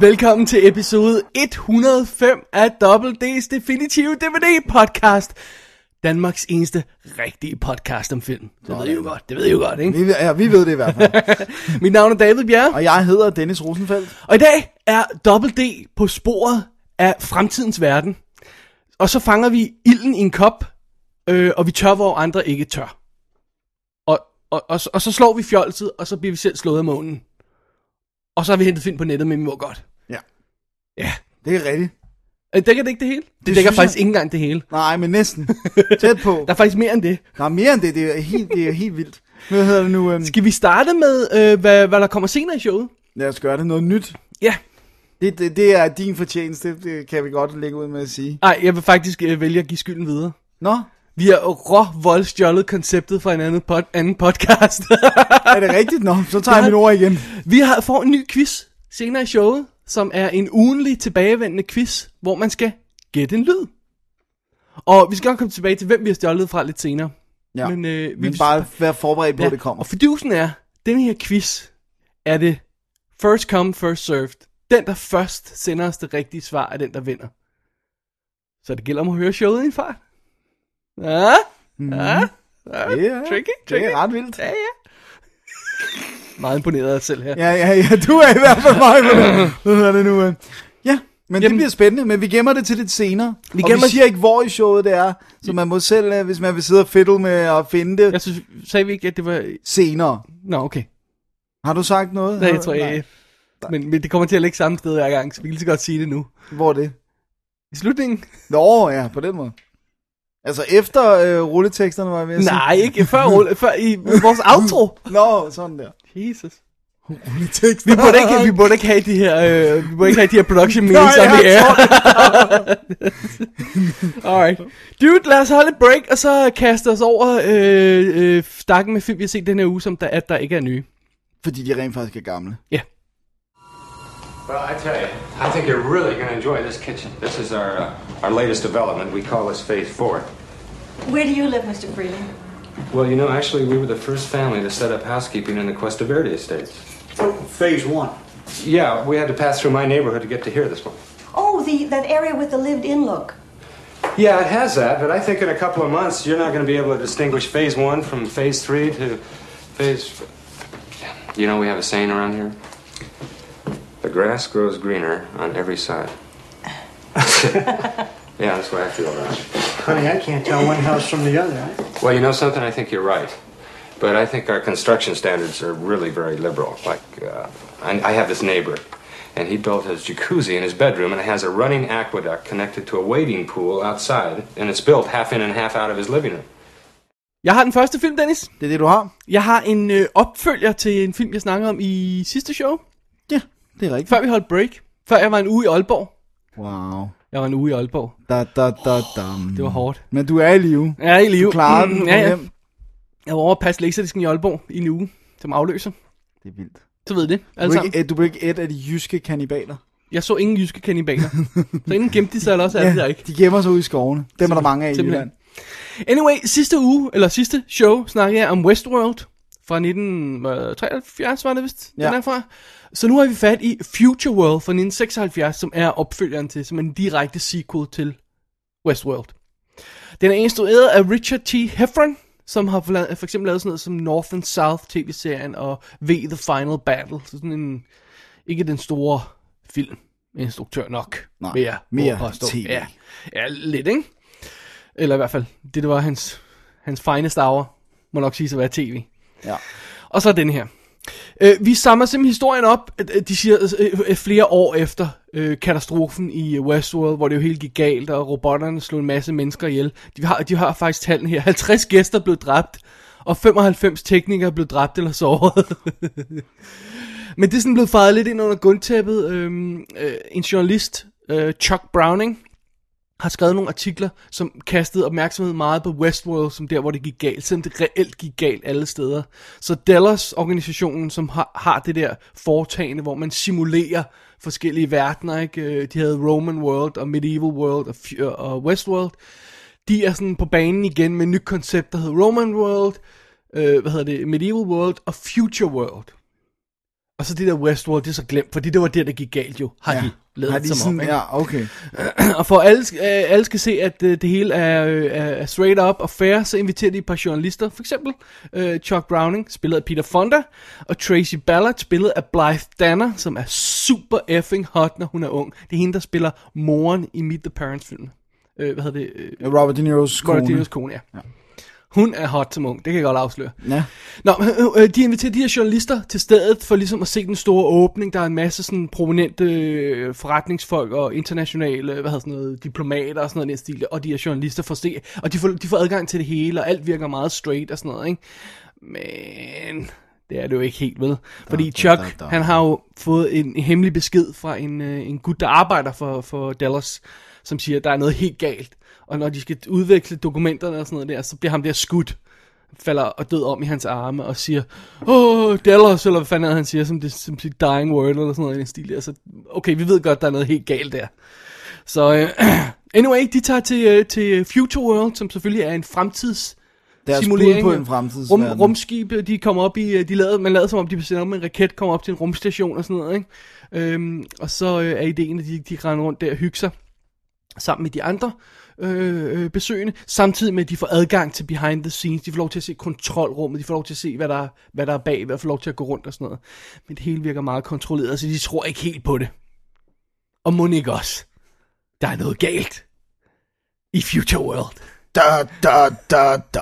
Velkommen til episode 105 af Double D's Definitive DVD Podcast. Danmarks eneste rigtige podcast om film. Det ved I jo godt, det ved I jo godt, ikke? Vi, ja, vi ved det i hvert fald. Mit navn er David Bjerre, Og jeg hedder Dennis Rosenfeldt. og i dag er Double D på sporet af fremtidens verden. Og så fanger vi ilden i en kop, øh, og vi tør, hvor andre ikke tør. Og, og, og, og så slår vi fjolset, og så bliver vi selv slået af månen. Og så har vi hentet film på nettet, men vi må godt. Ja, det er rigtigt. Øh, Dækker det ikke det hele? Det, det dækker jeg. faktisk ikke engang det hele. Nej, men næsten. Tæt på. Der er faktisk mere end det. Der er mere end det. Det er helt, det er helt vildt. Hvad hedder det nu? Um, Skal vi starte med, øh, hvad, hvad der kommer senere i showet? lad os gøre det noget nyt. Ja. Det, det, det er din fortjeneste. Det kan vi godt lægge ud med at sige. Nej, jeg vil faktisk øh, vælge at give skylden videre. Nå, Vi har rå voldstjålet konceptet fra en anden, pod, anden podcast. er det rigtigt? Nå, så tager jeg Ja. ord igen. vi har får en ny quiz senere i showet, som er en ugenlig tilbagevendende quiz, hvor man skal gætte en lyd. Og vi skal nok komme tilbage til, hvem vi har stjålet fra lidt senere. Ja. Men, øh, vi Men bare være forberedt på, at det kommer. Og fidusen er, den her quiz er det first come, first served. Den, der først sender os det rigtige svar, er den, der vinder. Så det gælder om at høre showet i en fart. Ja, Mhm. ja, ja. Det er, tricky, det tricky. er ret vildt. Ja, ja. Meget imponeret af selv her. Ja, ja, ja, du er i hvert fald meget med Hvad det nu? øh? Ja, men det Jamen- bliver spændende, men vi gemmer det til lidt senere. Vi Vi og gemmer- vi siger ikke, hvor i showet det er, så man må selv, øh, hvis man vil sidde og fiddle med at finde det Jeg synes, sagde vi ikke, at det var... senere. Nå, okay. Har du sagt noget? Nej, jeg tror jeg... Men, men det kommer til at ligge samme sted hver gang, så vi kan lige så godt sige det nu. Hvor er det? I slutningen? Nå, ja, på den måde. Altså efter øh, rulleteksterne, var jeg ved at Nej, ikke før, rulle- før i vores outro. sige. Nå, sådan der. Jesus. Rulletekster. Vi burde ikke, vi burde ikke have de her, øh, vi burde ikke have de her production meetings on the air. Alright. Dude, lad os holde et break, og så kaste os over øh, øh, stakken med film, vi har set den her uge, som der, at der ikke er nye. Fordi de rent faktisk er gamle. Ja. Well, I tell you, I think you're really going to enjoy this kitchen. This is our uh, our latest development. We call this Phase Four. Where do you live, Mr. Freeling? Well, you know, actually, we were the first family to set up housekeeping in the Cuesta Verde estates. Phase one. Yeah, we had to pass through my neighborhood to get to here this one. Oh, the that area with the lived-in look. Yeah, it has that, but I think in a couple of months you're not going to be able to distinguish Phase One from Phase Three to Phase. You know, we have a saying around here. The grass grows greener on every side. yeah, that's what I feel about it. Honey, I can't tell one house from the other. Well, you know something? I think you're right. But I think our construction standards are really very liberal. Like, uh, I, I have this neighbor, and he built his jacuzzi in his bedroom, and it has a running aqueduct connected to a wading pool outside, and it's built half in and half out of his living room. Jeg har den første film, Dennis. Det er det, du har? Jeg har en øh, opfølger til en film, jeg snakkede om i sidste show. Ja, det er rigtigt. Før vi holdt break. Før jeg var en uge i Aalborg. Wow. Jeg var en uge i Aalborg. Da, da, da, da. Det var hårdt. Men du er i live. Jeg er i live. Du klarede den. Mm, du ja, ja. Jeg var over at passe laserdisken i Aalborg i en uge, som afløser. Det er vildt. Så ved det, Du alle er, sammen. ikke, du er ikke et af de jyske kannibaler. Jeg så ingen jyske kannibaler. så enten gemte de sig, eller også er det der ikke. de gemmer sig ude i skovene. Dem er der mange af i Simpelthen. Jylland. Anyway, sidste uge, eller sidste show, snakkede jeg om Westworld fra 1973, var det vist, Ja. den er fra. Så nu har vi fat i Future World fra 1976, som er opfølgeren til, som er en direkte sequel til Westworld. Den er instrueret af Richard T. Heffron, som har for, for eksempel lavet sådan noget som North and South tv-serien og V The Final Battle. Så sådan en, ikke den store film, instruktør nok, Nej, mere påstå. TV. Ja, ja, lidt, ikke? Eller i hvert fald, det, det var hans, hans fineste hour, må nok sige at være tv. Ja. Og så den her. Øh, vi samler simpelthen historien op, at- de siger, øh, øh, øh, flere år efter øh, katastrofen i Westworld, hvor det jo helt gik galt, og robotterne slog en masse mennesker ihjel. De har, de har faktisk tallene her. 50 gæster blev dræbt, og 95 teknikere blev dræbt eller såret. Men det er sådan blevet fejret lidt ind under gulvtæppet. Øhm, øh, en journalist øh, Chuck Browning, har skrevet nogle artikler, som kastede opmærksomhed meget på Westworld, som der, hvor det gik galt, selvom det reelt gik galt alle steder. Så Dallas, organisationen, som har, har det der foretagende, hvor man simulerer forskellige verdener, ikke? Øh, de havde Roman World og Medieval World og, øh, og Westworld. De er sådan på banen igen med et nyt koncept, der hedder Roman World, øh, hvad hedder det, Medieval World og Future World. Og så det der Westworld, det er så glemt, fordi det var der, der gik galt jo, har ja. de lavet Har de som sådan, om, ikke? ja, okay. Og for at alle, øh, alle skal se, at øh, det hele er, øh, er er straight up og fair, så inviterer de et par journalister. For eksempel øh, Chuck Browning, spillet af Peter Fonda, og Tracy Ballard, spillet af Blythe Danner, som er super effing hot, når hun er ung. Det er hende, der spiller moren i Meet the Parents-filmen. Øh, hvad hedder det? Robert De Niro's Robert De kone. Niro's kone, ja. Hun er hot som ung, det kan jeg godt afsløre. Ja. Nå, øh, øh, de inviterer de her journalister til stedet for ligesom at se den store åbning. Der er en masse sådan prominente øh, forretningsfolk og internationale, hvad hedder sådan noget, diplomater og sådan noget i stil. Og de her journalister får se, og de får, de får adgang til det hele, og alt virker meget straight og sådan noget, ikke? Men det er det jo ikke helt ved. Fordi da, Chuck, da, da. han har jo fået en hemmelig besked fra en, en gut, der arbejder for, for Dallas, som siger, at der er noget helt galt. Og når de skal udveksle dokumenterne og sådan noget der, så bliver ham der skudt falder og død om i hans arme og siger, åh, Dallas, eller hvad fanden han siger, som det som sit dying word, eller sådan noget i den stil. Altså, okay, vi ved godt, der er noget helt galt der. Så, øh, anyway, de tager til, øh, til Future World, som selvfølgelig er en fremtids Deres simulering. på en Rum, fremtidsverden. rumskib, de kommer op i, øh, de lavede, man lavede som om, de sender med en raket, kommer op til en rumstation og sådan noget, ikke? Øhm, og så øh, er ideen, at de, de render rundt der og hygger sig sammen med de andre øh, øh, besøgende, samtidig med, at de får adgang til behind the scenes, de får lov til at se kontrolrummet, de får lov til at se, hvad der, hvad der er bag, hvad får lov til at gå rundt og sådan noget. Men det hele virker meget kontrolleret, så de tror ikke helt på det. Og må ikke også, der er noget galt i Future World. Da, da, da, da.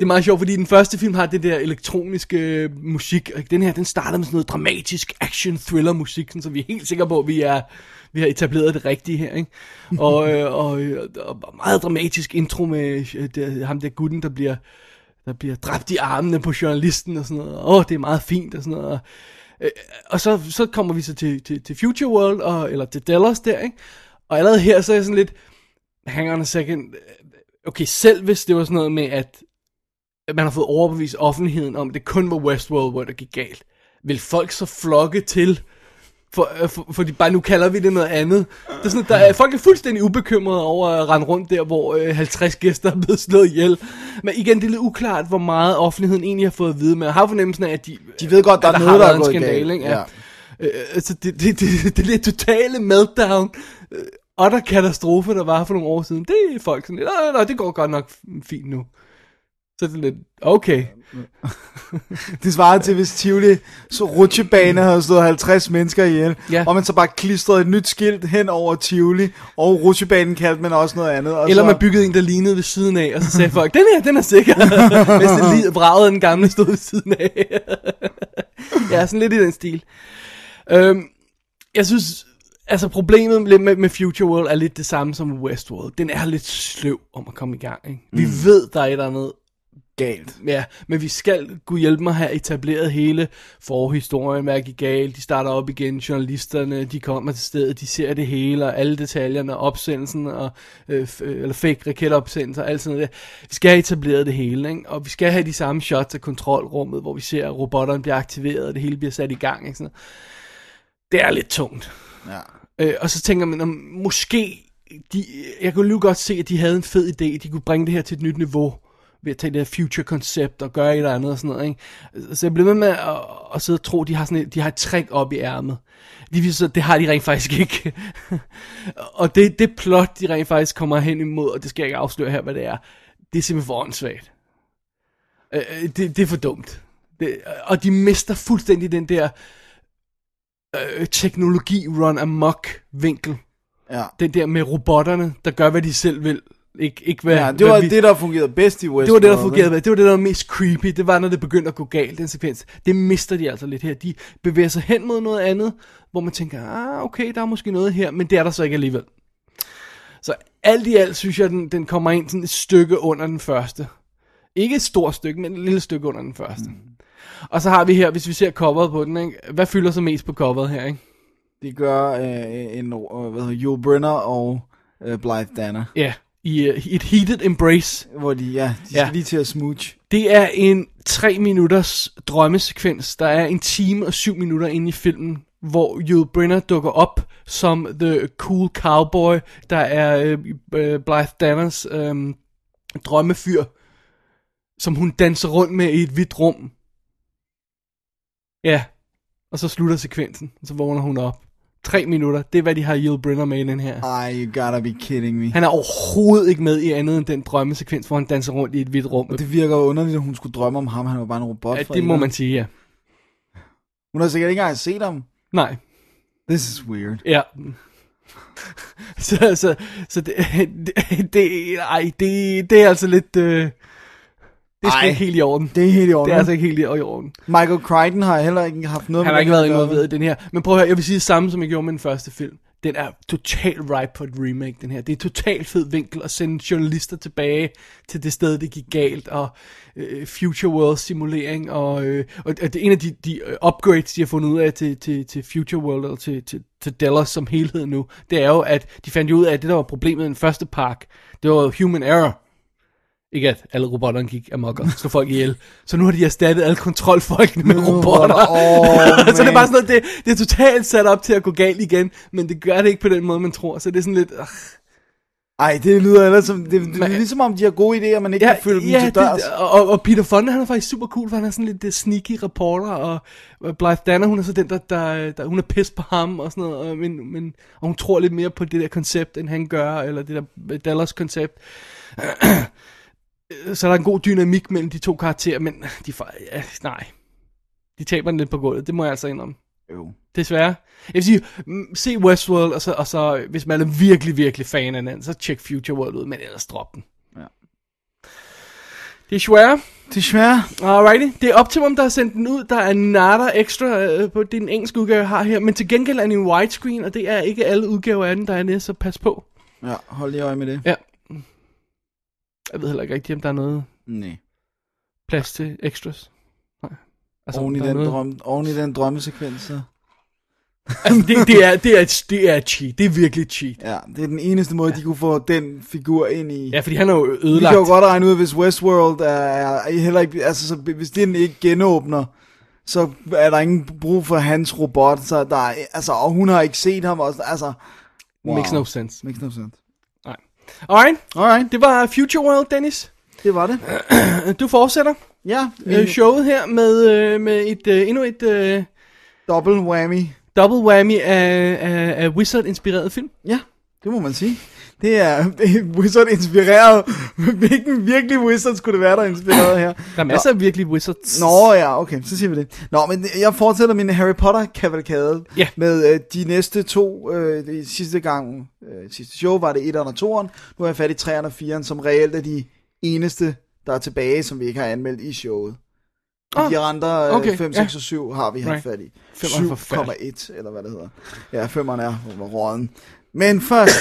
Det er meget sjovt, fordi den første film har det der elektroniske øh, musik, og den her, den starter med sådan noget dramatisk action thriller musik, sådan, så vi er helt sikre på, at vi er vi har etableret det rigtige her, ikke? Og, øh, og, øh, og meget dramatisk intro med øh, det, ham der gutten, der bliver, der bliver dræbt i armene på journalisten og sådan noget. Åh, oh, det er meget fint og sådan noget. Og, og så, så kommer vi så til, til, til Future World, og, eller til Dallas der, ikke? Og allerede her, så er jeg sådan lidt, hang on a second, okay, selv hvis det var sådan noget med, at at man har fået overbevist offentligheden om, at det kun var Westworld, hvor det gik galt. Vil folk så flokke til, for, øh, for, fordi bare nu kalder vi det noget andet. Det er sådan, der er, folk er fuldstændig ubekymrede over at rende rundt der, hvor øh, 50 gæster er blevet slået ihjel. Men igen, det er lidt uklart, hvor meget offentligheden egentlig har fået at vide, men jeg har fornemmelsen af, at de, De ved godt, der at er noget, der været er en galt. ikke? Ja. Øh, altså, det, det, det, det, det er totale meltdown. Øh, og der katastrofe, der var for nogle år siden. Det er folk sådan lidt, "Nå, nå, det går godt nok fint nu. Så det er lidt, okay. Det svarer til, hvis Tivoli så rutsjebane havde slået 50 mennesker ihjel, Ja. og man så bare klistrede et nyt skilt hen over Tivoli, og rutsjebanen kaldte man også noget andet. Og Eller så, man byggede en, der lignede ved siden af, og så sagde folk, den her, den er sikker. Mens den lige vragede den gamle stod ved siden af. ja, sådan lidt i den stil. Øhm, jeg synes, altså problemet med, med, Future World er lidt det samme som Westworld. Den er lidt sløv om at komme i gang. Ikke? Vi ved, der er et eller andet galt. Ja, men vi skal kunne hjælpe mig have etableret hele forhistorien, gik galt, de starter op igen, journalisterne, de kommer til stedet, de ser det hele, og alle detaljerne, opsendelsen, og, øh, øh, eller fake raketopsendelser, alt sådan noget der. Vi skal have etableret det hele, ikke? og vi skal have de samme shots af kontrolrummet, hvor vi ser, at robotterne bliver aktiveret, og det hele bliver sat i gang. Ikke? Sådan noget. Det er lidt tungt. Ja. Øh, og så tænker man, om måske, de, jeg kunne lige godt se, at de havde en fed idé, de kunne bringe det her til et nyt niveau, ved at tage det her future-koncept og gøre et eller andet og sådan noget, ikke? Så jeg blev ved med at, at sidde og tro, at de har, sådan et, de har et trick op i ærmet. De viser, at det har de rent faktisk ikke. og det, det plot, de rent faktisk kommer hen imod, og det skal jeg ikke afsløre her, hvad det er, det er simpelthen for åndssvagt. Øh, det, det er for dumt. Det, og de mister fuldstændig den der øh, teknologi run amok vinkel. Ja. Den der med robotterne, der gør, hvad de selv vil. Ikke, ikke hvad, ja, det hvad var vi, det, der fungerede bedst i Westworld. det var det, der fungerede. Det var det, der var mest creepy. Det var, når det begyndte at gå galt, den sekvens. Det mister de altså lidt her. De bevæger sig hen mod noget andet, hvor man tænker, ah, okay, der er måske noget her, men det er der så ikke alligevel. Så alt i alt synes jeg, den, den kommer ind sådan et stykke under den første. Ikke et stort stykke, men et lille stykke under den første. Mm. Og så har vi her, hvis vi ser coveret på den, ikke? hvad fylder så mest på coveret her, ikke? De gør øh, en, øh, hvad hedder Yul Brynner og øh, Blythe Danner, Ja, uh, i et heated embrace. hvor de, ja, de skal Ja. lige til at smooch. Det er en 3 minutters drømmesekvens. Der er en time og 7 minutter inde i filmen, hvor Yul Brynner dukker op som the cool cowboy, der er øh, øh, Blythe Danners øh, drømmefyr, som hun danser rundt med i et hvidt rum. Ja, og så slutter sekvensen, og så vågner hun op. 3 minutter, det er hvad de har Yul Brynner med i den her. Ej, you gotta be kidding me. Han er overhovedet ikke med i andet end den drømmesekvens, hvor han danser rundt i et hvidt rum. Og det virker jo underligt, at hun skulle drømme om ham. Han var bare en robot. ja, det må man sige, ja. Hun har sikkert ikke engang set ham. Nej, This is weird. Ja. så, så, så det, det, det, ej, det, det er altså lidt, øh, det er Ej. ikke helt i orden. Det er helt i Det orden. er altså ikke helt i orden. Michael Crichton har heller ikke haft noget Han har ikke det været involveret i den her. Men prøv at høre, jeg vil sige det samme, som jeg gjorde med den første film. Den er totalt ripe på et remake, den her. Det er totalt fed vinkel at sende journalister tilbage til det sted, det gik galt, og øh, Future World simulering, og, øh, og det er en af de, de øh, upgrades, de har fundet ud af til, til, til Future World, eller til, til, til Dallas som helhed nu, det er jo, at de fandt jo ud af, at det, der var problemet i den første park, det var human error. Ikke at alle robotterne gik amok og slog folk ihjel. Så nu har de erstattet alle kontrolfolkene med robotter. Åh, så det er man. bare sådan noget, det, det er totalt sat op til at gå galt igen, men det gør det ikke på den måde, man tror. Så det er sådan lidt... Øh, Ej, det lyder ellers som... Det, det, det er Men- ligesom om, de har gode idéer, man ikke kan følge dem ja, til dørs. det, og, og Peter Fonda, han er faktisk super cool, for han er sådan lidt uh, sneaky reporter, og Blythe Danner, hun er så den, der, der, der hun er pis på ham, og sådan noget, og, men, men, og hun tror lidt mere på det der koncept, end han gør, eller det der Dallas koncept. så der er en god dynamik mellem de to karakterer, men de, ja, nej, de taber den lidt på gulvet, det må jeg altså indrømme. Jo. Desværre. Jeg vil sige, mm, se Westworld, og så, og så hvis man er virkelig, virkelig fan af den, så tjek Future World ud, men ellers drop den. Ja. Det er svært. Desværre. Alrighty. Det er Optimum, der har sendt den ud. Der er nada ekstra øh, på den engelske udgave, jeg har her. Men til gengæld er den i widescreen, og det er ikke alle udgaver af den, der er det, så pas på. Ja, hold lige øje med det. Ja. Jeg ved heller ikke rigtigt, om der er noget Nej. plads til extras. Nej. Altså, Oven i, den noget... drøm, oven i den drømmesekvens, så. altså, det, det, er, det, er, det er cheat. Det er virkelig cheat. Ja, det er den eneste måde, de kunne få den figur ind i. Ja, fordi han er jo Vi ødelagt. kan jo godt regne ud, hvis Westworld er, er heller ikke, altså så, hvis den ikke genåbner, så er der ingen brug for hans robot, så der er, altså, og hun har ikke set ham også, altså, wow. Makes no sense. Makes no sense. Alright. Alright, Det var Future World, Dennis. det var det. Du fortsætter Ja, øh, showet her med, øh, med et, øh, endnu et øh, double whammy. double whammy af, af, af Wizard-inspireret film. Ja, det må man sige. Det er, det er Wizard inspireret. Hvilken virkelig Wizard skulle det være, der er inspireret her? Der er masser af virkelig Wizards. Nå ja, okay, så siger vi det. Nå, men jeg fortsætter min Harry Potter-kavalkade Ja. med øh, de næste to. Øh, det sidste gang, øh, sidste show var det 1'eren og 2'eren. Nu er jeg fat i 3'eren og 4'eren, som reelt er de eneste, der er tilbage, som vi ikke har anmeldt i showet. Ah, de andre øh, okay, 5, ja. 6 og 7 har vi haft Right. fat i. Femmeren er forfærdelig. 7,1 eller hvad det hedder. Ja, 5'eren er råden. Men først,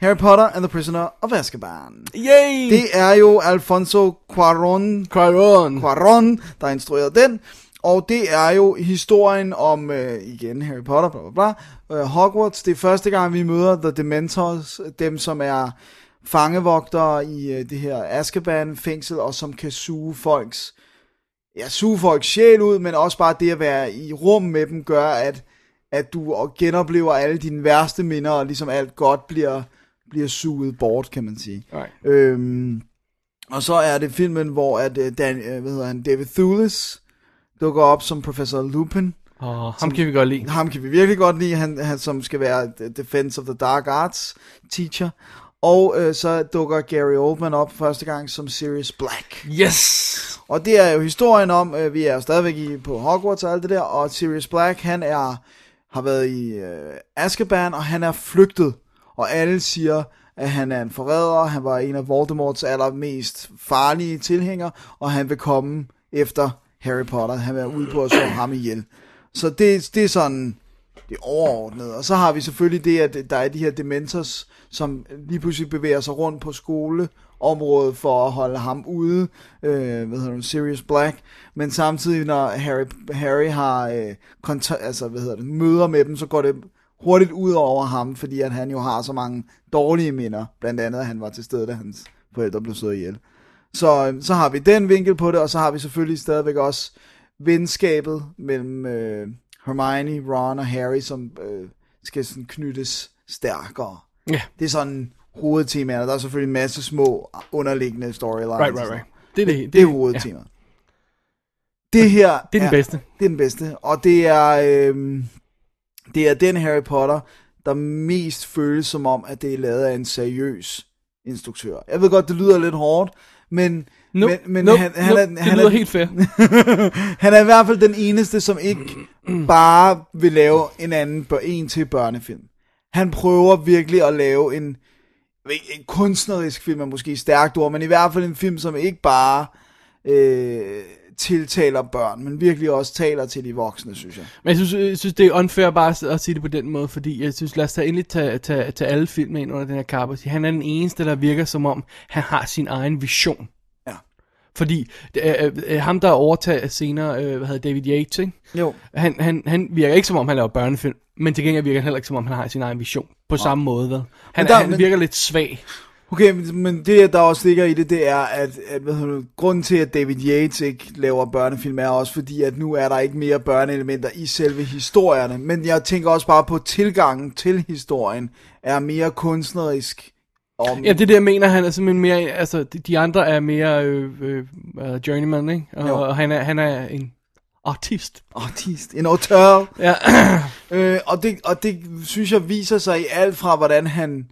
Harry Potter and the Prisoner of Azkaban. Yay! Det er jo Alfonso Cuarón, Quaron. Cuarón, der har instrueret den. Og det er jo historien om, øh, igen, Harry Potter, bla bla bla, øh, Hogwarts. Det er første gang, vi møder The Dementors, dem som er fangevogtere i øh, det her Azkaban-fængsel, og som kan suge folks, ja, suge folks sjæl ud, men også bare det at være i rum med dem, gør, at, at du genoplever alle dine værste minder, og ligesom alt godt bliver, bliver suget bort, kan man sige. Right. Øhm, og så er det filmen, hvor at, øh, Dan, øh, hvad hedder han, David Thewlis dukker op som Professor Lupin. Og ham kan vi godt lide. Ham kan vi virkelig godt lide, han, han som skal være the Defense of the Dark Arts teacher. Og øh, så dukker Gary Oldman op første gang som Sirius Black. Yes! Og det er jo historien om, øh, vi er jo stadigvæk i, på Hogwarts og alt det der, og Sirius Black, han er, har været i øh, Azkaban, og han er flygtet. Og alle siger, at han er en forræder, han var en af Voldemorts allermest farlige tilhængere, og han vil komme efter Harry Potter. Han vil ud på at slå ham ihjel. Så det, det er sådan det overordnede. overordnet. Og så har vi selvfølgelig det, at der er de her dementors, som lige pludselig bevæger sig rundt på skoleområdet for at holde ham ude, øh, hvad hedder det, Sirius Black. Men samtidig, når Harry, Harry har øh, konta- altså, hvad hedder det, møder med dem, så går det hurtigt ud over ham, fordi at han jo har så mange dårlige minder. Blandt andet, at han var til stede, da hans forældre blev slået ihjel. Så, øh, så har vi den vinkel på det, og så har vi selvfølgelig stadigvæk også venskabet mellem øh, Hermione, Ron og Harry, som øh, skal sådan knyttes stærkere. Ja, Det er sådan hovedtemaerne. Der er selvfølgelig en masse små underliggende storylines. right, right, right. Det er det. noget. Det er hovedtemaet. Det her Det er den bedste. Det er den bedste. Og det er, øh, det er den Harry Potter, der mest føles som om, at det er lavet af en seriøs instruktør. Jeg ved godt, det lyder lidt hårdt, men, Nope, men, men nope, han, han, nope, er, det han, lyder er, helt fair. han er i hvert fald den eneste, som ikke bare vil lave en anden en til børnefilm. Han prøver virkelig at lave en, en kunstnerisk film, er måske stærkt ord, men i hvert fald en film, som ikke bare øh, tiltaler børn, men virkelig også taler til de voksne, synes jeg. Men jeg synes, jeg synes, det er unfair bare at- sige det på den måde, fordi jeg synes, lad os tage endelig tage, tage, tage alle film ind under den her kappe han er den eneste, der virker som om, han har sin egen vision. Ja. Fordi øh, øh, ham, der overtager senere, øh, hvad hedder David Yates, ikke? Jo. Han, han, han virker ikke som om, han laver børnefilm, men til gengæld virker han heller ikke som om, han har sin egen vision. På samme måde, vel? Han, der- han men- virker lidt svag. Okay, men- men det der også ligger i det, det er, at, at hvad hedder grunden til, at David Yates ikke laver børnefilm, er også fordi, at nu er der ikke mere børneelementer i selve historierne. Men jeg tænker også bare på, at tilgangen til historien er mere kunstnerisk. Om, Ja, det er jeg mener, han er simpelthen mere, altså, de, andre er mere øh, øh, øh, journeyman, ikke? Og, Jo. og han, er, han er en artist. artist, en auteur. Ja, Øh, og, det, og det synes jeg viser sig i alt fra, hvordan han,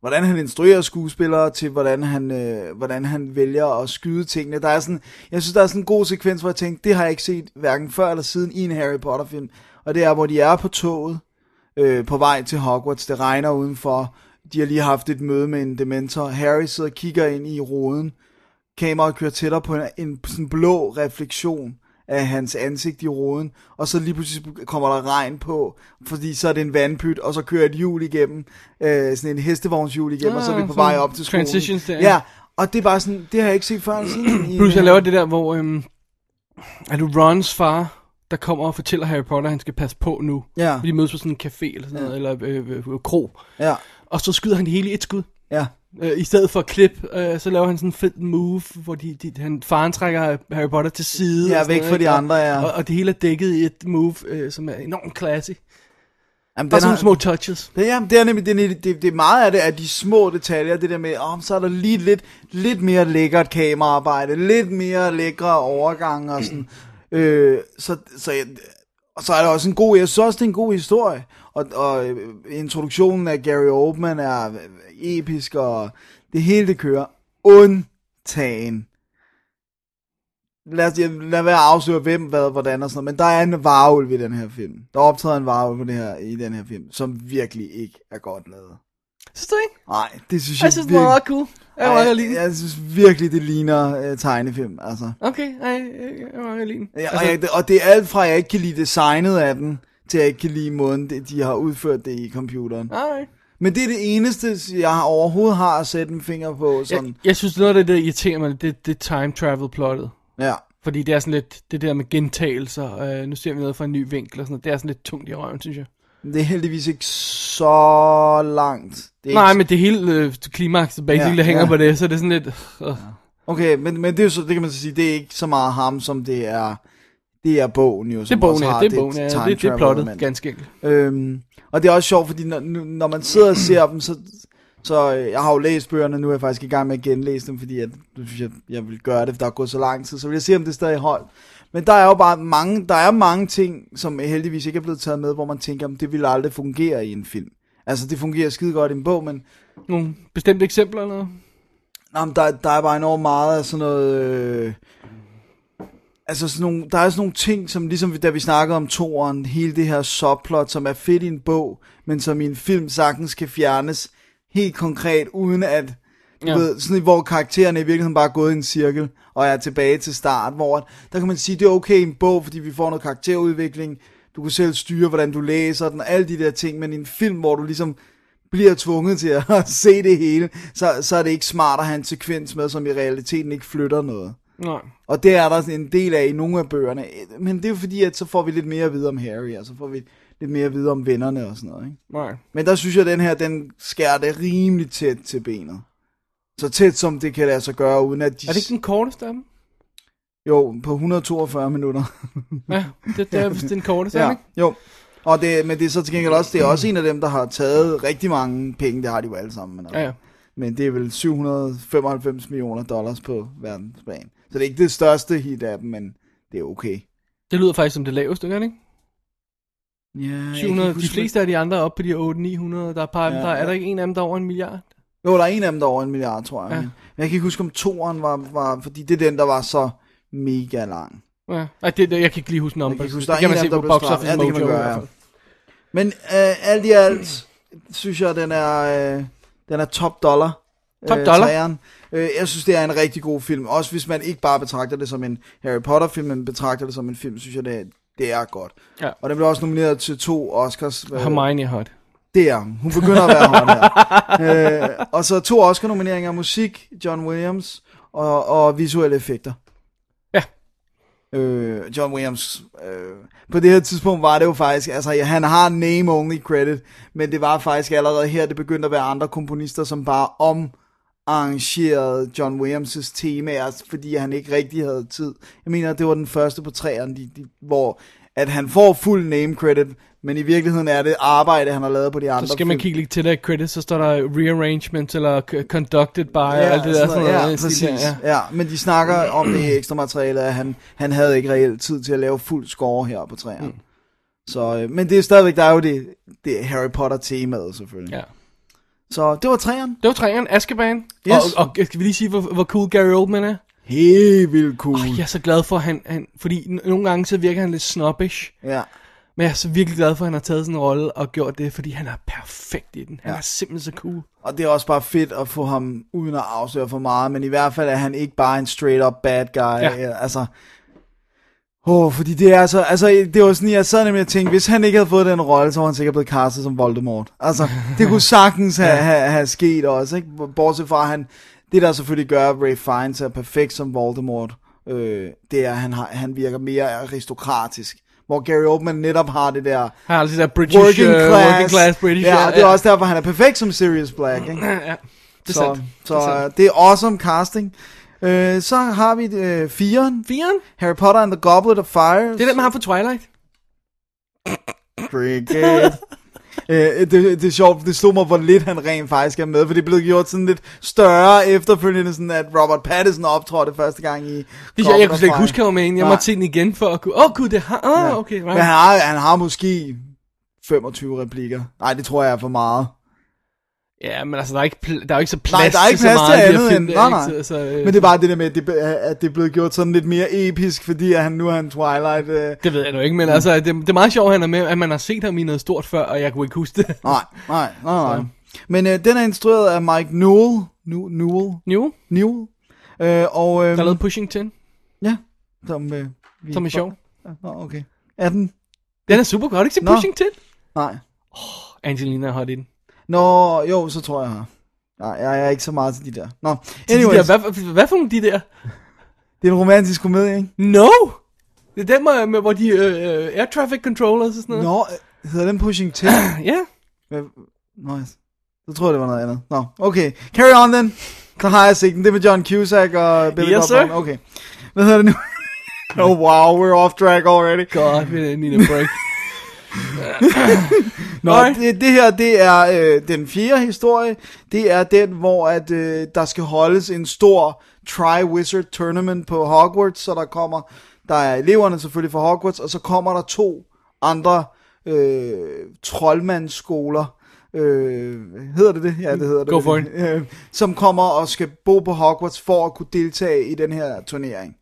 hvordan han instruerer skuespillere, til hvordan han, øh, hvordan han vælger at skyde tingene. Der er sådan, jeg synes, der er sådan en god sekvens, hvor jeg tænkte, det har jeg ikke set hverken før eller siden i en Harry Potter film. Og det er, hvor de er på toget, øh, på vej til Hogwarts. Det regner udenfor. De har lige haft et møde med en dementor. Harry sidder og kigger ind i roden. Kameraet kører tættere på en, en sådan blå refleksion af hans ansigt i roden, og så lige pludselig kommer der regn på, fordi så er det en vandpyt, og så kører et hjul igennem, øh, sådan en hestevognshjul igennem, og så er vi Ah, på vej op til skolen. transitions der, ja. Ja, og det er bare sådan, det har jeg ikke set før siden. i- Bruce, han laver det der, hvor, øhm, er du Rons far, der kommer og fortæller Harry Potter, at han skal passe på nu. Ja. De mødes på sådan en café eller sådan noget, eller øh, øh, øh, kro. Ja, Og så skyder han det hele i et skud. ja. Øh, I stedet for klip, øh, så laver han sådan en fed move, hvor de, de, han, faren trækker Harry Potter til side. Ja, væk noget, fra de andre, ja. Og, og det hele er dækket i et move, øh, som er enormt classy. Jamen, Bare sådan har- små touches. Det, ja, det er nemlig det, er- det, det er meget af det, at de små detaljer, det der med, oh, så er der lige lidt, lidt mere lækkert kameraarbejde, lidt mere lækre overgang og sådan. Øh, så, så, jeg, og så er det også en god, jeg synes også, det er en god historie. Og, og øh, introduktionen af Gary Oldman er øh, episk, og det hele det kører. Undtagen. Lad, os, jeg- lad være at afsløre hvem, hvad, hvordan og sådan noget, men der er en varulv i den her film. Der optræder en varulv på det her, i den her film, som virkelig ikke er godt lavet. Synes du ikke? Nej, det synes jeg, Jeg synes, det var meget cool. Jeg var Ej, meget lide den. jeg, jeg synes virkelig, det ligner uh, tegnefilm, altså. Okay, ej, jeg, jeg var meget lide den. Ja, Altså, og, jeg, og det er alt fra, at jeg ikke kan lide designet af den, til at jeg ikke kan lide måden, de har udført det i computeren. Alright. Men det er det eneste, jeg overhovedet har at sætte en finger på. Sådan. Jeg, jeg synes, noget af det, der irriterer mig, det, er time travel plottet. Ja. Fordi det er sådan lidt, det der med gentagelser, øh, nu ser vi noget fra en ny vinkel og sådan noget, det er sådan lidt tungt i røven, synes jeg. Det er heldigvis ikke så langt. Det er Nej, ikke, men det hele øh, klimaks, basically, Ja, hænger ja. på det, så det er sådan lidt... Øh. Okay, men, men det, er så, det kan man så sige, det er ikke så meget ham, som det er, det er bogen jo. Det Som er bogen, også har det er bogen, ja, time det, det er plottet, element. ganske enkelt. Øhm, og det er også sjovt, fordi når, når man sidder og ser dem, så, så øh, jeg har jo læst bøgerne, nu er jeg faktisk i gang med at genlæse dem, fordi at, synes jeg, jeg vil gøre det, for der er gået så lang tid, så vil jeg se, om det stadig holdt. Men der er jo bare mange, der er mange ting, som heldigvis ikke er blevet taget med, hvor man tænker, om det ville aldrig fungere i en film. Altså, det fungerer skide godt i en bog, men Nogle bestemte eksempler eller noget? Nå, men der, der er bare enormt meget af sådan noget... Øh, altså sådan nogle, der er sådan nogle ting, som ligesom da vi snakkede om toren, hele det her subplot, som er fedt i en bog, men som i en film sagtens kan fjernes helt konkret, uden at, du Ja. ja. ved, sådan, hvor karaktererne i virkeligheden bare er gået i en cirkel, og er tilbage til start, hvor der kan man sige, det er okay i en bog, fordi vi får noget karakterudvikling, du kan selv styre, hvordan du læser den, alle de der ting, men i en film, hvor du ligesom bliver tvunget til at se det hele, så, så er det ikke smart at have en sekvens med, som i realiteten ikke flytter noget. Nej. Og det er der en del af i nogle af bøgerne. Men det er jo fordi, at så får vi lidt mere at vide om Harry, og så får vi lidt mere at vide om vennerne og sådan noget. Ikke? Nej. Men der synes jeg, at den her, den skærer det rimelig tæt til benet. Så tæt som det kan lade sig gøre, uden at de... Er det ikke den korteste af dem? Jo, på 142 minutter. Ja, det, det er den korteste, ja. ja, ikke? jo. Og det, men det er så til gengæld også, det er også en af dem, der har taget rigtig mange penge, det har de jo alle sammen. Men, altså. Ja, ja. men det er vel 795 millioner dollars på verdensplan. Så det er ikke det største hit af dem, men det er okay. Det lyder faktisk som det laveste, gør det ikke? Ja, jeg kan 700, ikke de fleste af de andre er oppe på de 800-900. Der er, par, Ja, der, er ja. der ikke en af dem, der er over en milliard? Jo, der er en af dem, der er over en milliard, tror jeg. Ja. Men jeg kan ikke huske, om toeren var, var, fordi det er den, der var så mega lang. Ja. Ej, det, det, jeg kan ikke lige huske Jeg kan numbers. ikke huske, det der er kan man en af se dem, der på Box. Office Ja, det kan man gøre, ja. Men øh, alt i alt, synes jeg, den er, øh, den er top dollar. Top dollar? træeren. Øh, jeg synes, det er en rigtig god film. Også hvis man ikke bare betragter det som en Harry Potter-film, men betragter det som en film, synes jeg, det er, det er godt. Ja. Og den blev også nomineret til to Oscars. Øh, Hermione er hot. Det er hun. Hun begynder at være hot her. øh, og så to Oscar-nomineringer. Musik, John Williams, og, og visuelle effekter. Ja. Øh, John Williams, øh, på det her tidspunkt var det jo faktisk, altså ja, han har name-only credit, men det var faktisk allerede her, det begyndte at være andre komponister, som bare om arrangerede John Williams' temaer, fordi han ikke rigtig havde tid. Jeg mener, det var den første på træerne, de, de, hvor at han får fuld name credit, men i virkeligheden er det arbejde, han har lavet på de andre Så skal man kigge lidt til der i credits, så står der rearrangement eller conducted by, og alt det der. Sådan noget, ja, præcis. der, Ja. ja, men de snakker om det ekstra materiale, at han, han havde ikke reelt tid til at lave fuld score her på træerne. Mm. Så, øh, men det er stadigvæk, der er jo det, det Harry Potter temaet selvfølgelig. ja. Så det var træerne. Det var træeren, Azkaban. Yes. Og, og, skal vi lige sige, hvor, hvor cool Gary Oldman er? Helt vildt cool. Oh, jeg er så glad for, at han, han fordi nogle gange så virker han lidt snobbish. Ja. Men jeg er så virkelig glad for, at han har taget en rolle og gjort det, fordi han er perfekt i den. Han Ja. er simpelthen så cool. Og det er også bare fedt at få ham, uden at afsløre for meget, men i hvert fald er han ikke bare en straight up bad guy. Ja. Altså, Åh, oh, fordi det er altså, altså, det var sådan, jeg sad nemlig og tænkte, hvis han ikke havde fået den rolle, så var han sikkert blevet castet som Voldemort. Altså, det kunne sagtens have, have, have sket også, ikke? Bortset fra, han, det der selvfølgelig gør, at Ray Fiennes er perfekt som Voldemort, øh, det er, at han, har, han virker mere aristokratisk. Hvor Gary Oldman netop har det der Han har altså det der British, working uh, class. working class British. Ja, og det er også derfor, han er perfekt som Sirius Black, ikke? ja, det er så, sandt. Så det er sandt. øh, det er awesome casting. Øh, så har vi øh, firen. Firen? Harry Potter and the Goblet of Fire. Det er den, man har for Twilight. Cricket. øh, det, det er sjovt, det slog mig, hvor lidt han rent faktisk er med, for det blevet gjort sådan lidt større efterfølgende, sådan at Robert Pattinson optrådte første gang i Det, jeg, jeg kunne slet ikke huske, var med ind. Jeg måtte se den igen for at kunne... Åh oh, gud, det har... Åh, oh, okay, right. Men han har, han har måske 25 replikker. Nej, det tror jeg er for meget. Ja, men altså, der er ikke, pl- der er jo ikke så plads Nej, der er ikke til plads til her andet end- der, nej, ikke? nej. Så, så, øh, Men det er bare det der med, at det, at det er blevet gjort sådan lidt mere episk, fordi at han nu er en Twilight... Øh... Det ved jeg nu ikke, men altså, det, det er meget sjovt, at han er med, at man har set ham i noget stort før, og jeg kunne ikke huske det. Nej, nej, nej, nej. Men øh, den er instrueret af Mike Newell. Nu, Newell. Jo, Newell. Øh, og, øh, der er lavet Pushing 10, Ja, som... Øh, vi som er sjov. Nå, okay. Er den? Den er super godt, har ikke set Nå. Pushing 10? Nej. Angelina er hot i den. Nå, jo, så tror jeg, jeg har. Nej, jeg er ikke så meget til de der. Nå, De anyways, der, hvad, hvad for nogle de der? det er en romantisk komedie, ikke? No! Det er den, med, med hvor de øh, øh, air traffic controllers og sådan noget. Nå, øh, hedder den Pushing 10? Ja. Hvad- jeg- så tror jeg, det var noget andet. Nå, okay. Carry on then. Så har jeg set den. Det er med John Cusack og Billy Yes, Bob sir. Okay. Hvad hedder det nu? oh wow, we're off track already. God, vi need a break. Nå, det, det her, det er øh, den fjerde historie. Det er den, hvor at, øh, der skal holdes en stor Tri-Wizard Tournament på Hogwarts, så der kommer, der er eleverne selvfølgelig fra Hogwarts, og så kommer der to andre øh, troldmandsskoler, øh, hedder det det? Ja, det hedder det. Go for it. Øh, som kommer og skal bo på Hogwarts for at kunne deltage i den her turnering.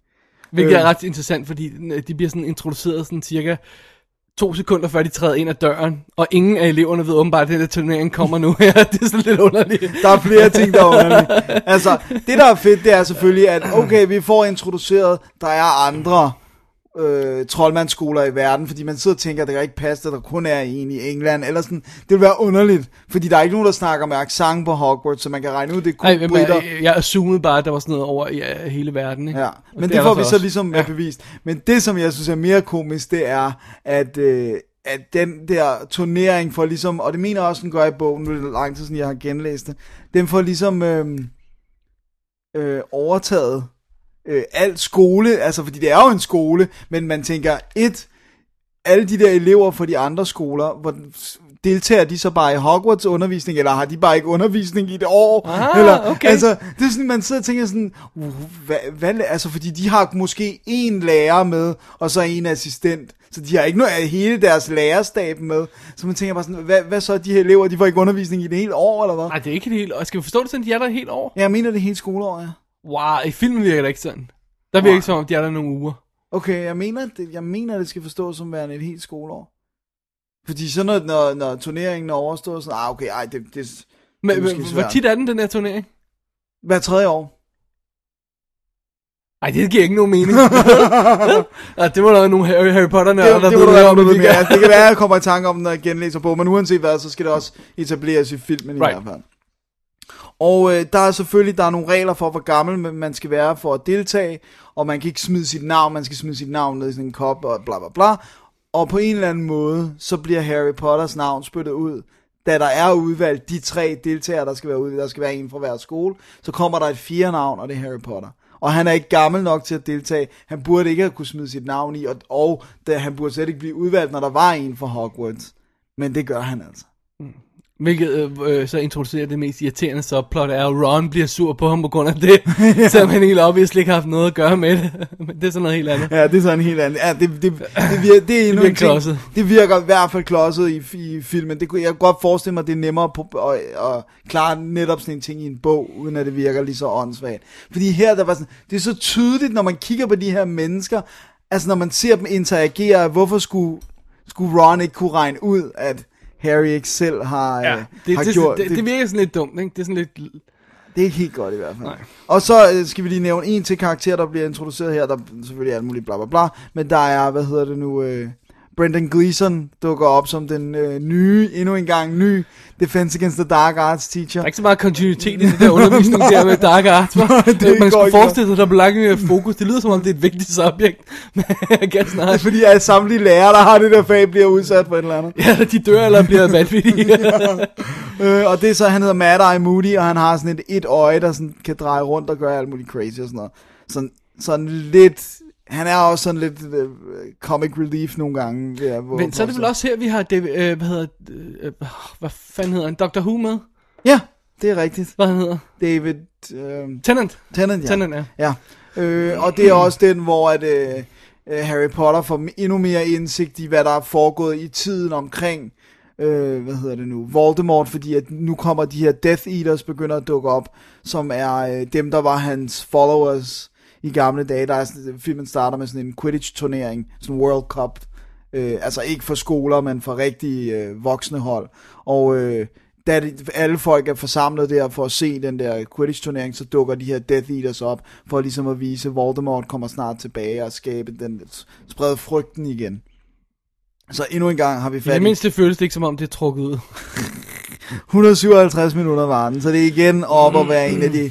Hvilket Øh. er ret interessant, fordi de bliver sådan introduceret sådan cirka to sekunder før de træder ind ad døren, og ingen af eleverne ved åbenbart, at den der turnering kommer nu her. det er sådan lidt underligt. Der er flere ting, der er underlige. Altså, det der er fedt, det er selvfølgelig, at okay, vi får introduceret, der er andre øh, troldmandsskoler i verden, fordi man sidder og tænker, at det kan ikke passe, at der kun er en i England, eller sådan, det vil være underligt, fordi der er ikke nogen, der snakker med accent på Hogwarts, så man kan regne ud, det er kun Ej, men, britter. jeg, jeg assumede bare, at der var sådan noget over ja, hele verden. Ikke? Ja, men det, er får vi så også. ligesom ja. bevist. Men det, som jeg synes er mere komisk, det er, at, øh, at den der turnering får ligesom, og det mener jeg også, den gør i bogen, nu er det lang tid siden, jeg har genlæst det, den får ligesom øh, øh, overtaget øh, alt skole, altså fordi det er jo en skole, men man tænker, et, alle de der elever fra de andre skoler, hvor deltager de så bare i Hogwarts undervisning, eller har de bare ikke undervisning i et år? Ah, eller, okay. Altså, det er sådan, man sidder og tænker sådan, uh, hvad, hvad, altså fordi de har måske en lærer med, og så en assistent, så de har ikke noget af hele deres lærerstab med, så man tænker bare sådan, hvad, hvad så de her elever, de får ikke undervisning i det hele år, eller hvad? Nej, det er ikke det hele. Og skal vi forstå det sådan, de er der et helt år? Ja, Jeg mener det hele skoleår, ja. Wow, i filmen virker det ikke sådan. Der virker ikke som om, de er der nogle uger. Okay, jeg mener, det, jeg mener, det skal forstås som værende et helt skoleår. Fordi så når, når, når turneringen er overstået, så ah, okay, ej, det, det, det Men, er men hvor tit er den, den her turnering? Hver tredje år. Ej, det giver ikke nogen mening. ja, det må der være nogle Harry, Harry Potter Det, der, det, det, ved være, om, det, altså, det kan være, jeg kommer i tanke om, når jeg genlæser på, men uanset hvad, så skal det også etableres i filmen i Right. hvert fald. Og øh, der er selvfølgelig der er nogle regler for, hvor gammel man- skal være for at deltage, og man kan ikke smide sit navn, man skal smide sit navn ned i sådan en kop, og bla bla bla. Og på en eller anden måde, så bliver Harry Potters navn spyttet ud, da der er udvalgt de tre deltagere, der skal være ude, der skal være en fra hver skole, så kommer der et fjerde navn, og det er Harry Potter. Og han er ikke gammel nok til at deltage. Han burde ikke have kunne smide sit navn i, og, og da, han burde slet ikke blive udvalgt, når der var en fra Hogwarts. Men det gør han altså. Hvilket øh, øh, så introducerer det mest irriterende subplot er, at Ron bliver sur på ham på grund af det, selvom han helt obviously ikke har haft noget at gøre med det. Men det er sådan noget helt andet. Ja, det er sådan helt anden. Ja, det, det, det, virker, det er endnu virker en ting. klodset. Det virker i hvert fald klodset i, i filmen. Det, kunne- jeg kan godt forestille mig, at det er nemmere på, at, at klare netop sådan en ting i en bog, uden at det virker lige så åndssvagt. Fordi her, der var sådan, det er så tydeligt, når man kigger på de her mennesker, altså når man ser dem interagere, hvorfor skulle, skulle Ron ikke kunne regne ud, at Harry ikke selv har, Ja, øh, det, har det, gjort det, det, det virker sådan lidt dumt, ikke? Det er sådan lidt... det er ikke helt godt i hvert fald. Nej. Og så øh, skal vi lige nævne en til karakter, der bliver introduceret her. Der er selvfølgelig alt muligt bla bla bla. Men der er, hvad hedder det nu, øh, Brendan Gleeson dukker op som den øh, nye, endnu en gang ny Defense Against the Dark Arts teacher. Der er ikke så meget kontinuitet i det der undervisning der med Dark Arts. hva? det Man skulle forestille sig, at der blev langt mere fokus. Det lyder som om, det er et vigtigt subjekt. Men jeg kan Det er snart. fordi, at samtlige lærere, der har det der fag, bliver udsat for et eller andet. Ja, de dør eller bliver vanvittige. Øh, og det er så, han hedder Mad Eye Moody, og han har sådan et, et øje, der sådan kan dreje rundt og gøre alt muligt crazy og sådan noget. Sådan, sådan lidt... Han er også sådan lidt øh, comic relief nogle gange. Ja, hvor, Men så er det vel også her, vi har David, øh, hvad hedder, øh, hvad fanden hedder han, Dr. Who med? Ja, det er rigtigt. Hvad han hedder? David... Øh, Tennant. Tennant, ja. Tennant, ja. Ja, øh, og det er også den, hvor at, øh, øh, Harry Potter får endnu mere indsigt i, hvad der er foregået i tiden omkring, øh, hvad hedder det nu, Voldemort, fordi at nu kommer de her Death Eaters begynder at dukke op, som er øh, dem, der var hans followers i gamle dage. Der er sådan, filmen starter med sådan en Quidditch-turnering, sådan en World Cup, øh, altså ikke for skoler, men for rigtige øh, voksne hold. Og øh, da de, alle folk er forsamlet der for at se den der Quidditch-turnering, så dukker de her Death Eaters op, for ligesom at vise, at Voldemort kommer snart tilbage og skabe den, sprede frygten igen. Så endnu en gang har vi I det fat i mindste føles det ikke som om, det er trukket ud. 157 minutter var den, så det er igen op at være en af de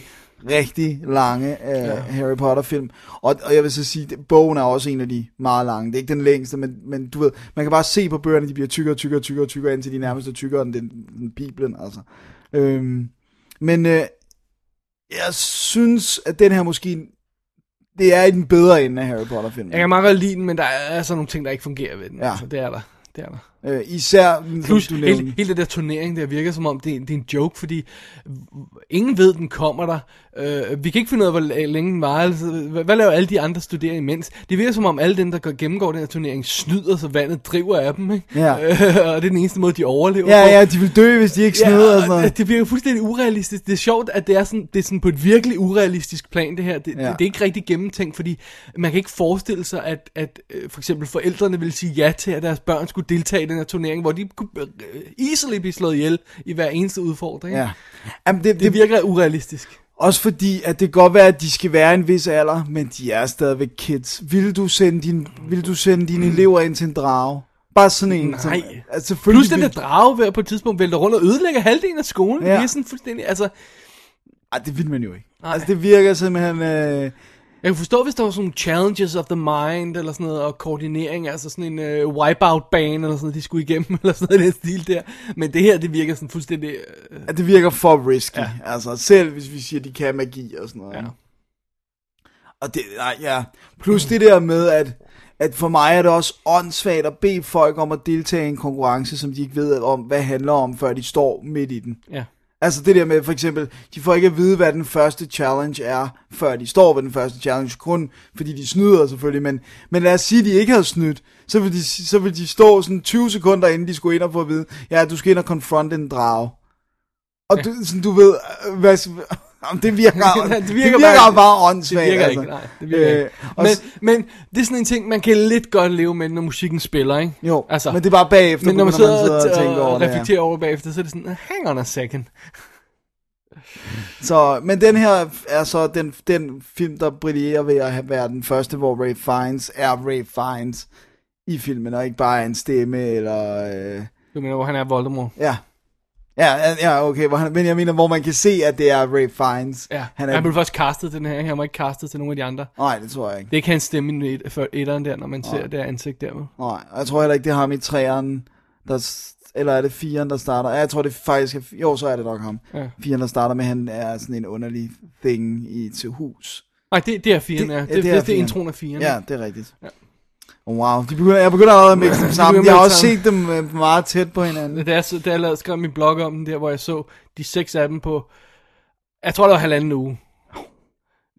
rigtig lange uh, ja. Harry Potter film. Og, og jeg vil så sige, at bogen er også en af de meget lange. Det er ikke den længste, men, men du ved, man kan bare se på bøgerne, de bliver tykkere, tykkere, tykkere, tykkere, indtil de nærmest er tykkere end den, den Bibelen, altså. Øhm, men øh, jeg synes, at den her måske, det er i den bedre ende af Harry Potter filmen. Jeg kan meget godt lide den, men der er sådan nogle ting, der ikke fungerer ved den. Ja. Altså, det er der. Det er der. Øh, især, Plus, du hele, nævnte. hele det der turnering, der virker som om, det er, det er en joke, fordi ingen ved, den kommer der. Øh, vi kan ikke finde ud af, hvor længe den var. Altså, hvad, laver alle de andre studerende imens? Det virker som om, alle dem, der går, gennemgår den her turnering, snyder, så vandet driver af dem. Ikke? Ja. Øh, og det er den eneste måde, de overlever Ja, på. ja, de vil dø, hvis de ikke snyder og sådan og noget. det virker fuldstændig urealistisk. Det er sjovt, at det er sådan, det er sådan på et virkelig urealistisk plan, det her. Det, Ja. ja. det, det er ikke rigtig gennemtænkt, fordi man kan ikke forestille sig, at, at øh, for eksempel forældrene ville sige ja til, at deres børn skulle deltage i den her turnering, hvor de kunne øh, easily blive slået ihjel i hver eneste udfordring. Ja. Jamen, det, Det virker urealistisk. Også fordi, at det kan godt være, at de skal være en vis alder, men de er stadigvæk kids. Vil du sende, din, vil du sende dine elever ind til en drage? Bare sådan en. Nej. Som, altså, Plus den der drage ved på et tidspunkt vælter rundt og ødelægger halvdelen af skolen. Ja. Det er sådan fuldstændig, altså... Ej, det vil man jo ikke. Nej. Altså, det virker simpelthen... Øh, Jeg kan forstå, hvis der var sådan nogle challenges of the mind, eller sådan noget, og koordinering, altså sådan en uh, wipeout-bane, eller sådan noget, de skulle igennem, eller sådan noget den stil der. Men det her, det virker sådan fuldstændig... Uh, At det virker for risky. Ja. Ja. Altså, selv hvis vi siger, de kan magi og sådan noget. Ja. Og det, nej, ja. Plus det der med, at, at for mig er det også åndssvagt at bede folk om at deltage i en konkurrence, som de ikke ved om, hvad det handler om, før de står midt i den. ja. Altså det der med, for eksempel, de får ikke at vide, hvad den første challenge er, før de står ved den første challenge, kun fordi de snyder selvfølgelig, men, men lad os sige, at de ikke havde snydt, så vil de, så vil de stå sådan 20 sekunder, inden de skulle ind og få at vide, ja, du skal ind og confronte en drage. Og du, sådan, du ved, hvad, om det virker, det Det virker, det virker bare- bare åndssvagt. Det virker altså. ikke, nej, det virker Øh, ikke. Men, s- men det er sådan en ting, man kan lidt godt leve med, når musikken spiller, ikke? Jo, altså, men det er bare bagefter, men når man begynder sidder, og og, tænker over og det reflekterer over bagefter, så er det sådan, hang on a second. Så, men den her er så den, den film, der brillerer ved at have været den første, hvor Ray Fiennes er Ray Fiennes i filmen, og ikke bare en stemme, eller... Øh, Du mener, hvor han er Voldemort. ja. Ja, ja, okay, hvor han, men jeg mener, hvor man kan se, at det er Ray Fiennes. Ja, Han er, han blev først castet til den her, han var ikke castet til nogen af de andre. Nej, det tror jeg ikke. Det hans stemme i et, før etteren der, når man ser det ansigt der. Nej, og jeg tror heller ikke, det er ham i træeren, der, eller er det firen, der starter? Ja, jeg tror, det faktisk er, jo, så er det nok ham. Ja. Firen, der starter med, han er sådan en underlig thing i et hus. Nej, det, det er firen, Det- ja. Det, det det, er det, det er introen af firen. Ja, det er rigtigt. Ja. Wow, de begynder, jeg begynder allerede at mixe dem sammen. Jeg har også set dem øh, meget tæt på hinanden. Da jeg, så- da jeg lavede, skrev min blog om den der, hvor jeg så de seks af dem på, jeg tror det var halvanden uge.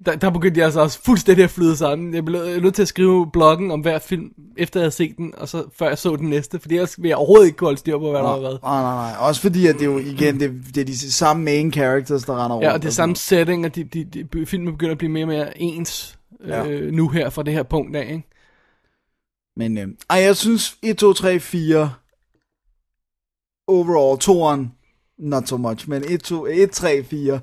Der, der begyndte jeg altså også fuldstændig at flyde sammen. Jeg blev nødt til at skrive bloggen om hver film, efter jeg havde set den, og så før jeg så den næste, fordi ellers ville jeg overhovedet ikke kunne holde styr på, hvad der havde været. Nej, nej, nej. Også fordi, at det er jo igen, det, det er de samme main characters, der render rundt. Ja, og det er samme setting, og de, de, de, filmen begynder at blive mere og mere ens Ja. øh, nu her fra det her punkt af, ikke? Men øh, ej, jeg synes 1, 2, 3, 4 overall, toeren, not so much, men 1, 2, 1 3, 4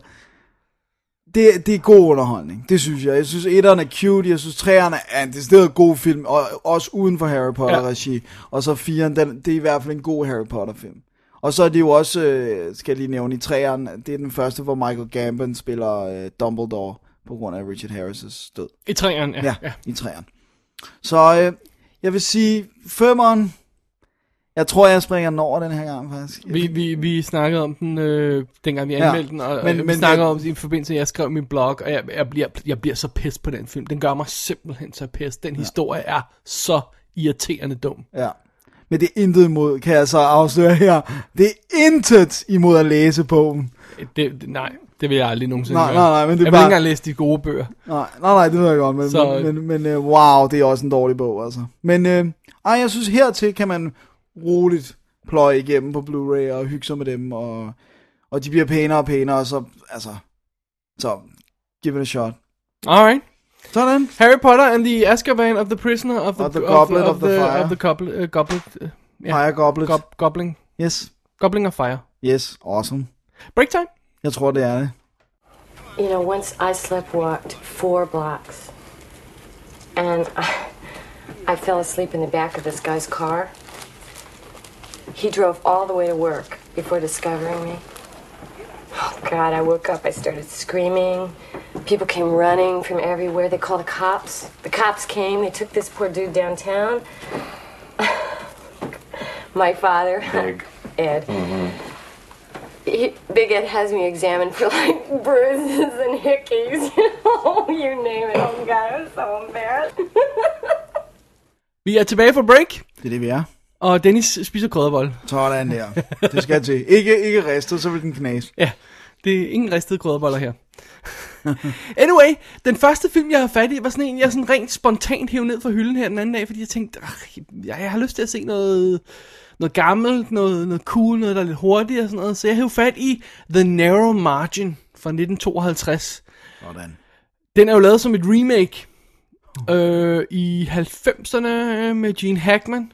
det, det er god underholdning, det synes jeg. Jeg synes, etteren er cute, jeg synes, treeren er en decideret god film, og også uden for Harry Potter-regi. Ja. Og så firen, den, det er i hvert fald en god Harry Potter-film. Og så er det jo også, øh, skal jeg lige nævne, i treeren, det er den første, hvor Michael Gambon spiller øh, Dumbledore, på grund af Richard Harris' død. I træerne, ja. Ja, ja. i træerne. Så øh, jeg vil sige, femmeren, jeg tror, jeg springer den over den her gang, faktisk. Vi, vi, vi snakkede om den, øh, dengang vi Ja, anmeldte den, og men- men, vi men snakkede jeg- om den i forbindelse med, at jeg skrev min blog, og jeg, jeg, bliver, jeg bliver så pissed på den film. Den gør mig simpelthen så pissed. Den ja. historie er så irriterende dum. Ja. Men det er intet imod, kan jeg så afsløre her. Det er intet imod at læse bogen. Det, det, nej, det vil jeg aldrig nogensinde Nej, gøre. nej, nej, men det er jeg vil bare- ikke engang læse de gode bøger. Nej, nej, nej, det ved jeg godt, men, Så- men, men, men uh, wow, det er også en dårlig bog, altså. Men øh, ej, jeg synes, hertil kan man roligt pløje igennem på Blu-ray og hygge sig med dem, og, og de bliver pænere og pænere, og så, altså, så, give it a shot. Alright. Sådan. Harry Potter and the Azkaban of the Prisoner of the, Of the Goblet of the Fire. Of the goblet, uh, goblet, uh, Fire Goblet. gob, gobling, Yes, gobling of fire. yes, awesome. Break time. Jeg tror, det er det. You know, once I sleptwalked four blocks, and I, I fell asleep in the back of this guy's car. He drove all the way to work before discovering me. Oh, God, I woke up. I started screaming. People came running from everywhere. They called the cops. The cops came. They took this poor dude downtown. My father, Big. Ed. He, Big Ed has me examined for like bruises and hickeys, you know, you name it. Oh God, I'm so embarrassed. Vi er tilbage fra break, Det er det, vi er. og Dennis spiser krydderbold. Sådan der. Det skal til. Ikke, ikke ristet, så vil den knase. Ja, det er ingen ristede krydderboller her. anyway, den første film, jeg har fat i, var sådan en, jeg sådan rent spontant hævde ned fra hylden her den anden dag, fordi jeg tænkte, "Ach, jeg, jeg har lyst til at se noget, noget gammelt, noget, noget cool, noget der er lidt hurtigt og sådan noget. Så jeg hævde fat i The Narrow Margin fra 1952. Sådan. Den er jo lavet som et remake øh, i 90'erne med Gene Hackman,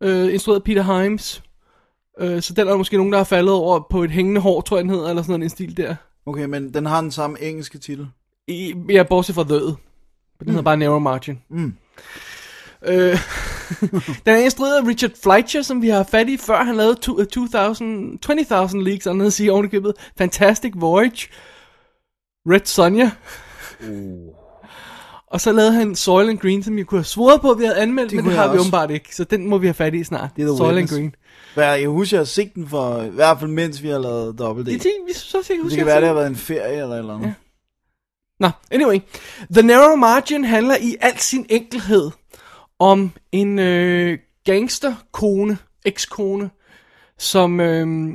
øh, instrueret Peter Himes. Øh, så den er der måske nogen, der har faldet over på et hængende hår, tror jeg den hedder, eller sådan en stil der. Okay, men den har den samme engelske titel. I, ja, bortset fra The. Den mm. hedder bare Narrow Margin. Mm. Øh, den er instrueret af Richard Fleischer, som vi har fat i, før han lavede to, uh, 2000, 20.000 Leagues, og noget at sige ovenikøbet. Fantastic Voyage. Red Sonja. Uh. Og så lavede han Soil and Green, som jeg kunne have svoret på, at vi havde anmeldt, Det men det har vi åbenbart ikke. Så den må vi have fat i snart. Det er Soil Witness. and Green. Hvad, jeg husker, jeg har set den for, i hvert fald mens vi har lavet Double D. Det, det, vi så sikkert Det huske, kan være, det har været en ferie eller eller andet. Nå, anyway. The Narrow Margin handler i al sin enkelhed om en øh, gangsterkone, ekskone, som øh,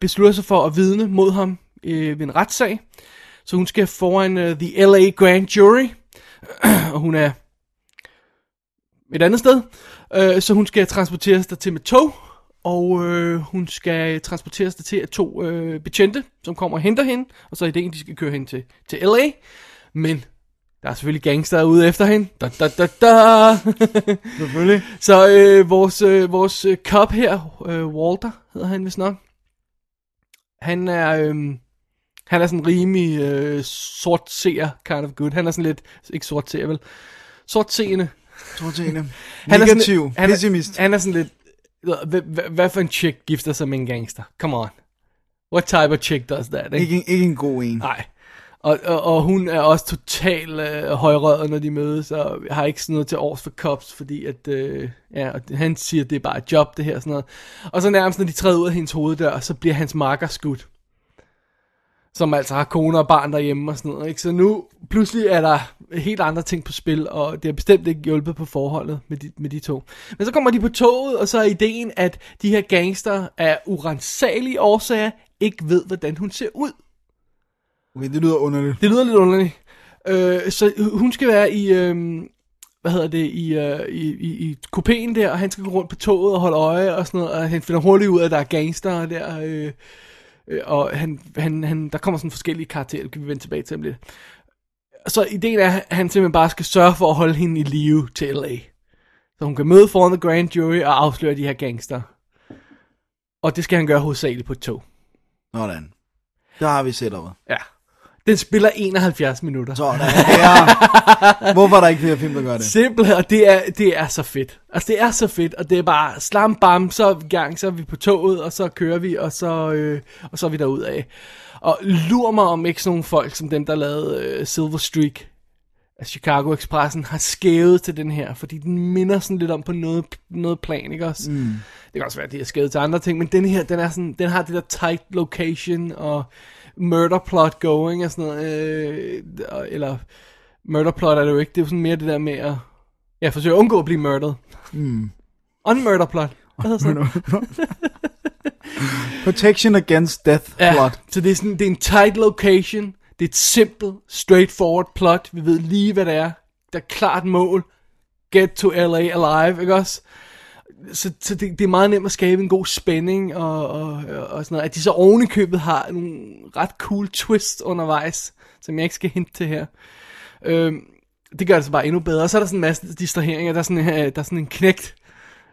beslutter sig for at vidne mod ham øh, ved en retssag. Så hun skal foran øh, The LA Grand Jury, og hun er et andet sted. Øh, så hun skal transporteres der til med tog, og øh, hun skal transporteres der til af to øh, betjente, som kommer og henter hende, og så er ideen, de skal køre hende til, til LA. Men der er selvfølgelig gangster ude efter hende. Da, da, da, da. Selvfølgelig. så øh, vores, øh, vores øh, cop her, øh, Walter hedder han vist nok, han er, øh, han er sådan rimelig øh, sort seer kind of good. Han er sådan lidt, ikke sort seer vel, sort seende. Til en Han er Negativ. sådan, han, Pessimist. er, han er sådan lidt, hvad for en chick gifter sig med en gangster? Come on. What type of chick does that? Ikke? Ikke, ikke en god en. Nej. Og, og, og hun er også total øh, højrøret, når de mødes, og har ikke sådan noget til års for cops, fordi at, øh, ja, og han siger, at det er bare et job, det her, sådan noget. Og så nærmest, når de træder ud af hendes hoveddør, så bliver hans marker skudt. Som altså har kone og barn derhjemme og sådan noget, ikke? Så nu, pludselig er der helt andre ting på spil, og det har bestemt ikke hjulpet på forholdet med de, med de to. Men så kommer de på toget, og så er ideen, at de her gangster af urensagelige årsager ikke ved, hvordan hun ser ud. Okay, det lyder underligt. Det lyder lidt underligt. Øh, så hun skal være i, øh, hvad hedder det, i, øh, i, i, i kupéen der, og han skal gå rundt på toget og holde øje og sådan noget, og han finder hurtigt ud af, at der er gangster der, øh, øh, og han, han, han, der kommer sådan forskellige karakterer, det kan vi vende tilbage til om lidt. Så ideen er, at han simpelthen bare skal sørge for at holde hende i live til LA. Så hun kan møde foran The Grand Jury og afsløre de her gangster. Og det skal han gøre hovedsageligt på et tog. Sådan. Der har vi setupet. Ja. Den spiller 71 minutter. Sådan. Ja. Hvorfor er der ikke flere film, der gør det? Simpelthen, og det er, det er så fedt. Altså, det er så fedt, og det er bare slam bam, så er vi i gang, så er vi på toget, og så kører vi, og så, øh, og så er vi af. Og lur mig om ikke sådan nogle folk, som dem, der lavede øh, Silver Streak af Chicago Expressen, har skævet til den her, fordi den minder sådan lidt om på noget, noget plan, ikke også? Mm. Det kan også være, at de har skævet til andre ting, men den her, den, er sådan, den har det der tight location, og murder plot going, og sådan noget, øh, eller murder plot er det jo ikke, det er jo sådan mere det der med at, ja, forsøge at undgå at blive murdered. Mm. Unmurder plot. Hvad sådan? Protection against death Ja, plot. så det er, sådan, det er en tight location, det er et simpelt, straightforward plot, vi ved lige, hvad det er, der er klart mål, get to LA alive, ikke også? Så, så det, det er meget nemt at skabe en god spænding og, og, og sådan noget. At de så oven i købet har nogle ret cool twist undervejs, som jeg ikke skal hente til her. Øhm, det gør det så bare endnu bedre. Og så er der sådan en masse distraheringer. Der er sådan, øh, der er sådan en knægt,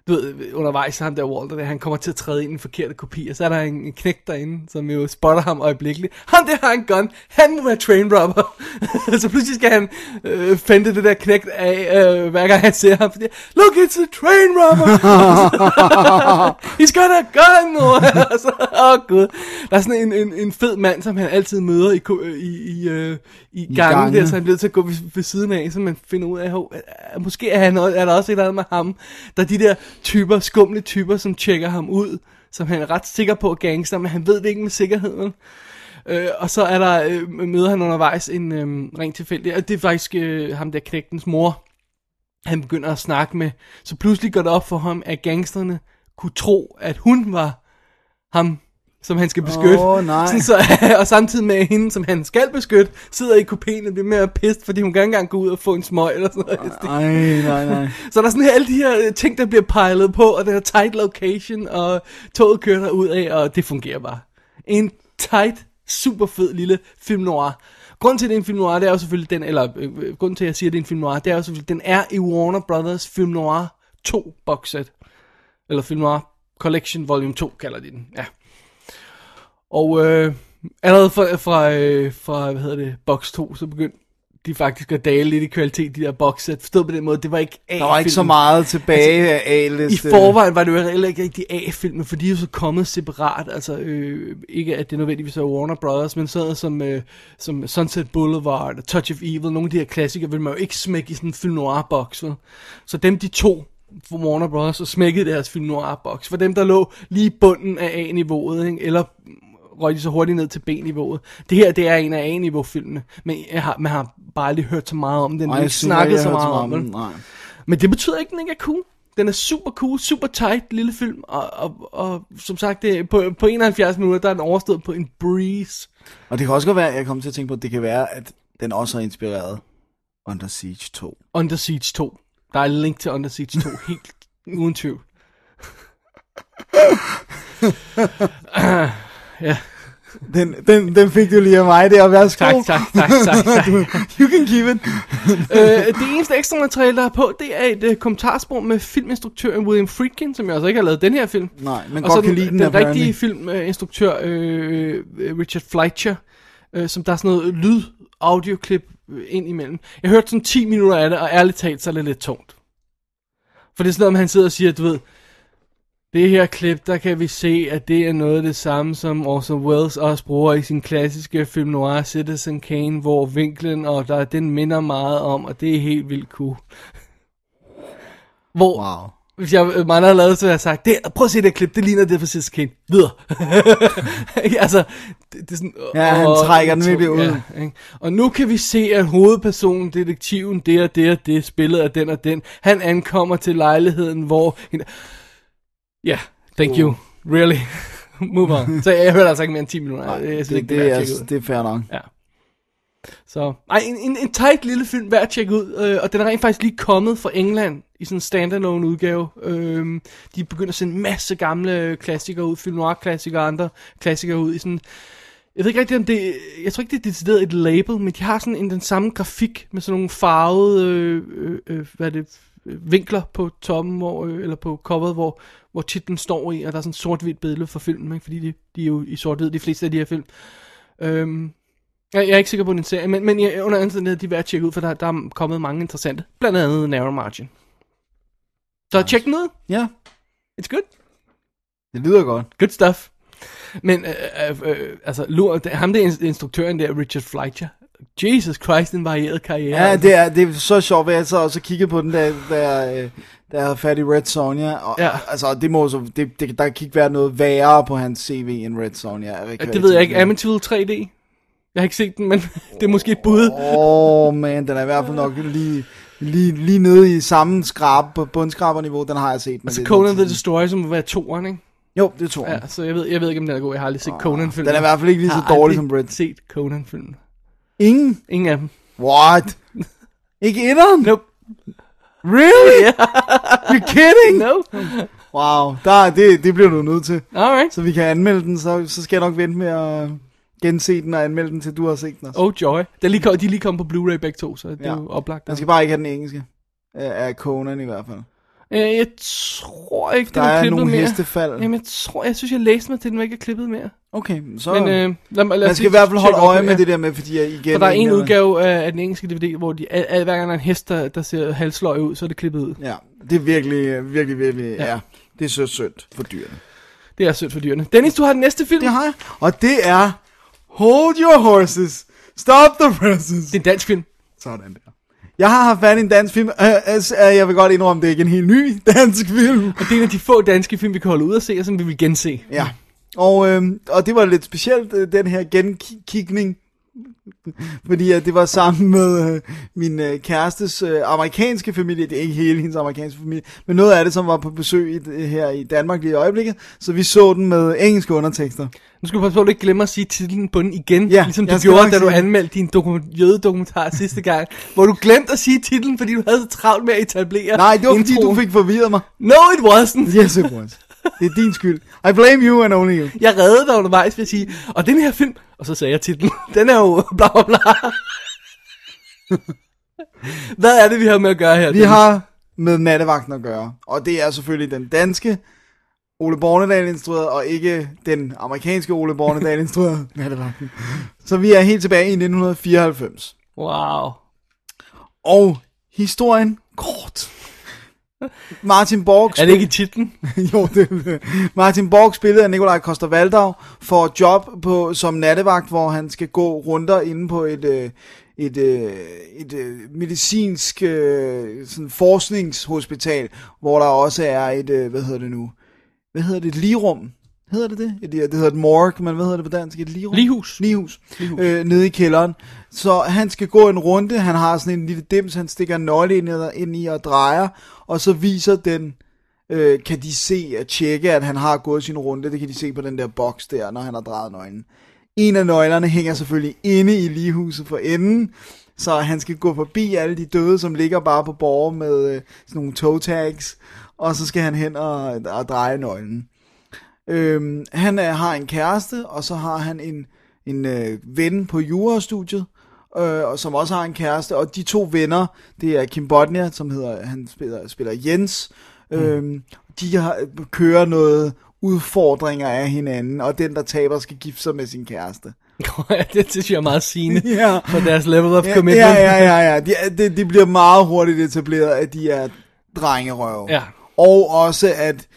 du ved, undervejs, han der Walter, der, han kommer til at træde ind i en forkert kopi, og så er der en, en knægt derinde, som jo spotter ham øjeblikkeligt. Han der har en gun, han må være train robber. så pludselig skal han øh, fende det der knægt af, øh, hver gang han ser ham, fordi, look, it's a train robber! He's got a gun! åh oh, gud. Der er sådan en, en, en fed mand, som han altid møder i, i, i, øh, i, I gangen, gangene. der, så han bliver til at gå ved, ved siden af, så man finder ud af, øh, måske er, han, er der også et eller andet med ham. Der er de der typer, skumle typer, som tjekker ham ud, som han er ret sikker på er gangster, men han ved det ikke med sikkerhed. Øh, og så er der, øh, møder han undervejs en øh, rent tilfældig, og det er faktisk øh, ham der knægtens mor, han begynder at snakke med, så pludselig går det op for ham, at gangsterne kunne tro, at hun var ham, som han skal beskytte. Åh, nej. Sådan så, og samtidig med hende, som han skal beskytte, sidder i kupéen og bliver mere pist, fordi hun kan ikke engang gå ud og få en smøg eller sådan noget. Ej, nej, nej. Så der er sådan her, alle de her øh, ting, der bliver pejlet på, og den her tight location, og toget kører der ud af, og det fungerer bare. En tight, super fed lille film noir. Grunden til, at det er en film noir, det er jo selvfølgelig den, eller øh, øh, grunden til, at jeg siger, at det er en film noir, det er jo selvfølgelig, den er i Warner Brothers Film Noir 2 box set. Eller Film Noir Collection Volume 2, kalder de den, ja. Og øh, allerede fra, fra, øh, fra, hvad hedder det, box 2, så begyndte de faktisk går dale lidt i kvalitet, de der boxsæt. Forstået på den måde, det var ikke A-filmen. Der var ikke så meget tilbage af I A-liste. forvejen var det jo heller ikke rigtig A-filmen, for de er jo så kommet separat. Altså, øh, ikke at det nødvendigvis er Warner Brothers, men sådan som, øh, som Sunset Boulevard Touch of Evil, nogle af de her klassikere, vil man jo ikke smække i sådan en film noir-boks? Så dem, de to for Warner Brothers, og smækkede deres film noir-boks. For dem, der lå lige i bunden af A-niveauet, ikke? eller røg de så hurtigt ned til B-niveauet. Det her, det er en af A-niveau-filmene, men jeg har, man har bare aldrig hørt så meget om den, Nej, ikke snakket så meget om den. Nej. Men det betyder ikke, at den ikke er cool. Den er super cool, super tight lille film, og, og, og som sagt, det, på, på 71 minutter, der er den overstået på en breeze. Og det kan også godt være, jeg kommer til at tænke på, at det kan være, at den også har inspireret Under Siege 2. Under Siege 2. Der er en link til Under Siege 2, helt uden tvivl. ja, Den, den, den fik du lige af mig der, værsgo. tak, tak, tak, tak, tak. you can keep it. øh, det eneste ekstra materiale, der er på, det er et uh, kommentarspor med filminstruktøren William Friedkin, som jeg altså ikke har lavet den her film. Nej, men Og så godt kan den, lide den, den apparently. rigtige filminstruktør, øh, øh, Richard Fleischer, øh, som der er sådan noget lyd audioklip øh, ind imellem. Jeg hørte sådan 10 minutter af det, og ærligt talt, så er det lidt tungt. For det er sådan noget, han sidder og siger, du ved, det her klip, der kan vi se, at det er noget af det samme, som Orson Welles også bruger i sin klassiske film noir Citizen Kane, hvor vinklen, og der, den minder meget om, og det er helt vildt cool. Hvor, Wow. hvis jeg man havde lavet, så havde jeg sagt, det, prøv at se det klip, det ligner det fra Citizen Kane. Videre. Altså, det, det er sådan, Ja, han åh, trækker den to- virkelig ud. Ja, ikke? og nu kan vi se, at hovedpersonen, detektiven, det og det og det, spillet af den og den, han ankommer til lejligheden, hvor... hende- yeah, thank you. Really. Move on. Så jeg hørte altså ikke mere end 10 minutter. Nej, jeg synes det, ikke, det, at er, ud. det er fair nok. Ja. Så, ej, en, en, en tight lille film værd at tjekke ud, øh, og den er rent faktisk lige kommet fra England i sådan en standalone udgave. Øh, de er begyndt at sende en masse gamle klassikere ud, film noir klassikere og andre klassikere ud i sådan, jeg ved ikke rigtig om det, jeg tror ikke det er decideret et label, men de har sådan en, den samme grafik med sådan nogle farvede, øh, øh, øh, hvad er det, vinkler på toppen, hvor, øh, eller på coveret, hvor, hvor titlen står i, og der er sådan et sort-hvidt billede for filmen, ikke? fordi de, de er jo i sort-hvid, de fleste af de her film. Øhm, jeg, jeg er ikke sikker på den serie, men, men jeg, under anden de er værd at tjekke ud, for der, der er kommet mange interessante. Blandt andet Narrow Margin. Så nice. tjek den ud. Ja, It's good. det lyder godt. Good stuff. Men, øh, øh, øh, altså, Lur, det, ham der ins- instruktøren der, Richard Fleischer. Jesus Christ, en varieret karriere. Ja, det er, det er så sjovt, at jeg så også kiggede på den, da, jeg, øh, jeg havde fat i Red Sonja. Og, Ja. Altså, det må så, det, det, der kan ikke være noget værre på hans CV end Red Sonja. Jeg Ja, det ved jeg ikke. Amityville 3D? Jeg har ikke set den, men det er måske et bud. Åh, oh, man, den er i hvert fald nok lige, lige, lige nede i samme skrab, på bundskraberniveau, den har jeg set. Men Altså Conan the. Destroyer, som må være toeren, ikke? Jo, det tror jeg. Ja, så jeg ved, jeg ved ikke, om den er god. Jeg har aldrig set Conan-filmen. Den er i hvert fald ikke lige så Jeg har dårlig som Red. set Conan-filmen. Ingen? Ingen af dem. What? ikke etteren? Nope. Really? You're kidding? No. Wow, der, det, det bliver du nødt til. Alright. Så vi kan anmelde den, så, så skal jeg nok vente med at gense den og anmelde den, til du har set den også. Oh joy. Det er lige, kom- de er lige kommet på Blu-ray begge to, så det er Ja. jo oplagt. Den skal bare ikke have den engelske. Af Conan i hvert fald. Øh, jeg tror ikke, Der den er er klippet nogle mere. hestefald. Jamen, jeg tror, jeg synes, jeg læste mig til, den var ikke er klippet mere. Okay, så... Men øh, lad, lad man skal i hvert fald holde op øje med ja. det der med, fordi jeg igen... For der er en udgave af, af den engelske DVD, hvor de, al, al, hver gang der er en hest, der, der ser halsløg ud, så er det klippet ud. Ja, det er virkelig, virkelig, virkelig, ja. Ja. Det er så synd for dyrene. Det er sødt for dyrene. Dennis, du har den næste film. Det har jeg. Og det er Hold Your Horses. Stop the presses. Det er en dansk film. Sådan der. Jeg har haft fat i en dansk film. Uh, uh, jeg vil godt indrømme, det er ikke en helt ny dansk film. Og det er en af de få danske film, vi kan holde ud og se, og som vi vil gense. Ja. Og, øhm, og det var lidt specielt, øh, den her genkigning. Fordi at det var sammen med øh, min øh, kærestes øh, amerikanske familie. Det er ikke hele hendes amerikanske familie. Men noget af det, som var på besøg i, her i Danmark lige i øjeblikket. Så vi så den med engelske undertekster. Nu skal du passe på, at du ikke glemmer at sige titlen på den igen, Ja, ligesom du gjorde, da du anmeldte din dokum- jødedokumentar sidste gang, hvor du glemte at sige titlen, fordi du havde så travlt med at etablere Nej, det var fordi, introen. du fik forvirret mig. No, it wasn't. Yes, it was. Det er din skyld. I blame you and only you. Jeg reddede dig undervejs ved at sige, og den her film, og så sagde jeg titlen, den er jo bla bla bla. Hvad er det, vi har med at gøre her? Vi Dennis? har med nattevagten at gøre. Og det er selvfølgelig den danske Ole Bornedal instrueret, og ikke den amerikanske Ole Bornedal instrueret nattevagten. Så vi er helt tilbage i 1994. Wow. Og historien kort. Martin Borg Er det ikke i titlen? jo, det, Martin Borg spillet af Nikolaj Koster Valdau får job på, som nattevagt, hvor han skal gå runder inde på et, øh, et, øh, et øh, medicinsk øh, sådan forskningshospital, hvor der også er et, øh, hvad hedder det nu, hvad hedder det, et ligerum? Hedder det det? Et, det hedder et morgue, men hvad hedder det på dansk? Et? Lighus. Lighus. Øh, nede i kælderen. Så han skal gå en runde, han har sådan en lille dims, han stikker en nøgle ind, i- ind i og drejer, og så viser den, øh, kan de se at tjekke, at han har gået sin runde, det kan de se på den der boks der, når han har drejet nøglen. En af nøglerne hænger selvfølgelig inde i ligehuset for enden, så han skal gå forbi alle de døde, som ligger bare på borger med øh, sådan nogle toe tags, og så skal han hen og, og dreje nøglen. Øhm, han er, har en kæreste, og så har han en, en øh, ven på jurastudiet, øh, og som også har en kæreste, og de to venner, det er Kim Bodnia, som hedder, han spiller, spiller Jens, øhm, de har, kører noget udfordringer af hinanden, og den, der taber, skal gifte sig med sin kæreste. det synes jeg er meget sigende Ja. for deres level of commitment. ja, ja, ja, ja. De, de, de bliver meget hurtigt etableret, at de er drengerøve. Ja. Og også, at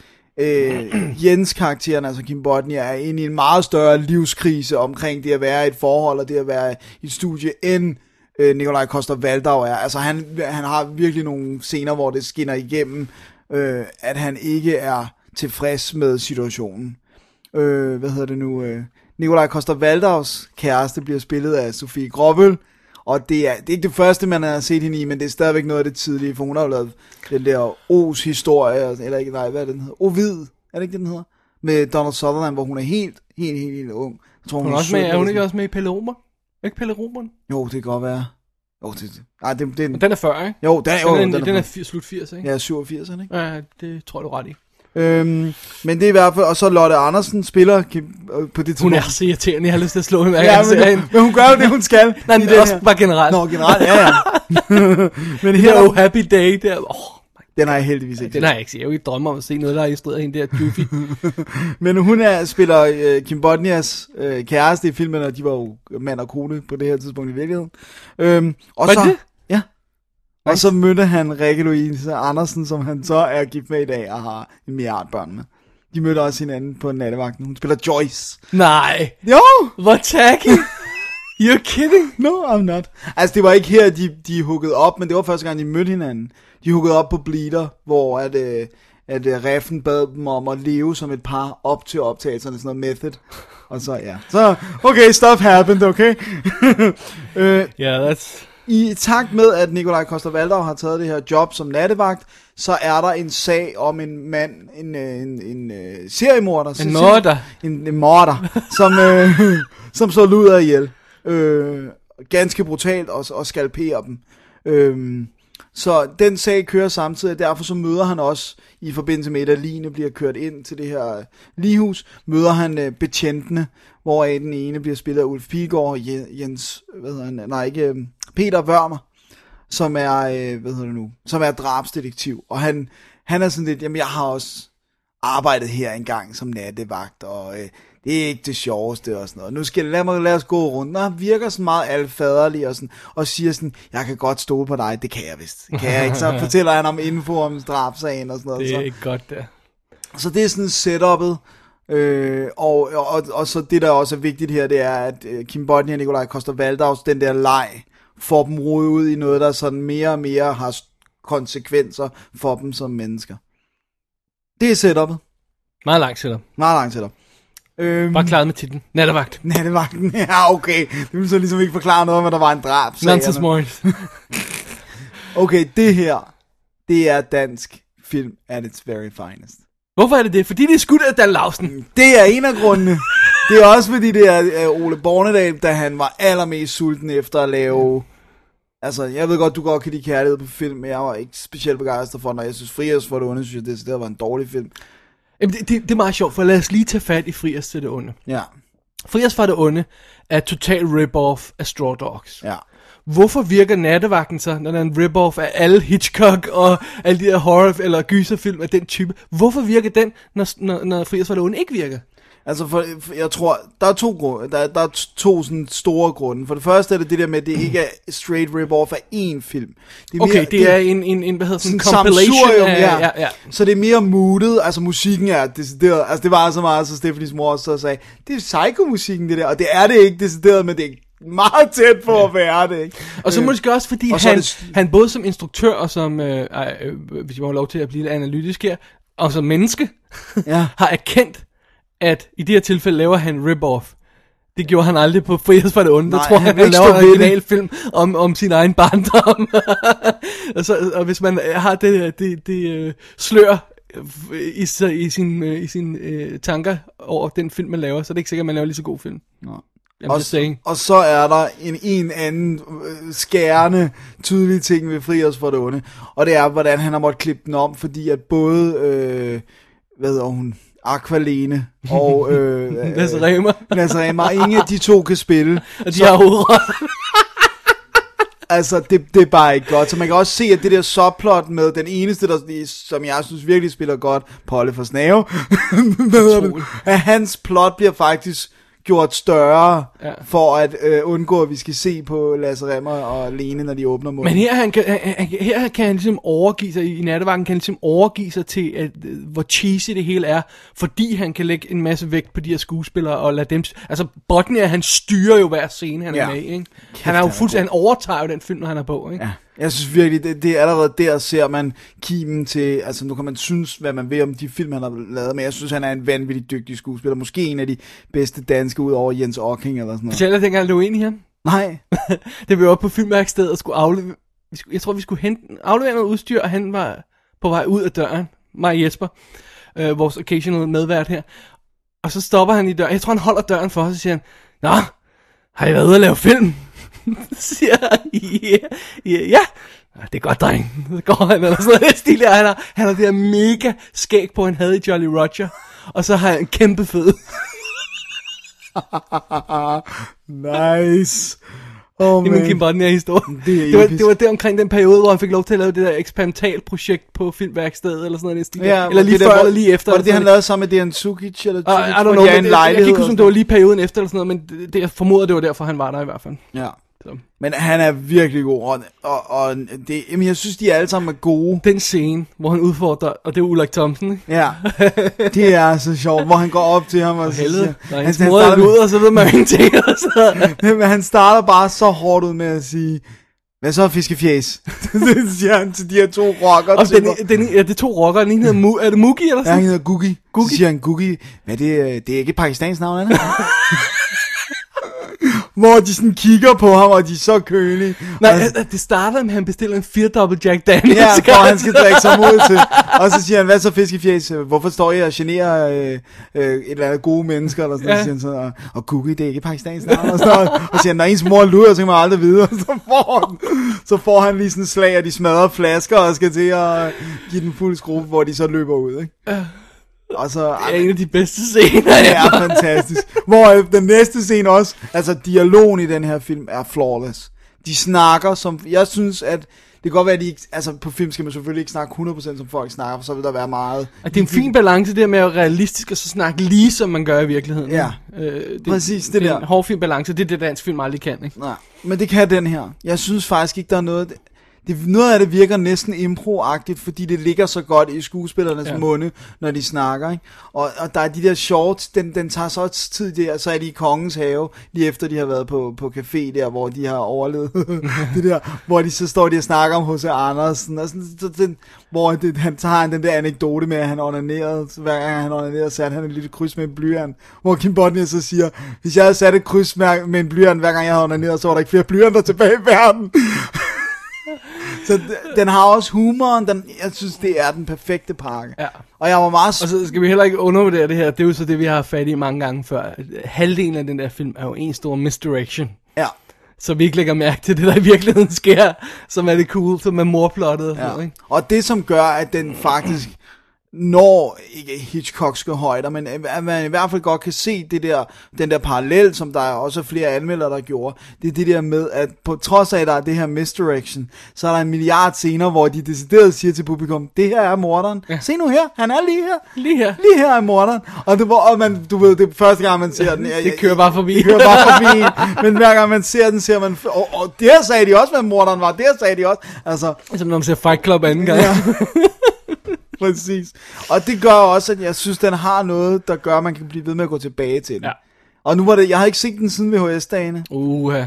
øh, Jens karakteren, altså Kim Bodnia, er inde i en meget større livskrise omkring det at være i et forhold, og det at være i et studie, end øh, Nikolaj Koster Valdau er. Altså han, han har virkelig nogle scener, hvor det skinner igennem, øh, at han ikke er tilfreds med situationen. Øh, hvad hedder det nu? Øh, Nikolaj Koster Valdaus kæreste bliver spillet af Sofie Gråbøl, og det er, det er ikke det første, man har set hende i, men det er stadigvæk noget af det tidlige, for hun har jo lavet den der O's historie, eller ikke, nej, hvad er det, den hedder? Ovid, er det ikke det, den hedder? Med Donald Sutherland, hvor hun er helt, helt, helt, helt ung. Jeg tror, Hun er, også med, 17 er hun ikke også med i Pelle Romer? Er ikke Pelle Romer? Jo, det kan godt være. Jo, det, nej, det, det, Men den er 40, ikke? jo, den, er- jo, den, er, den, den er, er, fi- slut 80, ikke? ja, 87, ikke? Ja, det tror du er ret i. Øhm, men det er i hvert fald, og så Lotte Andersen spiller øh, på det Hun er tidspunkt- så irriterende, jeg har lyst til at slå hende Ja, men, hende. men hun gør jo det, hun skal. Nej, men den også her. bare generelt. Nå, generelt, ja, ja. men Det her, der Oh Happy Day der. Oh, den har jeg heldigvis ikke den har jeg ikke set. Jeg er jo ikke drømme om at se noget, der har instrueret hende der Goofy. Men hun er, spiller øh, Kim Bodnias øh, kæreste i filmen, og de var jo mand og kone på det her tidspunkt i virkeligheden. Øhm, og Var så, det? Og så mødte han Rikke Louise Andersen, som han så er gift med i dag og har en milliard børn med. De mødte også hinanden på nattevagten. Hun spiller Joyce. Nej, Jo! hvor tacky. You're kidding. No, I'm not. Altså, det var ikke her, de, de huggede op, men det var første gang, de mødte hinanden. De huggede op på Bleeder, hvor at, øh, at øh, Reffen bad dem om at leve som et par op til optagelserne, sådan noget method. Og så, ja. Så, okay, stuff happened, okay? øh, Yeah, that's... I takt med, at Nikolaj Koster Valdau har taget det her job som nattevagt, så er der en sag om en mand, en, øh, en, en, en seriemorder. En morder. En, en morder, som, øh, som så luder ihjel. Øh, ganske brutalt og, og skalperer dem. Øh, så den sag kører samtidig, og derfor så møder han også, i forbindelse med, at Line bliver kørt ind til det her øh, ligehus, møder han øh, betjentene, hvoraf den ene bliver spillet af Ulf Je- Jens, hvad hedder han, nej ikke, øh, Peter Wørmer, som er, øh, hvad hedder det nu, som er drabsdetektiv, og han, han er sådan lidt, jamen jeg har også arbejdet her engang som nattevagt, og øh, det er ikke det sjoveste og sådan noget. Nu skal lad mig lad os gå rundt. Og han virker sådan meget alfaderlig og, sådan, og siger sådan, jeg kan godt stole på dig, det kan jeg vist. Det kan jeg ikke. Så fortæller han om info om drabsagen og sådan noget. Det så. er ikke godt der. Så det er sådan setup'et. Øh, og, og, og så det der også er vigtigt her, det er, at øh, Kim Bodnia og Nikolaj Koster Valdaus, den der leg, får dem rodet ud i noget, der sådan mere og mere har konsekvenser for dem som mennesker. Det er setup'et. Meget langt dig. Meget langt setup. Øhm, Bare klaret med titlen. Nattevagt. Nattevagten, ja okay. Det vil så ligesom ikke forklare noget om, at der var en drab. Nonsense Mornings. Okay, det her, det er dansk film at its very finest. Hvorfor er det det? Fordi det er skudt af Dan Lausen. Det er en af grundene. Det er også fordi, det er Ole Bornedal, da han var allermest sulten efter at lave... Altså, jeg ved godt, du godt kan lide kærlighed på film, men jeg var ikke specielt begejstret for den, og jeg synes, Frias for det onde, synes jeg, det, var en dårlig film. Jamen, det, det, det er meget sjovt, for lad os lige tage fat i Frias til det onde. Ja, Frias for det onde er total rip-off af Straw Dogs. ja. Hvorfor virker nattevagten så, når der er en rip-off af alle Hitchcock og alle de her horror- eller gyserfilm af den type? Hvorfor virker den, når, når, når Frias for det onde ikke virker? Altså, for, for jeg tror, der er to grunde. Der, der er to sådan store grunde. For det første er det det der med, at det ikke er straight rip-off af én film. Det Okay, det er en, en, en hvad hedder sådan en sådan compilation af, ja. ja, ja. Så det er mere moodet, altså musikken er decideret, altså det var så meget, så Stephanies mor også så sagde, det er psycho-musikken det der, og det er det ikke decideret, men det er meget tæt på at være det, ikke? Og så Øh, måske også, fordi og er han, det- han både som instruktør og som, øh, øh, hvis jeg må have lov til at blive lidt analytisk her, og som menneske, Ja. har erkendt, at i det her tilfælde laver han rip-off. Det gjorde han aldrig på Frihes for det onde. Der Nej, tror han han, han laver en original film om, om sin egen barndom. og, så, og hvis man har det, det, det øh, slør øh, i, i sin, øh, i sin øh, tanker over den film, man laver, så er det ikke sikkert, at man laver lige så god film. Nå. I'm Og, og så er der en, en anden øh, skærende, tydelig ting ved Fri os for det onde. Og det er, hvordan han har måttet klippe den om, fordi at både, øh, hvad hedder hun, Aqualene og øh, Lasse Remer. Lasse Remer, ingen af de to kan spille. Og de har hovedroller. Altså, det, det er bare ikke godt. Så man kan også se, at det der subplot med den eneste, der, som jeg synes virkelig spiller godt, Polle for Snave, at hans plot bliver faktisk gjort større, Ja. for at øh, undgå, at vi skal se på Lasse Remmer og Lene, når de åbner munden. Men her, han kan, han, her kan han ligesom overgive sig, i nattevagten kan han ligesom overgive sig til, at, øh, hvor cheesy det hele er, fordi han kan lægge en masse vægt på de her skuespillere, og lade dem, altså Botnia, han styrer jo hver scene, han er Ja. med i, ikke? Han er jo er fuldstændig, han overtager jo den film, når han er på, ikke? Ja, jeg synes virkelig, det, det er allerede der, ser man kimen til, altså nu kan man synes, hvad man vil om de film, han har lavet, men jeg synes, han er en vanvittig dygtig skuespiller. Måske en af de bedste danske, ud over Jens Ocking eller sådan noget. Fortæller dengang lå ind i ham? Nej, Det var oppe på filmværkstedet og skulle aflevere, vi skulle, jeg tror, vi skulle hente, aflevere noget udstyr, og han var på vej ud af døren, mig og Jesper, øh, vores occasional medvært her. Og så stopper han i døren, jeg tror, han holder døren for os, og siger han, Nå, har I været ude at lave film? siger ja, ja, ja. "Nå, Det er godt, dreng. Så går han, eller sådan noget stil. Han har, han har det her mega skæg på, han havde i Jolly Roger. Og så har han en kæmpe fed. nice. Oh, Det er min Kim Bodnia historie. Det er det, var, det var der omkring den periode, hvor han fik lov til at lave det der eksperimental projekt på filmværkstedet, eller sådan noget. Ja, eller lige før, der, eller lige efter. Var det det, han lavede sammen med Dejan Sukic? Eller. Sukic, I, don't know, de er en jeg kan ikke huske, om det var lige perioden efter, eller sådan noget, men det, det, jeg formoder, det var derfor, han var der i hvert fald. Ja. Så. Men han er virkelig god, og, og, og det, jamen, jeg synes, de alle sammen er gode. Den scene, hvor han udfordrer, og det er Ulrik Thomsen, ikke? Ja, det er så sjovt, hvor han går op til ham og så siger, er han, han, er starter, ud, og så ved man ingenting. Og så. men han starter bare så hårdt ud med at sige, hvad så fiskefjæs? det siger han til de her to rocker. Og den, den, ja, det er to rockere, den ene hedder Mu, er det Mugi eller Ja, sådan? han hedder Gugi. Gugi. Så siger han Gugi. Hvad det? øh, Det er ikke et pakistans navn, er det? Hvor de sådan kigger på ham, og de er så kølige. Nej, og, det starter med, at han bestiller en 4 dobbelt Jack Daniels. Ja, hvor han skal drikke sig mod til. Og så siger han, hvad så fiskefjæs? Hvorfor står jeg og generer øh, øh, et eller andet gode mennesker? Eller sådan Ja. ja. siger han så, og, og Gugi, det er ikke pakistans navn. Og, sådan, noget. og siger han, når ens mor luder, så kan man aldrig vide. Og så får han, så får han lige sådan et slag, og de smadrer flasker, og skal til at give den fuld skrue, hvor de så løber ud. Ikke? Og så, Det er en af de bedste scener. det er fantastisk. Hvor øh, den næste scene også, altså dialogen i den her film er flawless. De snakker som, jeg synes at, det kan godt være, at de ikke, altså på film skal man selvfølgelig ikke snakke 100% som folk snakker, for så vil der være meget. Og det er en fin balance der med at være realistisk og så snakke lige som man gør i virkeligheden. Ja. øh, det, Præcis, det det er der. en hård fin balance, det er det dansk film aldrig kan, ikke? Nej, men det kan den her. Jeg synes faktisk ikke, der er noget... Det, noget af det virker næsten impro-agtigt, fordi det ligger så godt i skuespillernes Ja. munde, når de snakker. Ikke? Og, og der er de der shorts, den, den tager så tid der, så er de i kongens have, lige efter de har været på, på café der, hvor de har overlevet det der, hvor de så står de og snakker om H.C. Andersen, og sådan, så den, hvor det, han tager den der anekdote med, at han onanerede, så hver gang han onanerede, satte han et lille kryds med en blyant, hvor Kim Bodnia så siger, hvis jeg havde sat et kryds med, med en blyant, hver gang jeg havde onaneret, så var der ikke flere blyanter tilbage i verden. så den har også humoren, den, jeg synes, det er den perfekte pakke. Ja. Og jeg var meget... Og så skal vi heller ikke undervurdere det her, det er jo så det, vi har fat i mange gange før. Halvdelen af den der film er jo en stor misdirection. ja. Så vi ikke lægger mærke til det, der i virkeligheden sker, som er det cool, som er morplottet og Ja. noget, ikke? Og det som gør, at den faktisk når ikke Hitchcockske højder, men at man i hvert fald godt kan se det der, den der parallel, som der er også flere anmeldere, der gjorde. Det er det der med, at på trods af, at der er det her misdirection, så er der en milliard scener, hvor de decideret siger til publikum, det her er morderen. Ja. Se nu her, han er lige her. Lige her. Lige her er morderen. Og, det, var, og man, du ved, det er første gang, man ser den. Jeg, Det kører bare forbi. Det kører bare forbi. men hver gang man ser den, ser man, og, og der sagde de også, hvad morderen var. Der sagde de også. Altså, Som når man ser Fight Club anden gang. Ja. Præcis. Og det gør også, at jeg synes, den har noget, der gør, at man kan blive ved med at gå tilbage til den. Ja. Og nu var det, jeg har ikke set den siden VHS-dagene, Uha.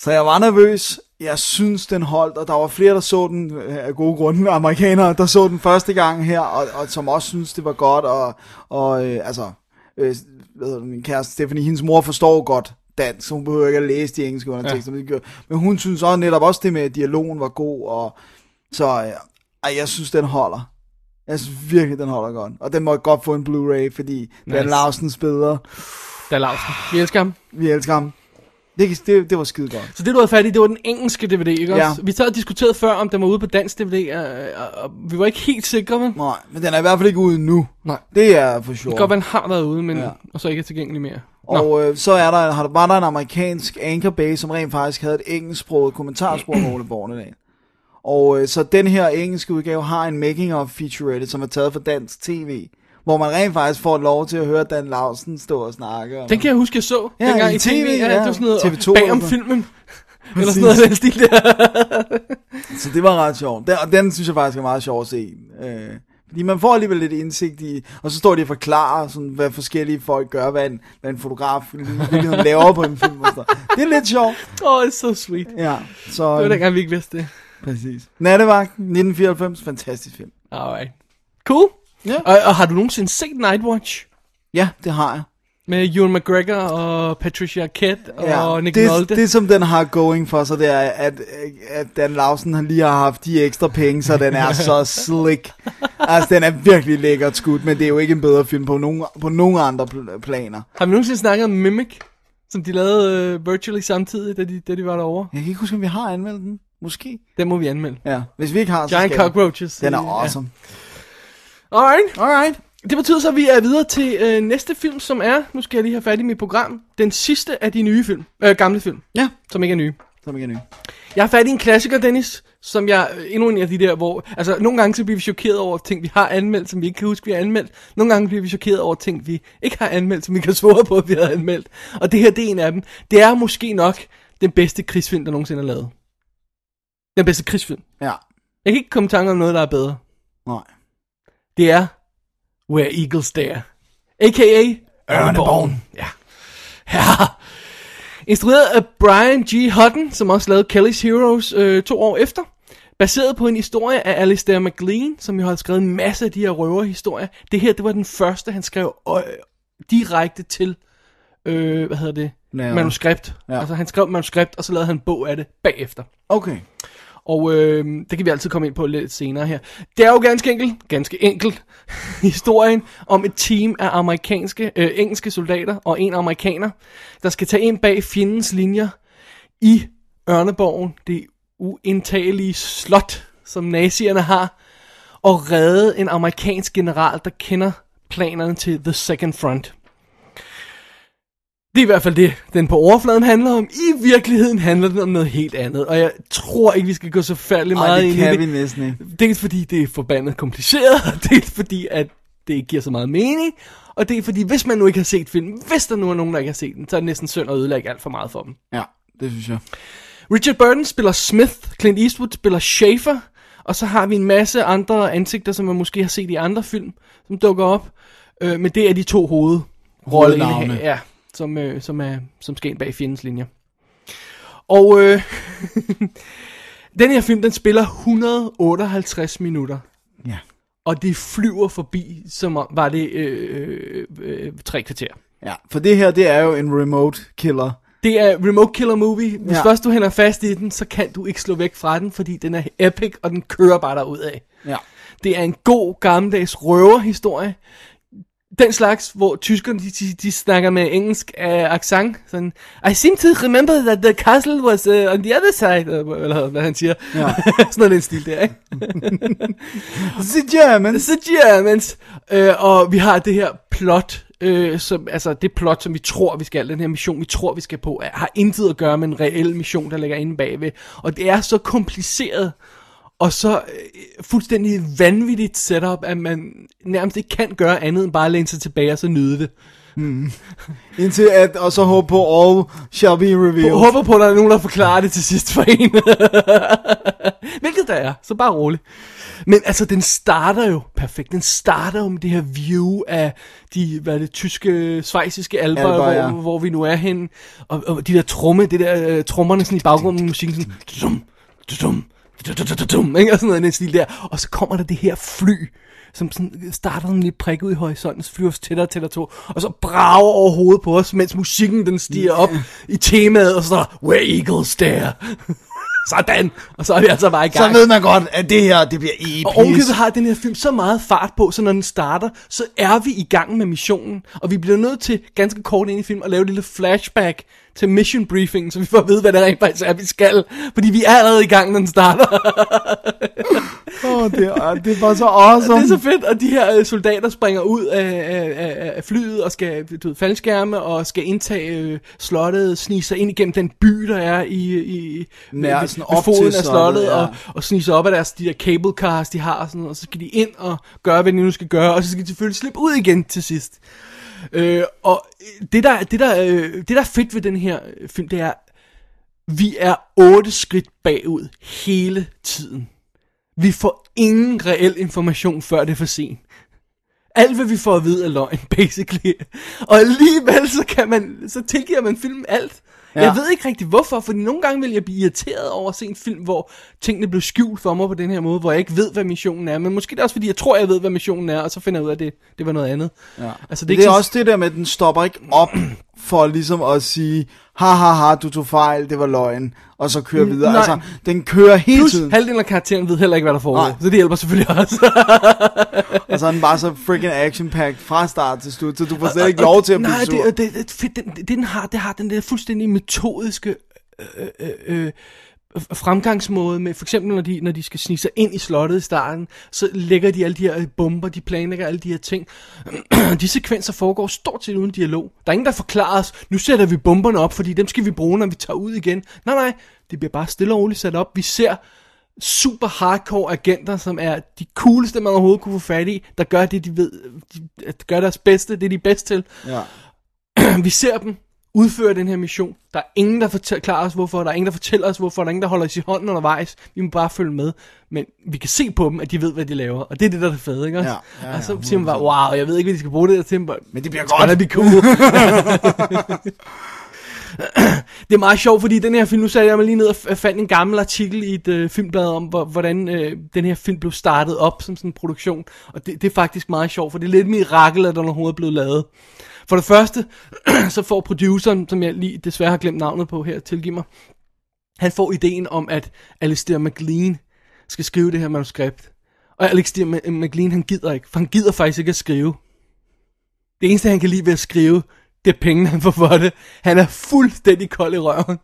så jeg var nervøs. Jeg synes, den holdt, og der var flere, der så den øh, af gode grunde, amerikanere, der så den første gang her, og, og som også synes, det var godt, og, og øh, altså, øh, hvad hedder min kæreste Stephanie, hendes mor forstår godt dansk, så hun behøver ikke at læse de engelske undertekster, ja. men hun synes også netop også det med, at dialogen var god, og så, øh, ej, jeg synes, den holder. Jeg synes virkelig, den holder godt. Og den må godt få en Blu-ray, fordi nice. Dan spiller. Der er Lausen. Vi elsker ham. Vi elsker ham. Det, det, det var skide godt. Så det du havde fat i, det var den engelske DVD, ikke Ja. også? Vi sad og diskuterede før, om den var ude på dansk DVD, og, og, og vi var ikke helt sikre, vel? Nej, men den er i hvert fald ikke ude nu. Nej. Det er for Det sure. kan godt være, den har været ude, men Ja. og så ikke er tilgængelig mere. Nå. Og øh, så er der, har, var der en amerikansk Anchor Bay, som rent faktisk havde et engelsksproget kommentarspor med Ole Bornedal. Og øh, så den her engelske udgave har en making of featurette, som er taget fra dansk tv, hvor man rent faktisk får lov til at høre Dan Lausen stå og snakke. Og Den kan jeg huske, jeg så Ja, dengang i tv. TV, ja, ja. det var sådan noget TV2 bag om sådan. filmen. Eller sådan noget af den stil der. Så det var ret sjovt. Den, og den synes jeg faktisk er meget sjov at se. Øh, fordi man får alligevel lidt indsigt i, og så står de og forklarer, sådan, hvad forskellige folk gør, hvad en, hvad en fotograf laver på en film. Og sådan. Det er lidt sjovt. Åh, oh, it's so sweet. Ja, så Det var øh, dengang, vi ikke vidste det. Præcis. Nattevagt, 1994, fantastisk film. Alright. Cool. Ja. Og, og har du nogensinde set Nightwatch? Ja, det har jeg. Med Ewan McGregor og Patricia Arquette og Ja, Nick det, Nolte? det, som den har going for sig, det er, at, at Dan Lausen lige har haft de ekstra penge, så den er så slick. Altså, den er virkelig lækkert skudt, men det er jo ikke en bedre film på nogen, på nogen andre pl- planer. Har vi nogensinde snakket om Mimic? Som de lavede uh, virtually samtidig, da de, da de var derovre? Jeg kan ikke huske, om vi har anmeldt den. Måske. Den må vi anmelde. Ja, hvis vi ikke har, så Giant skal. Cockroaches. Den er Ja. awesome. Alright. Alright. Det betyder så, at vi er videre til øh, næste film, som er, nu skal jeg lige have fat i mit program, den sidste af de nye film, øh, gamle film, Ja, som ikke er nye. så er vi igen Jeg har fat i en klassiker, Dennis, som jeg, øh, endnu en af de der, hvor, altså nogle gange så bliver vi chokeret over ting, vi har anmeldt, som vi ikke kan huske, vi har anmeldt. Nogle gange bliver vi chokeret over ting, vi ikke har anmeldt, som vi kan svare på, at vi har anmeldt. Og det her, det er en af dem. Det er måske nok den bedste krigsfilm, der nogensinde er lavet. Den bedste krigsfilm. Ja. Jeg kan ikke komme i tanke om noget, der er bedre. Nej. Det er Where Eagles Dare. A.k.a. Ørneborn. Ja. Ja. Instrueret af Brian G. Hutton, som også lavede Kelly's Heroes øh, to år efter. Baseret på en historie af Alistair MacLean, som jo har skrevet en masse af de her røverhistorier. Det her, det var den første, han skrev øh, direkte til, øh, hvad hedder det, Laver. manuskript. Ja. Ja. Altså han skrev manuskript, og så lavede han en bog af det bagefter. Okay. Og øh, det kan vi altid komme ind på lidt senere her. Det er jo ganske enkelt, ganske enkelt, historien om et team af amerikanske, øh, engelske soldater og en amerikaner, der skal tage ind bag fjendens linjer i Ørneborgen, det uindtagelige slot, som nazierne har, og redde en amerikansk general, der kender planerne til The Second Front. Det er i hvert fald det, den på overfladen handler om. I virkeligheden handler den om noget helt andet, og jeg tror ikke, vi skal gå så færdeligt Ej, meget det ind kan i vi det. næsten ikke. Dels fordi det er forbandet kompliceret, og dels fordi, at det ikke giver så meget mening, og det er fordi, hvis man nu ikke har set filmen, hvis der nu er nogen, der ikke har set den, så er det næsten synd at ødelægge alt for meget for dem. Ja, det synes jeg. Richard Burton spiller Smith, Clint Eastwood spiller Schaefer, og så har vi en masse andre ansigter, som man måske har set i andre film, som dukker op. Øh, men det er de to hovedroller, Hovednavne. ja, som, øh, som, er, som skal ind bag fjendens linjer. Og øh, den her film, den spiller 158 minutter. Ja. Og det flyver forbi, som om var det øh, øh, øh, tre kvarter. Ja, for det her, det er jo en remote killer. Det er remote killer movie. Hvis ja. først du hænder fast i den, så kan du ikke slå væk fra den, fordi den er epic, og den kører bare derud af. Ja. Det er en god gammeldags røverhistorie. Den slags, hvor tyskerne, de, de, de snakker med engelsk uh, accent. Sådan, I seem to remember that the castle was uh, on the other side, uh, eller hvad han siger. Ja. Sådan noget den stil der, ikke? The Germans. The Germans. Øh, og vi har det her plot, øh, som, altså det plot, som vi tror, vi skal, den her mission, vi tror, vi skal på, er, har intet at gøre med en reel mission, der ligger inde bagved. Og det er så kompliceret, og så øh, fuldstændig vanvittigt setup, at man nærmest ikke kan gøre andet end bare at læne sig tilbage og så nyde det. Indtil at, og så håbe på all shall be revealed. Jeg håber på, at der er nogen, der forklarer det til sidst for en. Hvilket der er, så bare rolig. Men altså, den starter jo perfekt. Den starter jo med det her view af de, hvad er det, tyske, svejsiske alber, Alper, hvor, ja. hvor vi nu er henne. Og, og de der tromme, det der uh, trommerne sådan i baggrunden, musikken sådan, dum, dum, ikke? og sådan noget i den stil der. Og så kommer der det her fly, som sådan starter en lidt prik ud i horisonten, så flyver os tættere og tættere to, og så brager over hovedet på os, mens musikken den stiger op i temaet, og så er Where Eagles Dare. Sådan, og så er vi altså bare i Så gang. ved man godt, at det her, det bliver episk. Og ovenkøbet har den her film så meget fart på, så når den starter, så er vi i gang med missionen. Og vi bliver nødt til, ganske kort ind i filmen, at lave et lille flashback til mission briefingen, så vi får at vide, hvad det rent faktisk er, vi skal. Fordi vi er allerede i gang, når den starter. Åh, det, er, det er bare så awesome. det er så fedt, og de her øh, soldater springer ud af, af, af, flyet og skal du ved, faldskærme og skal indtage øh, slottet, snige sig ind igennem den by, der er i, i Nær, ved, sådan op foden til af slottet, ja. og, og snige sig op af deres de der cable cars, de har, og, sådan og så skal de ind og gøre, hvad de nu skal gøre, og så skal de selvfølgelig slippe ud igen til sidst. Øh, og det der, det, der, øh, det der er fedt ved den her øh, film, det er, vi er otte skridt bagud hele tiden. Vi får ingen reel information, før det er for sent. Alt, hvad vi får at vide, er løgn, basically. Og alligevel, så, kan man, så tilgiver man filmen alt. Ja. Jeg ved ikke rigtig hvorfor, fordi nogle gange vil jeg blive irriteret over at se en film, hvor tingene blev skjult for mig på den her måde, hvor jeg ikke ved, hvad missionen er. Men måske det er også, fordi jeg tror, jeg ved, hvad missionen er, og så finder jeg ud af, at det, det var noget andet. Ja. Altså, det, det det er sådan- også det der med, at den stopper ikke op for ligesom at sige, ha ha ha, du tog fejl, det var løgn, og så kører videre. nej. Altså, den kører hele Plus, tiden, halvdelen af karakteren ved heller ikke, hvad der foregår. Nej. Så det hjælper selvfølgelig også. og så er den bare så freaking action-packed fra start til slut, så du får slet ikke lov til at blive Nej, sur. det, det, det, den, det, den har, det har den der fuldstændig metodiske øh, øh, øh, fremgangsmåde med, for eksempel når de, når de skal snige sig ind i slottet i starten, så lægger de alle de her bomber, de planlægger alle de her ting. de sekvenser foregår stort set uden dialog. Der er ingen, der forklarer os, nu sætter vi bomberne op, fordi dem skal vi bruge, når vi tager ud igen. Nej, nej, det bliver bare stille og roligt sat op. Vi ser super hardcore agenter, som er de cooleste, man overhovedet kunne få fat i, der gør det, de ved, de, de gør deres bedste, det er de bedst til. Ja. vi ser dem udføre den her mission. Der er ingen, der forklarer os hvorfor, der er ingen, der fortæller os hvorfor, der er ingen, der holder os i hånden undervejs. Vi må bare følge med. Men vi kan se på dem, at de ved, hvad de laver. Og det er det, der er fede, ikke også? Ja, ja, ja, og så siger man bare, wow, jeg ved ikke, hvad de skal bruge det der til. Men Men det bliver godt. Det cool. det er meget sjovt, fordi den her film, nu satte jeg mig lige ned og fandt en gammel artikel i et øh, filmblad om, hvor, hvordan øh, den her film blev startet op som sådan en produktion. Og det, det er faktisk meget sjovt, for det er lidt et mirakel, at den overhovedet er blevet lavet. For det første, så får produceren, som jeg lige desværre har glemt navnet på her, tilgiv mig, han får ideen om, at Alistair McLean skal skrive det her manuskript. Og Alistair McLean, han gider ikke, for han gider faktisk ikke at skrive. Det eneste, han kan lide ved at skrive, det er pengene, han får for det. Han er fuldstændig kold i røven.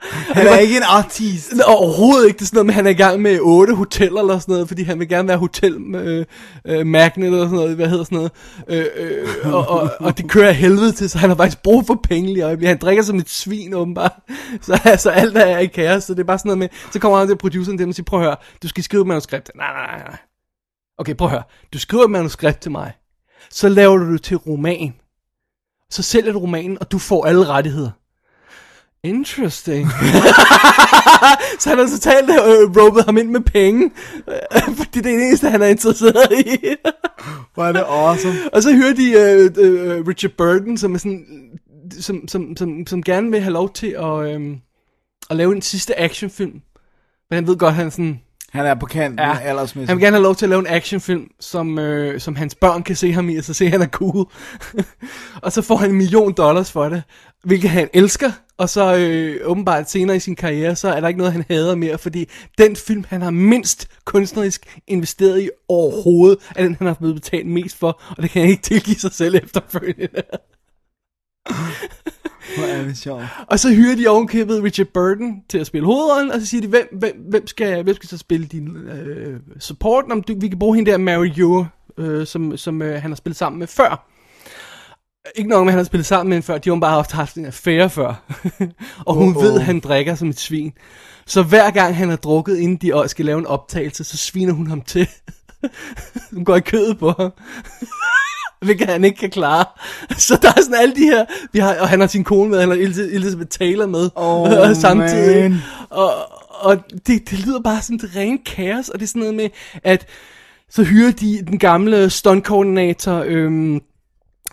Han er ikke en artist. Nå, Overhovedet ikke. Det er sådan noget med, han er i gang med otte hoteller eller sådan noget, fordi han vil gerne være hotel øh, øh, magnet eller sådan noget, hvad hedder sådan noget. Øh, øh, og, og, og, det kører helvede til, så han har faktisk brug for penge lige øjeblikket. Han drikker som et svin åbenbart. Så altså, alt er i kaos, så det er bare sådan noget med, så kommer han til produceren dem og siger, prøv at høre, du skal skrive et manuskript. Nej, nej, nej, nej. Okay, prøv at høre. Du skriver et manuskript til mig. Så laver du det til roman. Så sælger du romanen, og du får alle rettigheder. Interesting. så han har totalt øh, råbet ham ind med penge, øh, fordi det er det eneste, han er interesseret i. Hvor er det awesome. og så hører de øh, øh, Richard Burton, som er sådan, som, som, som, som gerne vil have lov til at, øh, at lave en sidste actionfilm. Men han ved godt, han er sådan, Han er på kanten Ja, ja, aldersmæssigt. han vil gerne have lov til at lave en actionfilm, som, øh, som hans børn kan se ham i, og så se, at han er cool. og så får han en million dollars for det, hvilket han elsker, og så øh, åbenbart senere i sin karriere, så er der ikke noget, han hader mere, fordi den film, han har mindst kunstnerisk investeret i overhovedet, er den, han har blevet betalt mest for, og det kan han ikke tilgive sig selv efterfølgende. Hvor er det sjovt. Og så hyrer de ovenkøbet Richard Burton til at spille hovedrollen, og så siger de, hvem, hvem, hvem, skal, hvem skal så spille din øh, support? Om du, vi kan bruge hende der, Mary Ure, øh, som, som øh, han har spillet sammen med før. Ikke nok med, at han har spillet sammen med hende før, de har bare haft, haft en affære før. og hun Oh, ved, oh. at han drikker som et svin. Så hver gang han har drukket, inden de også skal lave en optagelse, så sviner hun ham til. hun går i kødet på ham. hvilket han ikke kan klare. Så der er sådan alle de her, vi har, og han har sin kone med, han har Elis- Elizabeth Taylor med, Oh, samtidig. man. Og, og det, det lyder bare som et rent kaos, og det er sådan noget med, at så hyrer de den gamle stuntkoordinator, øhm,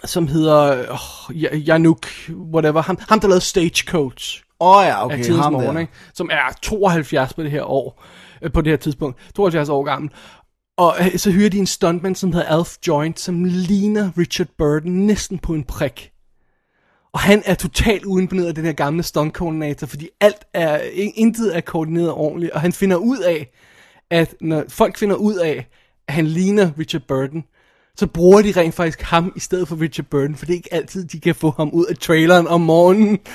som hedder oh, Januk, whatever, ham, ham der lavede Stagecoach Åh oh, ja, okay, af tidens ham morgen, der. ikke? som er 72 på det her år, øh, på det her tidspunkt, 72 år gammel. Og øh, så hyrer de en stuntman, som hedder Alf Joint, som ligner Richard Burton næsten på en prik. Og han er totalt uimponeret af den her gamle stuntkoordinator, fordi alt er, in- intet er koordineret ordentligt, og han finder ud af, at når folk finder ud af, at han ligner Richard Burton, så bruger de rent faktisk ham i stedet for Richard Burton, for det er ikke altid, de kan få ham ud af traileren om morgenen.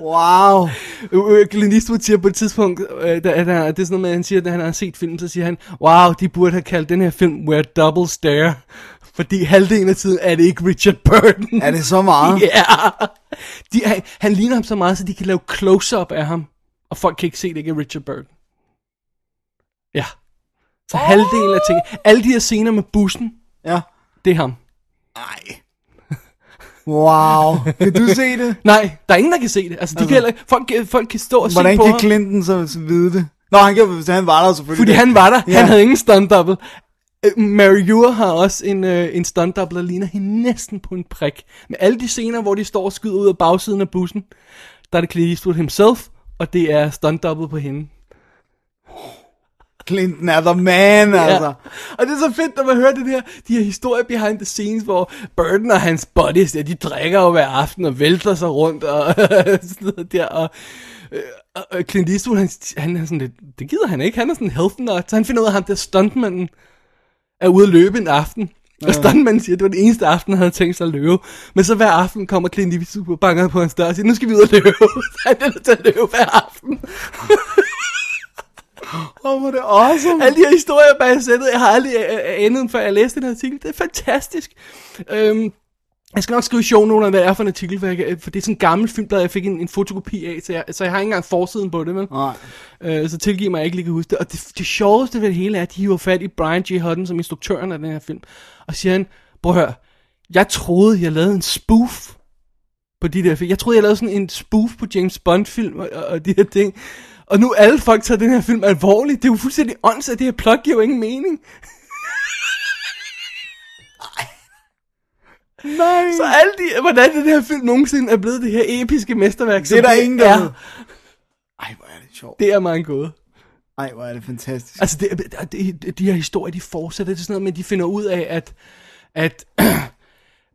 Wow. Øh, Clint Eastwood siger på et tidspunkt, øh, der, der, det er sådan noget med, at han siger, at han har set filmen, så siger han, wow, de burde have kaldt den her film Where Doubles Dare, fordi halvdelen af tiden er det ikke Richard Burton. Er det så meget? Ja. De, han, han ligner ham så meget, så de kan lave close-up af ham, og folk kan ikke se, at det ikke er Richard Burton. Ja. Så oh! halvdelen af ting, alle de her scener med bussen, Ja. det er ham. Ej. Wow. Kan du se det? Nej, der er ingen, der kan se det. Altså, de Altså- kan heller, folk, folk kan stå og Hvordan se på kan ham. Clinton så så vide det? Nå, han, kan, han var der selvfølgelig. Fordi han var der. Ja. Han havde ingen stunt double. Øh, Mary Ure har også en, øh, en stunt double, der ligner hende næsten på en prik. Med alle de scener, hvor de står og skyder ud af bagsiden af bussen, der er det Clint Eastwood himself, og det er stunt double på hende. Clinton er the man, altså. Ja. Og det er så fedt, når man hører det her, de her historier behind the scenes, hvor Burton og hans buddies, der, de drikker jo hver aften og vælter sig rundt og sådan noget der. Og, øh, og- Clint Eastwood, han, han er sådan lidt, det gider han ikke, han er sådan en health nut. Så han finder ud af, ham der stuntmanden er ude at løbe en aften. Og stuntmanden siger, at det var den eneste aften, han havde tænkt sig at løbe. Men så hver aften kommer Clint Eastwood og banker på hans dør og siger, nu skal vi ud og løbe. han er nødt til at løbe hver aften. Åh, hvor er det awesome. Alle de her historier bag sættet, jeg har aldrig øh, øh, anet, før jeg læste den artikel. Det er fantastisk. Øhm, jeg skal nok skrive shownoterne, hvad det er for en artikel, for, jeg, for det er sådan en gammel filmblad, jeg fik en, en fotokopi af, så jeg, så jeg har ikke engang forsiden på det, men, Nej. øh, så tilgiv mig, at jeg ikke lige kan huske det. Og det, det sjoveste ved det hele er, at de hiver fat i Brian J. Hutton som instruktøren af den her film, og siger han, prøv at høre, jeg troede, jeg lavede en spoof på de der film. Jeg troede, jeg lavede sådan en spoof på James Bond-film og, og, og de her ting. Og nu alle folk tager den her film alvorligt. Det er jo fuldstændig åndssvagt. Det her plot giver jo ingen mening. Nej. Så alle de, hvordan den her film nogensinde er blevet det her episke mesterværk. Det er der ingen, der er, ved. Ej, hvor er det sjovt. Det er meget gåde. Ej, hvor er det fantastisk. Altså, det, det, det, de her historier, de fortsætter. Det er sådan noget at de finder ud af, at, at,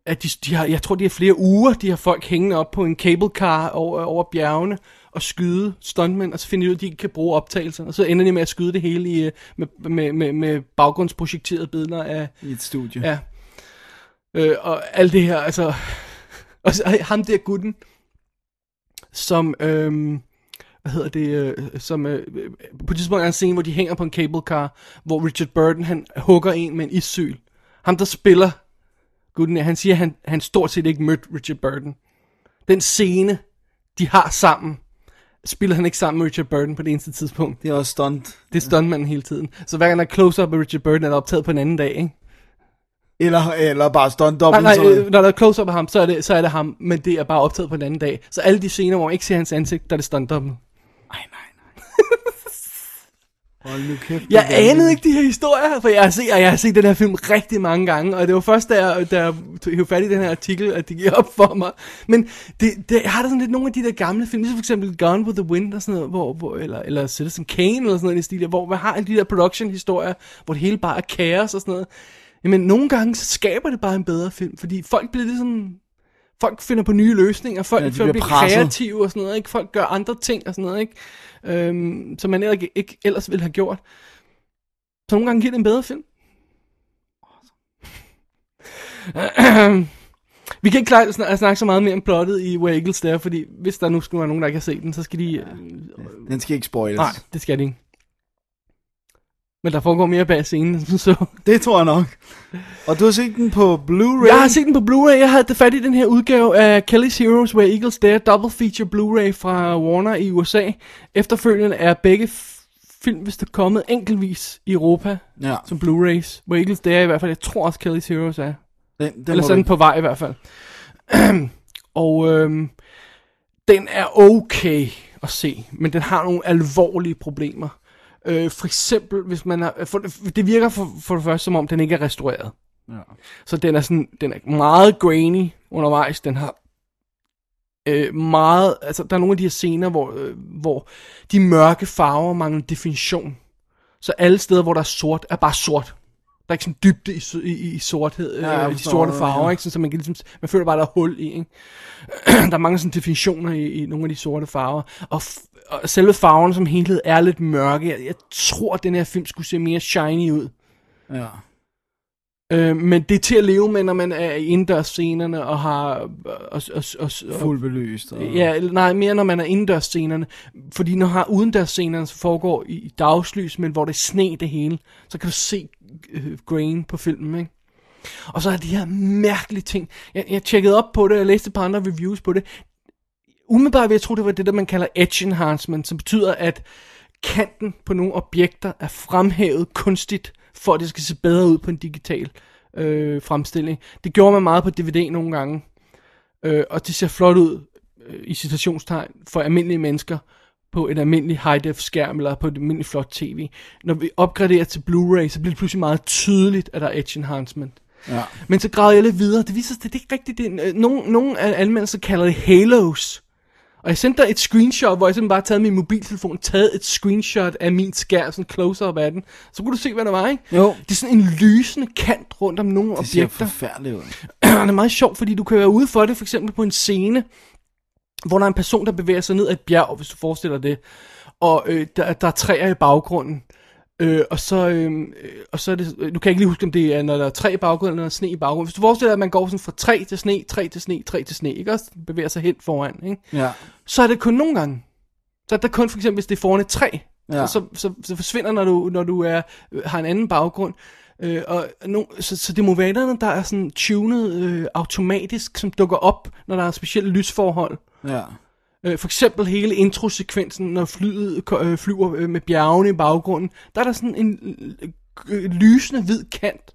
at de, de har, jeg tror, de har flere uger, de har folk hængende op på en cable car over, over bjergene og skyde stuntmænd, og så finder de ud af, at de ikke kan bruge optagelser. Og så ender de med at skyde det hele i, øh, med, med, med, med baggrundsprojekterede billeder af, I et studie. Ja. Øh, og alt det her, altså... Og så ham der gutten, som... Øhm, hvad hedder det, øh, som øh, på et tidspunkt er en scene, hvor de hænger på en cable car, hvor Richard Burton, han hugger en med en issyl. Ham, der spiller gutten, han siger, at han, han stort set ikke mødte Richard Burton. Den scene, de har sammen, spiller han ikke sammen med Richard Burton på det eneste tidspunkt. Det er også stunt. Det er stuntmanden hele tiden. Så hver gang der er close-up af Richard Burton, er der optaget på en anden dag, ikke? Eller, eller bare stunt Nej, dobbelt. nej, som- øh, når der er close-up af ham, så er, det, så er det ham, men det er bare optaget på en anden dag. Så alle de scener, hvor man ikke ser hans ansigt, der er det stunt double. Nej, nej, nej. Hold nu kæft. Jeg anede ikke de her historier, for jeg har, set, jeg har set den her film rigtig mange gange, og det var først, da jeg, da jeg tog fat i den her artikel, at det gik op for mig. Men det, det, jeg har da sådan lidt nogle af de der gamle film, ligesom for eksempel Gone with the Wind, og sådan noget, hvor, hvor, eller, eller Citizen Kane, eller sådan noget i stil, hvor man har alle de der production-historier, hvor det hele bare er kaos og sådan noget. Jamen, nogle gange så skaber det bare en bedre film, fordi folk bliver ligesom Folk finder på nye løsninger, folk, Ja, de folk bliver bliver kreative og sådan noget, ikke? Folk gør andre ting og sådan noget, ikke? Øhm, som man ikke, ikke ellers ville have gjort. Så nogle gange giver det en bedre film. Vi kan ikke klare at snak- at snakke så meget mere om plottet i Eagles Dare, fordi hvis der nu skulle være nogen, der ikke har set den, så skal de... øh, Den skal ikke spoiles. Nej, det skal de ikke. Men der foregår mere bag scenen, så... Det tror jeg nok. Og du har set den på Blu-ray? Jeg har set den på Blu-ray. Jeg havde fat i den her udgave af Kelly's Heroes Where Eagles Dare Double Feature Blu-ray fra Warner i USA. Efterfølgende er begge film, hvis der er kommet enkeltvis i Europa Ja, som Blu-rays. Where Eagles Dare i hvert fald. Jeg tror også Kelly's Heroes er. den, den Eller sådan på vej i hvert fald. og øhm, den er okay at se, men den har nogle alvorlige problemer. Øh, for eksempel, hvis man har, for, det virker for, for det første, som om den ikke er restaureret. Ja. Så den er sådan, den er meget grainy undervejs. Den har øh, meget, altså der er nogle af de her scener, hvor, øh, hvor de mørke farver mangler definition. Så alle steder, hvor der er sort, er bare sort. Der er ikke sådan dybde i, i, i sorthed, Ja, øh, de sorte farver, ja. ikke? Sådan, så man, kan ligesom, man føler bare, der er hul i. Ikke? der er mange sådan definitioner i, i nogle af de sorte farver. Og, f- og selve farverne som helhed er lidt mørke. Jeg, jeg tror, at den her film skulle se mere shiny ud. Ja. Øh, men det er til at leve med, når man er i indendørs scenerne og har... Og, og, og, og, Fuld belyst. Og... Ja, nej, mere når man er indendørs scenerne. Fordi når har udendørs scenerne, så foregår i, i dagslys, men hvor det er sne det hele, så kan du se øh, grain på filmen, ikke? Og så er de her mærkelige ting. Jeg, jeg tjekkede op på det, jeg læste et par andre reviews på det. Umiddelbart vil jeg tro, det var det, der man kalder edge enhancement, som betyder, at kanten på nogle objekter er fremhævet kunstigt, for at det skal se bedre ud på en digital øh, fremstilling. Det gjorde man meget på DVD nogle gange. Øh, og det ser flot ud, øh, i citationstegn, for almindelige mennesker på en almindelig high-def skærm, eller på et almindeligt flot tv. Når vi opgraderer til Blu-ray, så bliver det pludselig meget tydeligt, at der er edge enhancement. Ja. Men så gravede jeg lidt videre. Det viser sig, det er ikke rigtigt. Det er, øh, af anmelderne kalder det halos. Og jeg sendte dig et screenshot, hvor jeg simpelthen bare taget min mobiltelefon, taget et screenshot af min skærm, sådan close-up af den. Så kunne du se, hvad der var, ikke? Jo. Det er sådan en lysende kant rundt om nogle Det ser objekter. forfærdeligt ud. Det er meget sjovt, fordi du kan være ude for det, for eksempel på en scene, hvor der er en person, der bevæger sig ned ad et bjerg, hvis du forestiller det, og øh, der, der er træer i baggrunden. Øh, og så, øh, øh, og så er det, øh, du kan ikke lige huske, om det er, når der er træ i baggrunden, eller er sne i baggrunden. Hvis du forestiller dig, at man går sådan fra træ til sne, træ til sne, træ til sne, ikke også? Bevæger sig hen foran, ikke? Ja. Så er det kun nogle gange. Så er det kun for eksempel, hvis det er foran et træ, Ja. så, så, så, så forsvinder, når du, når du er, øh, har en anden baggrund. Øh, og no, så, så det må være andet, der er sådan tunet øh, automatisk, som dukker op, når der er specielle lysforhold. Ja. Øh, for eksempel hele introsekvensen, når flyet øh, flyver øh, med bjergene i baggrunden. Der er der sådan en øh, øh, lysende hvid kant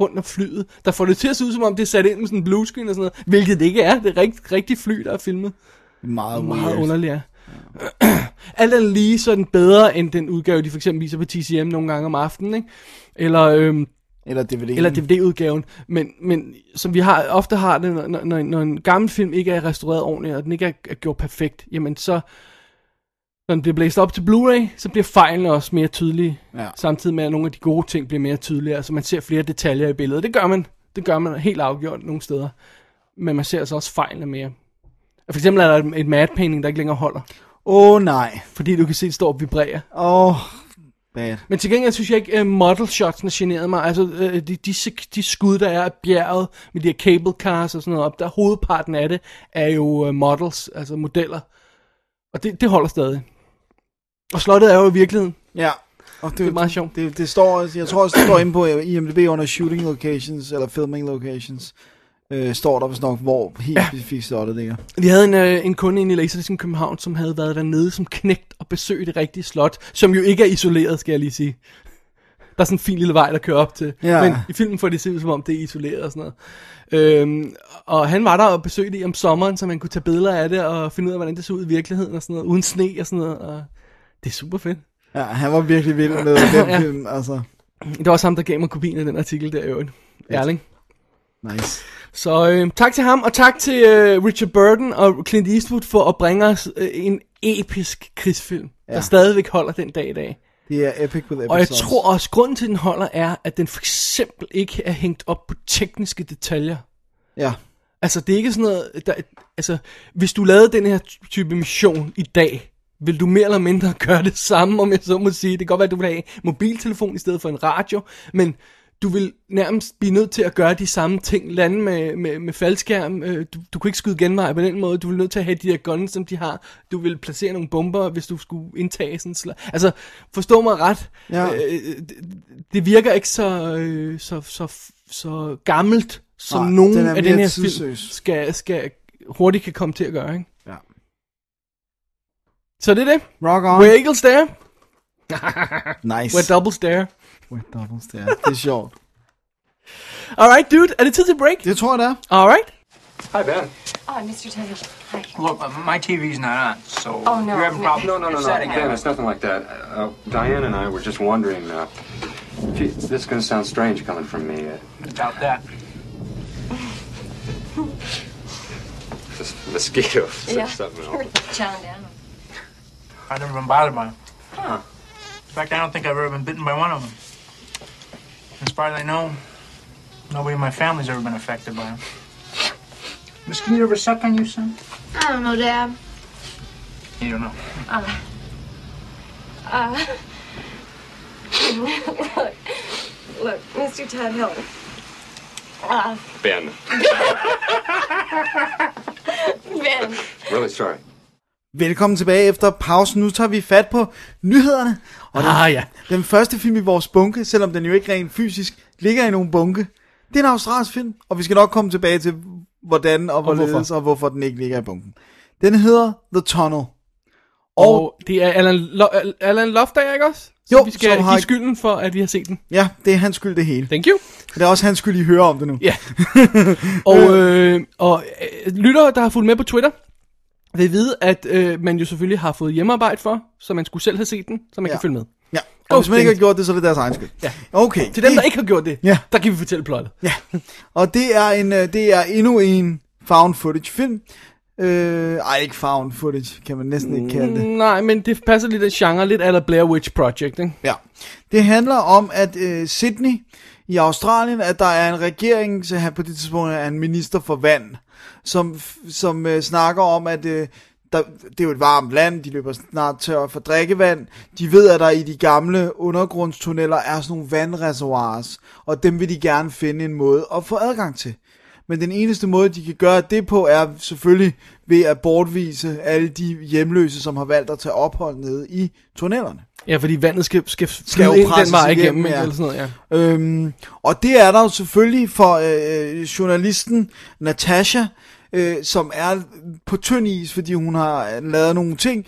rundt om flyet, der får det til at se ud, som om det er sat ind med sådan en bluescreen og sådan noget, hvilket det ikke er. Det er rigt, rigtig fly, der er filmet. Meget, Meget underligt, ja. Alt er lige, så den bedre end den udgave, de for eksempel viser på TCM nogle gange om aftenen, ikke? Eller, øhm, Eller DVD. eller DVD-udgaven. Men, men som vi har, ofte har det, når, når, når en gammel film ikke er restaureret ordentligt, og den ikke er, er gjort perfekt, jamen så, når den bliver blæst op til Blu-ray, så bliver fejlene også mere tydelige. Ja. Samtidig med, at nogle af de gode ting bliver mere tydelige. Altså man ser flere detaljer i billedet. Det gør man. Det gør man helt afgjort nogle steder. Men man ser altså også fejlene mere. For eksempel er der et, et matte painting, der ikke længere holder. Åh oh, nej. Fordi du kan se, det står og vibrerer. Åh, oh, bad. Men til gengæld synes jeg ikke, uh, model shotsene generede mig. Altså, uh, de, de, de skud, der er af bjerget, med de her cable cars og sådan noget op, der hovedparten af det er jo uh, models, altså modeller. Og det, det holder stadig. Og slottet er jo i virkeligheden. Ja. Og det, Det er meget sjovt. Det, det står, jeg tror også, det står inde på IMDb under shooting locations, eller filming locations, øh, står der vist nok, hvor helt ja. specifikt slottet ligger. Vi havde en, øh, en kunde inde i Laserdisc i København, som havde været dernede som knægt og besøgt det rigtige slot, som jo ikke er isoleret, skal jeg lige sige. Der er sådan en fin lille vej, der kører op til. Ja. Men i filmen får det se ud, som om det er isoleret og sådan noget. Øhm, og han var der og besøgte det om sommeren, så man kunne tage billeder af det og finde ud af, hvordan det så ud i virkeligheden og sådan noget, uden sne og sådan noget. Og det er super fedt. Ja, han var virkelig vild med den Ja. film, altså. Det var også ham, der gav mig kopien af den artikel der i øvrigt. Erling. Nice. Så øh, tak til ham, og tak til øh, Richard Burton og Clint Eastwood for at bringe os øh, en episk krigsfilm, ja. Der stadigvæk holder den dag i dag. Det er epic with epic Og jeg tror også, grunden til, at den holder, er, at den for eksempel ikke er hængt op på tekniske detaljer. Ja, Altså, det er ikke sådan noget... Der, altså, hvis du lavede den her type mission i dag, vil du mere eller mindre gøre det samme, om jeg så må sige. Det kan godt være, at du vil have en mobiltelefon i stedet for en radio, men du vil nærmest blive nødt til at gøre de samme ting. Lande med, med, med faldskærm. Øh, Du, du kunne ikke skyde genvej på den måde. Du vil nødt til at have de her guns, som de har. Du vil placere nogle bomber, hvis du skulle indtage sådan slag. Altså, forstå mig ret. Ja. Øh, det, det virker ikke så, øh, så, så, så gammelt, som Nej, nogen den af den her film skal, skal hurtigt kan komme til at gøre. Ikke? Ja. Så det er det. Rock on. Where eagles dare, Nice. where doubles dare. Where doubles there. Det er sjovt. Alright, dude. Er det tid til break? Det tror jeg, det er. Alright. Hi, Ben. Oh, Mr. Taylor. Hi. Look, uh, my TV's not on, so Oh, no. you're having problems. No, no, no, no. setting Ben, it. it's nothing like that. Uh, Diane and I were just wondering. Uh, gee, this is going to sound strange coming from me. Uh, About that. this mosquitoes Yeah. something. You're down. I've never been bothered by them. Huh. In fact, I don't think I've ever been bitten by one of them. As far as I know, nobody in my family's ever been affected by him. them. Mosquito ever suck on you, son? I don't know, Dad. You don't know. look, look, Mr. Todd Hill. Uh, Ben, Ben. really sorry. Velkommen tilbage efter pausen. Nu tager vi fat på nyhederne. Og den, Ah, ja. den første film i vores bunke, selvom den jo ikke rent fysisk ligger i nogen bunke, det er en australsk film, og vi skal nok komme tilbage til, hvordan og hvorledes og hvorfor. og hvorfor den ikke ligger i bunken. Den hedder The Tunnel. Og det er Alan, Lo- Alan Loftager, ikke også? Så Jo, vi skal som give har- skylden for, at vi har set den. Ja, det er hans skyld det hele. Thank you. Det er også hans skyld, I hører om det nu. Ja. og øh, og øh, lyttere, der har fulgt med på Twitter, vil vide, at øh, man jo selvfølgelig har fået hjemmearbejde for, så man skulle selv have set den, så man Ja. kan følge med. Ja, og hvis man ikke har gjort det, så er det deres egen skyld. Ja. Okay. Til dem, det- der ikke har gjort det, Ja. der kan vi fortælle plottet. Ja, og det er, en, øh, det er endnu en found footage film. Øh, ej, ikke found footage, kan man næsten ikke kalde det. Nej, men det passer lidt af genre, lidt af Blair Witch Project, ikke? Ja. Det handler om, at øh, Sydney i Australien, at der er en regering, så han på det tidspunkt er en minister for vand, som, som øh, snakker om, at øh, der, det er jo et varmt land, de løber snart tør for drikkevand. De ved, at der i de gamle undergrundstunneller er sådan nogle vandreservoirs, og dem vil de gerne finde en måde at få adgang til. Men den eneste måde, de kan gøre det på, er selvfølgelig ved at bortvise alle de hjemløse, som har valgt at tage ophold nede i tunnelerne. Ja, fordi vandet skal, skal, Skal jo ind den vej igennem, igennem, ja. ja. eller sådan noget, ja. Øhm, og det er der jo selvfølgelig for øh, journalisten Natasha, øh, som er på tynd is, fordi hun har lavet nogle ting.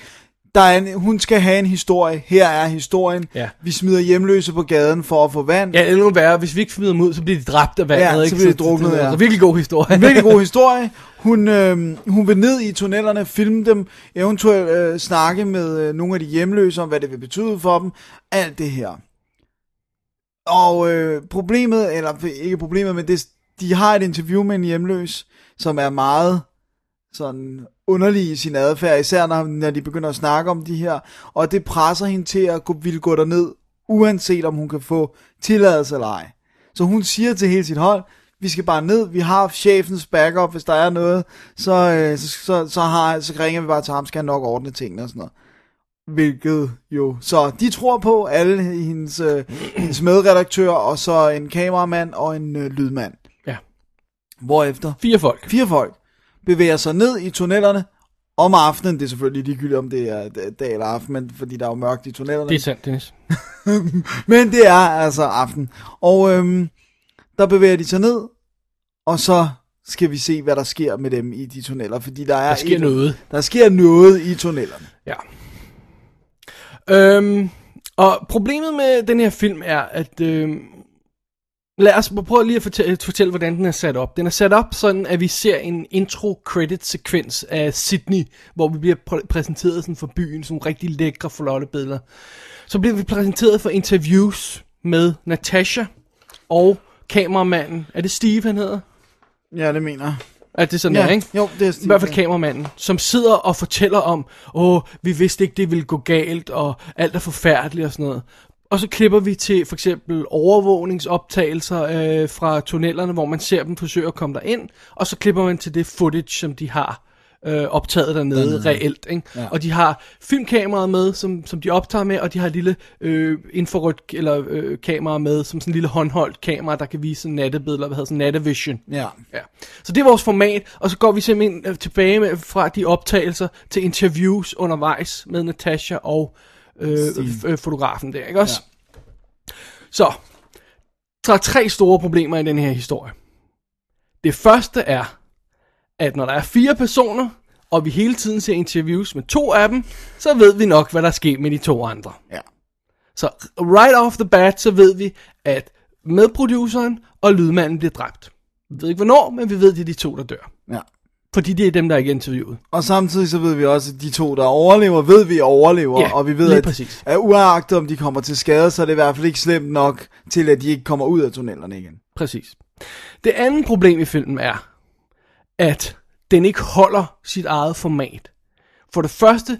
Der er en, hun skal have en historie. Her er historien. Ja. Vi smider hjemløse på gaden for at få vand. Ja, endnu værre. Hvis vi ikke smider dem ud, så bliver de dræbt af vandet, Ja, så ikke? bliver de druknet, ja. virkelig god historie. Virkelig god historie. Hun, øh, hun vil ned i tunnelerne, filme dem, eventuelt øh, snakke med øh, nogle af de hjemløse om, hvad det vil betyde for dem. Alt det her. Og øh, problemet, eller ikke problemet, men det, de har et interview med en hjemløs, som er meget sådan underlig i sin adfærd, især når, når de begynder at snakke om de her, og det presser hende til at gå, ville gå derned, uanset om hun kan få tilladelse eller ej. Så hun siger til hele sit hold, vi skal bare ned, vi har chefens backup, hvis der er noget, så, øh, så, så, så, har, så ringer vi bare til ham, skal han nok ordne tingene og sådan noget. Hvilket jo, så de tror på alle hendes, øh, hendes medredaktører, og så en kameramand og en øh, lydmand. Ja. Hvorefter Fire folk. fire folk bevæger sig ned i tunnelerne om aftenen. Det er selvfølgelig ligegyldigt, om det er dag eller aften, men, fordi der er jo mørkt i tunnelerne. Det er sandt, Dennis. Men det er altså aften. Og øhm, der bevæger de sig ned, og så skal vi se, hvad der sker med dem i de tunneller. Fordi der er Der sker et- noget. Der sker noget i tunnellerne. Ja. Øhm, og problemet med den her film er, at... Øhm, lad os prøve lige at fortælle, fortælle, hvordan den er sat op. Den er sat op sådan, at vi ser en intro-credit-sekvens af Sydney, hvor vi bliver præ- præsenteret sådan for byen, sådan rigtig lækre, flotte billeder. Så bliver vi præsenteret for interviews med Natasha og kameramanden. Er det Steve, han hedder? Ja, det mener. Er det sådan Ja, der, ikke? jo, det er I hvert fald kameramanden, som sidder og fortæller om, åh, vi vidste ikke, det ville gå galt, og alt er forfærdeligt og sådan noget. Og så klipper vi til for eksempel overvågningsoptagelser øh, fra tunnelerne, hvor man ser dem forsøge at komme derind, og så klipper man til det footage, som de har øh, optaget dernede, dernede. reelt. Ikke? Ja. Og de har filmkameraet med, som, som de optager med, og de har et lille øh, infrarødt eller øh, kamera med, som sådan en lille håndholdt kamera, der kan vise nattebilleder, hvad hedder sådan nattevision. Ja. ja. Så det er vores format, og så går vi simpelthen øh, tilbage med, fra de optagelser til interviews undervejs med Natasha og øh, f- fotografen der, ikke også? Ja. Så, der er tre store problemer i den her historie. Det første er, at når der er fire personer, og vi hele tiden ser interviews med to af dem, så ved vi nok, hvad der sker med de to andre. Ja. Så right off the bat, så ved vi, at medproduceren og lydmanden bliver dræbt. Vi ved ikke hvornår, men vi ved, det er de to, der dør. Ja. Fordi det er dem, der er ikke interviewet. Og samtidig så ved vi også, at de to, der overlever, ved vi overlever. Ja, og vi ved, at, præcis. at uagtet om de kommer til skade, så er det i hvert fald ikke slemt nok til, at de ikke kommer ud af tunnelerne igen. Præcis. Det andet problem i filmen er, at den ikke holder sit eget format. For det første,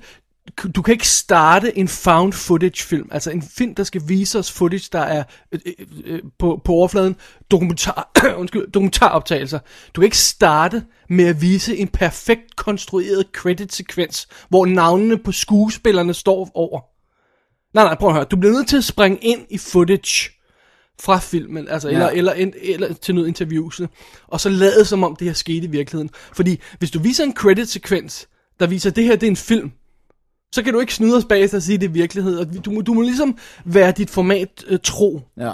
du kan ikke starte en found footage film, altså en film, der skal vise os footage, der er øh, øh, på, på overfladen dokumentar, undskyld, dokumentaroptagelser. Du kan ikke starte med at vise en perfekt konstrueret credit-sekvens, hvor navnene på skuespillerne står over. Nej, nej, prøv at høre. Du bliver nødt til at springe ind i footage fra filmen, altså, ja. eller, eller, eller, eller til noget interviews, og så lade som om det her skete i virkeligheden. Fordi hvis du viser en credit-sekvens, der viser, at det her det er en film, så kan du ikke snyde os bagefter og sige, at det er virkelighed. Og du, må, du må ligesom være dit format øh, tro. Ja.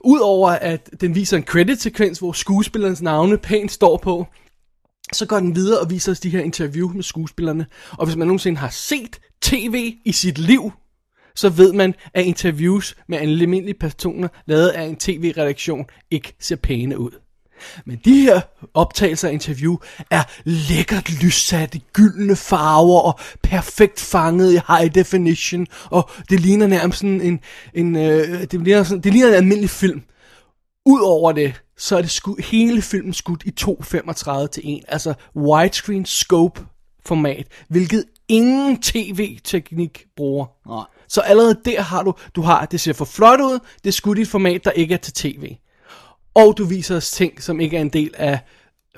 Udover at den viser en credit-sekvens, hvor skuespillernes navne pænt står på, så går den videre og viser os de her interview med skuespillerne. Og hvis man nogensinde har set tv i sit liv, så ved man, at interviews med almindelige personer, lavet af en tv-redaktion, ikke ser pæne ud. Men de her optagelser af interview er lækkert lyssat i gyldne farver og perfekt fanget i high definition, og det ligner nærmest sådan en, en øh, det, ligner sådan, det ligner en almindelig film. Udover det, så er det sku, hele filmen skudt i 2.35 til 1, altså widescreen scope format, hvilket ingen tv-teknik bruger. Nej. Så allerede der har du, du har, det ser for flot ud, det er skudt i et format, der ikke er til tv. Og du viser os ting, som ikke er en del af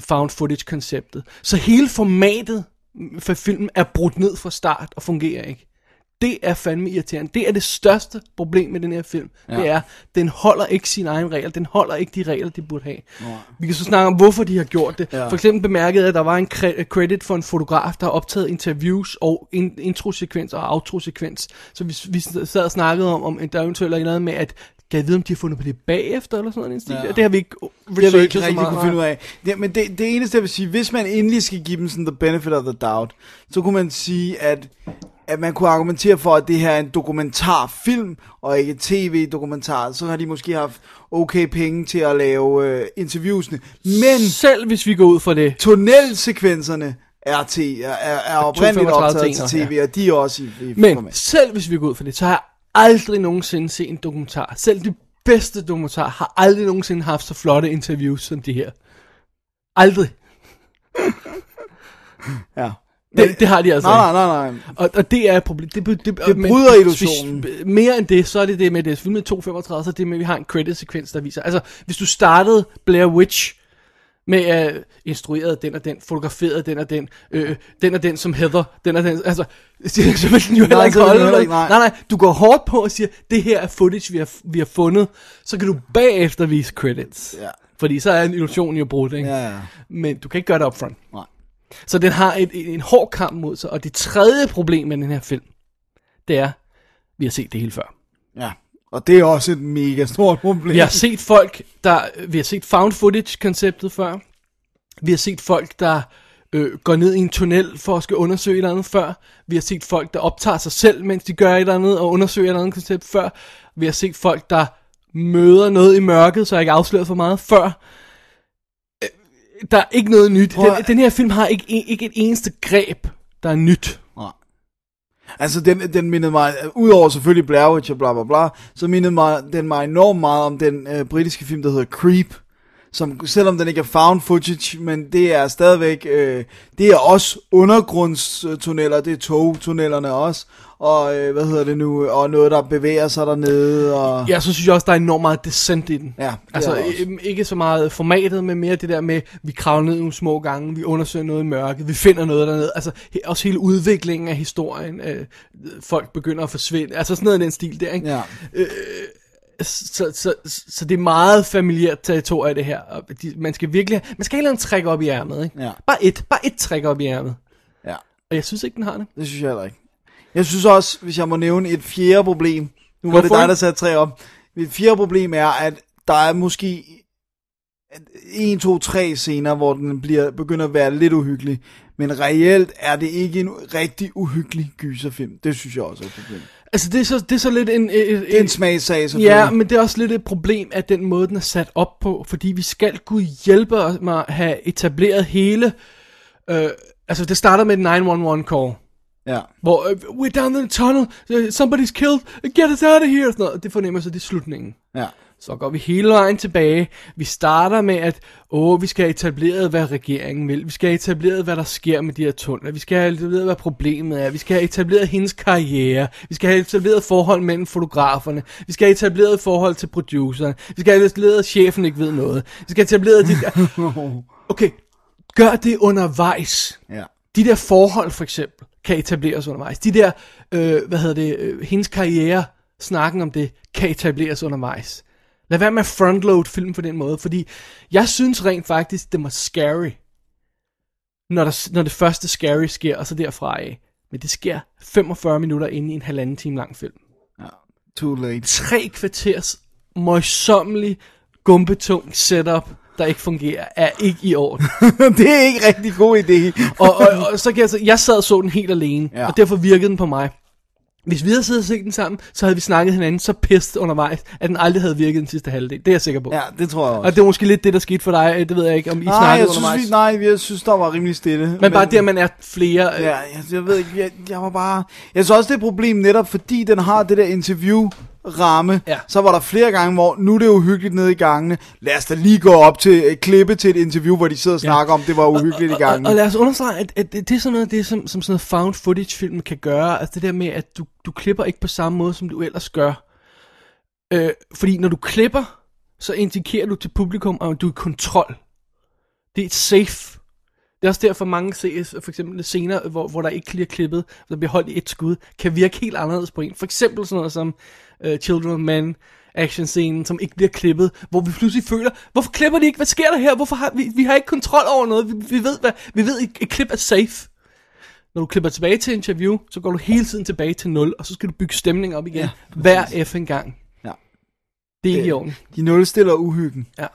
found footage-konceptet. Så hele formatet for filmen er brudt ned fra start og fungerer ikke. Det er fandme irriterende. Det er det største problem med den her film. Ja. Det er, den holder ikke sine egne regler. Den holder ikke de regler, de burde have. Ja. Vi kan så snakke om, hvorfor de har gjort det. Ja. For eksempel bemærkede jeg, at der var en credit for en fotograf, der har optaget interviews og in- introsekvens og outrosekvens. Så vi, vi sad og snakkede om, om der eventuelt er noget med, at kan jeg vide, om de har fundet på det bagefter, eller sådan noget? Ja. Det har vi ikke det har vi ikke rigtig kunne finde ud af. Det, men det, det eneste, jeg vil sige, hvis man endelig skal give dem sådan the benefit of the doubt, så kunne man sige, at, at man kunne argumentere for, at det her er en dokumentarfilm, og ikke tv-dokumentar. Så har de måske haft okay penge til at lave øh, interviewsene. Men selv hvis vi går ud for det, tunnelsekvenserne er, til, er, er, oprindeligt optaget til tv, ja. og de er også i, i Men format. selv hvis vi går ud for det, så har aldrig nogensinde set en dokumentar. Selv de bedste dokumentarer har aldrig nogensinde haft så flotte interviews som de her. Aldrig. ja. Det, det har de altså Nej, nej, nej, nej. Og, og det er et problem. Det, det, det, det bryder illusionen. Mere end det, så er det det med det. Film med 2.35, så er det med, at vi har en credit-sekvens, der viser. Altså, hvis du startede Blair Witch med uh, instrueret den og den, fotograferet den og den, øh, den og den som Heather, den og den, altså, så vil den jo heller ikke holde nej. nej, nej, du går hårdt på og siger, det her er footage, vi har, vi har fundet, så kan du bagefter vise credits. Ja. Fordi så er en illusion jo brudt, ikke? Ja, ja. Men du kan ikke gøre det upfront. Nej. Så den har et, en hård kamp mod sig, og det tredje problem med den her film, det er, vi har set det hele før. Ja, og det er også et mega stort problem. Vi har set folk, der, vi har set found footage-konceptet før. Vi har set folk, der øh, går ned i en tunnel for at skal undersøge et eller andet før. Vi har set folk, der optager sig selv, mens de gør et eller andet, og undersøger et eller andet koncept før. Vi har set folk, der møder noget i mørket, så jeg ikke afslører for meget før. Øh, Der er ikke noget nyt. Den, den her film har ikke, ikke et eneste greb, der er nyt. Altså, den, den mindede mig, udover selvfølgelig Blair Witch og bla bla bla, så mindede mig, den mig enormt meget om den øh, britiske film, der hedder Creep, som selvom den ikke er found footage, men det er stadigvæk, øh, det er også undergrundstunneller, øh, det er togtunnellerne også, og øh, hvad hedder det nu, og noget, der bevæger sig dernede, og... Ja, så synes jeg også, der er enormt meget descent i den. Ja, altså, øhm, ikke så meget formatet, men mere det der med, vi kravler ned nogle små gange, vi undersøger noget i mørket, vi finder noget dernede. Altså, he, også hele udviklingen af historien. Øh, folk begynder at forsvinde. Altså sådan noget i den stil der, ikke? Ja. Så, så, så, så det er meget familiært territorie, det her. Og de, man skal virkelig, man skal have en træk op i ærmet, ikke? Ja. Bare et, bare et træk op i ærmet. Ja, Og jeg synes ikke, den har det. det synes jeg heller ikke. Jeg synes også, hvis jeg må nævne et fjerde problem, nu var det dig, der satte tre op. Et fjerde problem er, at der er måske 1, 2, 3 scener, hvor den bliver, begynder at være lidt uhyggelig. Men reelt er det ikke en rigtig uhyggelig gyserfilm. Det synes jeg også er et problem. Altså, det er så, det er så lidt en... et, et, Det er en smagssag, selvfølgelig. Ja, men det er også lidt et problem, at den måde, den er sat op på, fordi vi skal kunne hjælpe med at have etableret hele... Øh, altså, det starter med et 911 call, Ja. hvor øh, we're down in the tunnel, uh, somebody's killed, get us out of here, sådan noget. Det fornemmer så, det er slutningen. Ja. Så går vi hele vejen tilbage. Vi starter med, at åh, vi skal have etableret, hvad regeringen vil. Vi skal have etableret, hvad der sker med de her tunneler. Vi skal have etableret, hvad problemet er. Vi skal have etableret hendes karriere. Vi skal have etableret forhold mellem fotograferne. Vi skal have etableret forhold til produceren. Vi skal have etableret, at chefen ikke ved noget. Vi skal have etableret... De... Okay, gør det undervejs. Ja. De der forhold, for eksempel, kan etableres undervejs. De der, øh, hvad hedder det, øh, hendes karriere, snakken om det, kan etableres undervejs. Lad være med at frontload film på den måde, fordi jeg synes rent faktisk, det var scary, når, der, når det første scary sker, og så derfra af. Men det sker 45 minutter inde i en halvanden time lang film. Too late. Tre kvarters møjsommelig, gumbetung setup, der ikke fungerer, er ikke i orden. det er ikke rigtig god idé. og, og, og så kan jeg, så, jeg sad og så den helt alene, Ja. og derfor virkede den på mig. Hvis vi havde siddet og set den sammen, så havde vi snakket hinanden så pist undervejs, at den aldrig havde virket den sidste halvdel. Det er jeg sikker på. Ja, det tror jeg også. Og det var måske lidt det, der skete for dig. Det ved jeg ikke, om I nej, snakkede jeg synes, undervejs. vi, nej, jeg synes, der var rimelig stille. Men bare det, at man er flere... øh, Ja, jeg, jeg ved ikke, jeg, jeg var bare... Jeg synes også, det er et problem netop, fordi den har det der interview ramme, Ja. så var der flere gange, hvor nu er det uhyggeligt nede i gangene. Lad os da lige gå op til et klippe til et interview, hvor de sidder og snakker om, det var uhyggeligt i Og, gangene. og lad os understrege, at, at det det er sådan noget, det, som, som sådan noget found footage film kan gøre. Altså det der med, at du, du klipper ikke på samme måde, som du ellers gør. Øh, fordi når du klipper, så indikerer du til publikum, at du er i kontrol. Det er et safe. Det er også derfor mange ses, for eksempel scener, hvor, hvor der ikke bliver klippet, der bliver holdt i et skud, kan virke helt anderledes på en. For eksempel sådan noget som uh, Children of Men, actionscenen, som ikke bliver klippet, hvor vi pludselig føler, hvorfor klipper de ikke? Hvad sker der her? Hvorfor har vi, vi har ikke kontrol over noget? Vi, vi ved, hvad, vi ved, et, et klip er safe. Når du klipper tilbage til interview, så går du hele tiden tilbage til 0, og så skal du bygge stemning op igen, Ja, hver effing gang. Ja. Det er ikke i orden. De nulstiller uhyggen. Ja.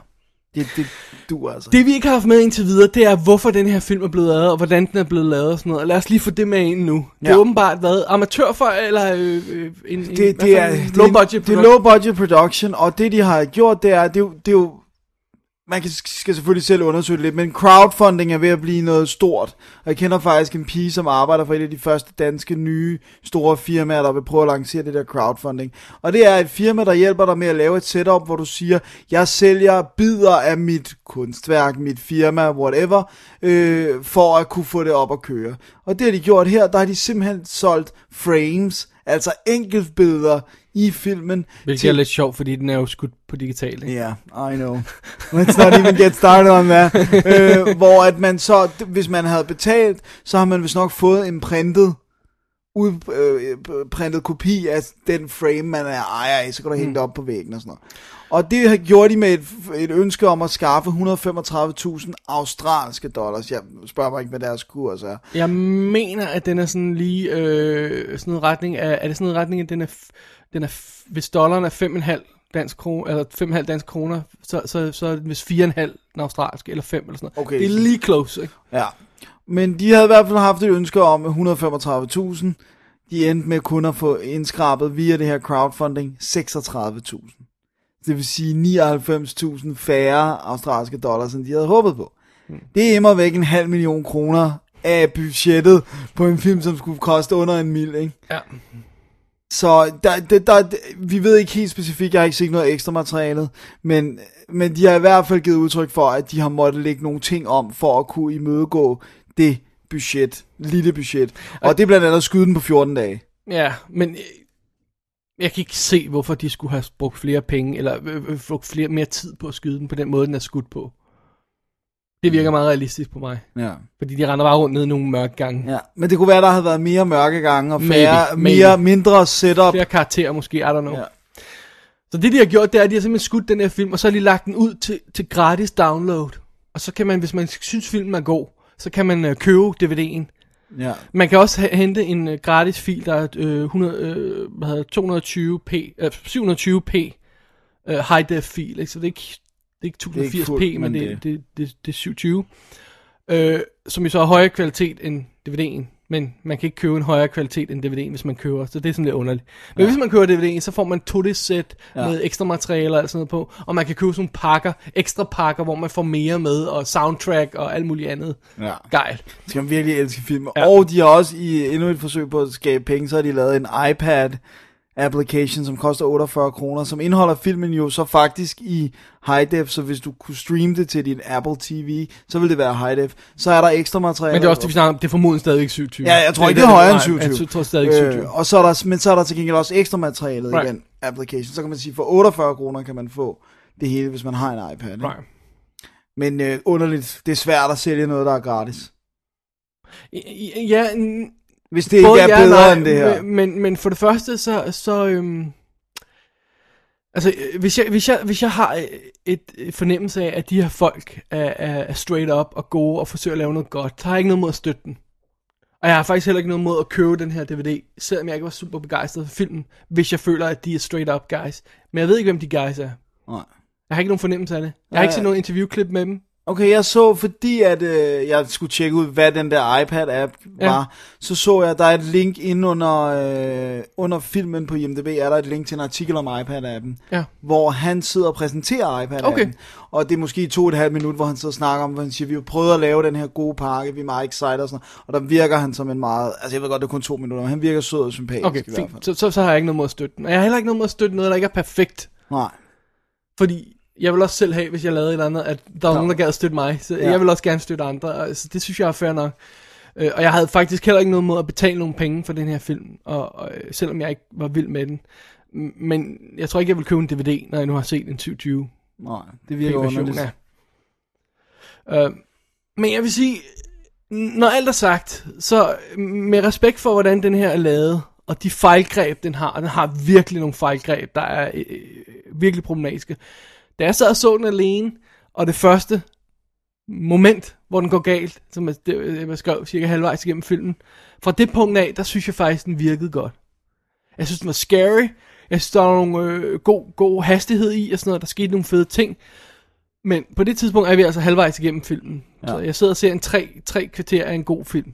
Det, det du altså. Det vi ikke har haft med indtil videre, det er, hvorfor den her film er blevet lavet, og hvordan den er blevet lavet og sådan noget. Og lad os lige få det med ind nu. Det er Ja. åbenbart hvad? Amatør for, eller øh, øh, en, en, det, hvad det, er, en det, low budget det er low budget production, og det de har gjort, det er, det det er jo, man kan, skal selvfølgelig selv undersøge det lidt, men crowdfunding er ved at blive noget stort. Og jeg kender faktisk en pige, som arbejder for et af de første danske nye store firmaer, der vil prøve at lancere det der crowdfunding. Og det er et firma, der hjælper dig med at lave et setup, hvor du siger, jeg sælger bidder af mit kunstværk, mit firma, whatever, øh, for at kunne få det op at køre. Og det har de gjort her, der har de simpelthen solgt frames, altså enkeltbilleder i filmen. Hvilket er lidt sjovt, fordi den er jo skudt på digital. Ikke? Ja, yeah, I know. Let's not even get started on that. øh, hvor at man så, hvis man havde betalt, så har man vist nok fået en printet, udprintet kopi af den frame, man er ejer af, så kan du hænge det op på væggen og sådan noget. Og det har gjort de med et, et ønske om at skaffe 135.000 australske dollars. Jeg spørger mig ikke, hvad deres kurs er. Jeg mener, at den er sådan lige øh, sådan en retning af, er det sådan en retning, at den er, den er hvis dollaren er 5,5 dansk kroner, eller 5,5 dansk kroner, så, så, så er det hvis 4,5 den australske, eller 5 eller sådan noget. Okay. Det er lige close, ikke? Ja. Men de havde i hvert fald haft et ønske om 135.000. De endte med kun at få indskrabet via det her crowdfunding 36.000. Det vil sige 99.000 færre australske dollars, end de havde håbet på. Det er immer væk en halv million kroner af budgettet på en film, som skulle koste under en mil, ikke? Ja. Så der, der, der, vi ved ikke helt specifikt, jeg har ikke set noget ekstra materialet, men, men de har i hvert fald givet udtryk for, at de har måttet lægge nogle ting om, for at kunne imødegå det budget, lille budget. Og det er blandt andet at skyde den på 14 dage. Ja, men jeg kan ikke se, hvorfor de skulle have brugt flere penge, eller øh, øh, brugt flere, mere tid på at skyde den på den måde, den er skudt på. Det virker meget realistisk på mig. Ja. Fordi de render bare rundt ned i nogle mørke gange. ja. Men det kunne være, der havde været mere mørke gange, og færre, Maybe, mere, mindre setup. Flere karakterer måske, I don't know. Ja. Så det de har gjort, det er, at de har simpelthen skudt den her film, og så har de lagt den ud til, til gratis download. Og så kan man, hvis man synes filmen er god, så kan man øh, købe DVD'en. Ja. Man kan også hente en øh, gratis fil, der er øh, 100, øh, hvad hedder, det, 220p, øh, 720p øh, high def fil, ikke? så det er ikke, det er ikke 1080p, ikke fuldt, men, men det, det- det, det, det er 720, øh, som jo så har højere kvalitet end DVD'en, men man kan ikke købe en højere kvalitet end DVD'en, hvis man køber, så det er sådan lidt underligt. Men ja. hvis man køber DVD'en, så får man to det sæt Ja. med ekstra materialer og sådan noget på, og man kan købe sådan pakker, ekstra pakker, hvor man får mere med, og soundtrack og alt muligt andet. Ja. Gejl. skal man virkelig elske film. Ja. Og de har også i endnu et forsøg på at skabe penge, så har de lavet en iPad application, som koster 48 kroner, som indeholder filmen jo så faktisk i high def, så hvis du kunne streame det til din Apple TV, så vil det være high def. Så er der ekstra materiale. Men det er også det, vi snakker om. Det er formodentlig stadigvæk 27. Ja, jeg tror ikke, det er højere end 27. Nej, jeg tror stadigvæk 27. Øh, og så er der, men så er der til gengæld også ekstra materialet Right. i den application. Så kan man sige, for 48 kroner kan man få det hele, hvis man har en iPad. Ikke? Right. Men øh, underligt, det er svært at sælge noget, der er gratis. Ja, Hvis det både ikke er ja bedre nej, end det her. Men, men for det første, så, så øhm, altså, øh, hvis jeg, hvis, jeg, hvis jeg har øh, et øh, fornemmelse af, at de her folk er, er, straight up og gode og forsøger at lave noget godt, så har jeg ikke noget mod at støtte den. Og jeg har faktisk heller ikke noget mod at købe den her DVD, selvom jeg ikke var super begejstret for filmen, hvis jeg føler, at de er straight up guys. Men jeg ved ikke, hvem de guys er. Nej. Jeg har ikke nogen fornemmelse af det. Jeg har ikke set nogen interviewklip med dem. Okay, jeg så, fordi at øh, jeg skulle tjekke ud, hvad den der iPad-app Ja. var, så så jeg, der er et link inde under, øh, under filmen på IMDb, er der et link til en artikel om iPad-appen, Ja. hvor han sidder og præsenterer iPad-appen. Okay. Og det er måske to og et halvt minut, hvor han sidder og snakker om, hvor han siger, vi har prøvet at lave den her gode pakke, vi er meget excited og sådan noget. Og der virker han som en meget, altså jeg ved godt, det er kun to minutter, men han virker sød og sympatisk Okay, i hvert fald. Så, så, så har jeg ikke noget mod at støtte den. Og jeg har heller ikke noget mod at støtte noget, der ikke er perfekt. Nej. Fordi jeg vil også selv have, hvis jeg lavede et eller andet, at der var Ja. nogen, der gad støtte mig. Så Ja. jeg vil også gerne støtte andre. og- Så det synes jeg er fair nok. Øh, og jeg havde faktisk heller ikke noget mod at betale nogle penge for den her film, og, og øh, selvom jeg ikke var vild med den. Men jeg tror ikke, jeg vil købe en DVD, når jeg nu har set en 720 Nej, det virker underligt. af. Øh, men jeg vil sige, når alt er sagt, så med respekt for, hvordan den her er lavet, og de fejlgreb, den har, og den har virkelig nogle fejlgreb, der er øh, virkelig problematiske. Da jeg sad og så den alene, og det første moment, hvor den går galt, som jeg, det, jeg skrev cirka halvvejs igennem filmen, fra det punkt af, der synes jeg faktisk, den virkede godt. Jeg synes, den var scary. Jeg synes, der var nogle øh, god, god hastighed i, og sådan noget. Der skete nogle fede ting. Men på det tidspunkt er vi altså halvvejs igennem filmen. Ja. Så jeg sidder og ser en tre, tre kvarter af en god film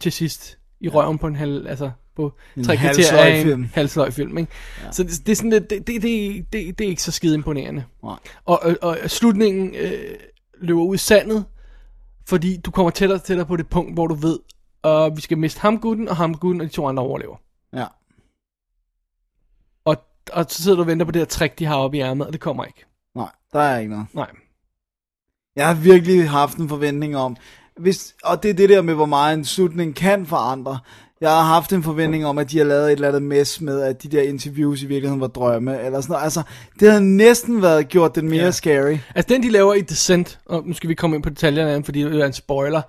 til sidst. I røven på en halv, altså på tre kvarter af en halvsløj-film. halvsløj film. Ikke? Ja. Så det, det, er sådan lidt, det, det, det, det, det er ikke så skide imponerende. Nej. Og, og, og slutningen øh, løber ud i sandet, fordi du kommer tættere og tættere på det punkt, hvor du ved, at vi skal miste ham gutten, og ham gutten, og de to andre overlever. Ja. Og, og så sidder du og venter på det her trick, de har oppe i ærmet, og det kommer ikke. Nej, der er ikke noget. Nej. Jeg har virkelig haft en forventning om, hvis, og det er det der med, hvor meget en slutning kan forandre. Jeg har haft en forventning om, at de har lavet et eller andet mess med, at de der interviews i virkeligheden var drømme, eller sådan noget. Altså, det havde næsten været gjort den mere ja. scary. Altså den, de laver i Descent, og nu skal vi komme ind på detaljerne, den, fordi det er en spoiler,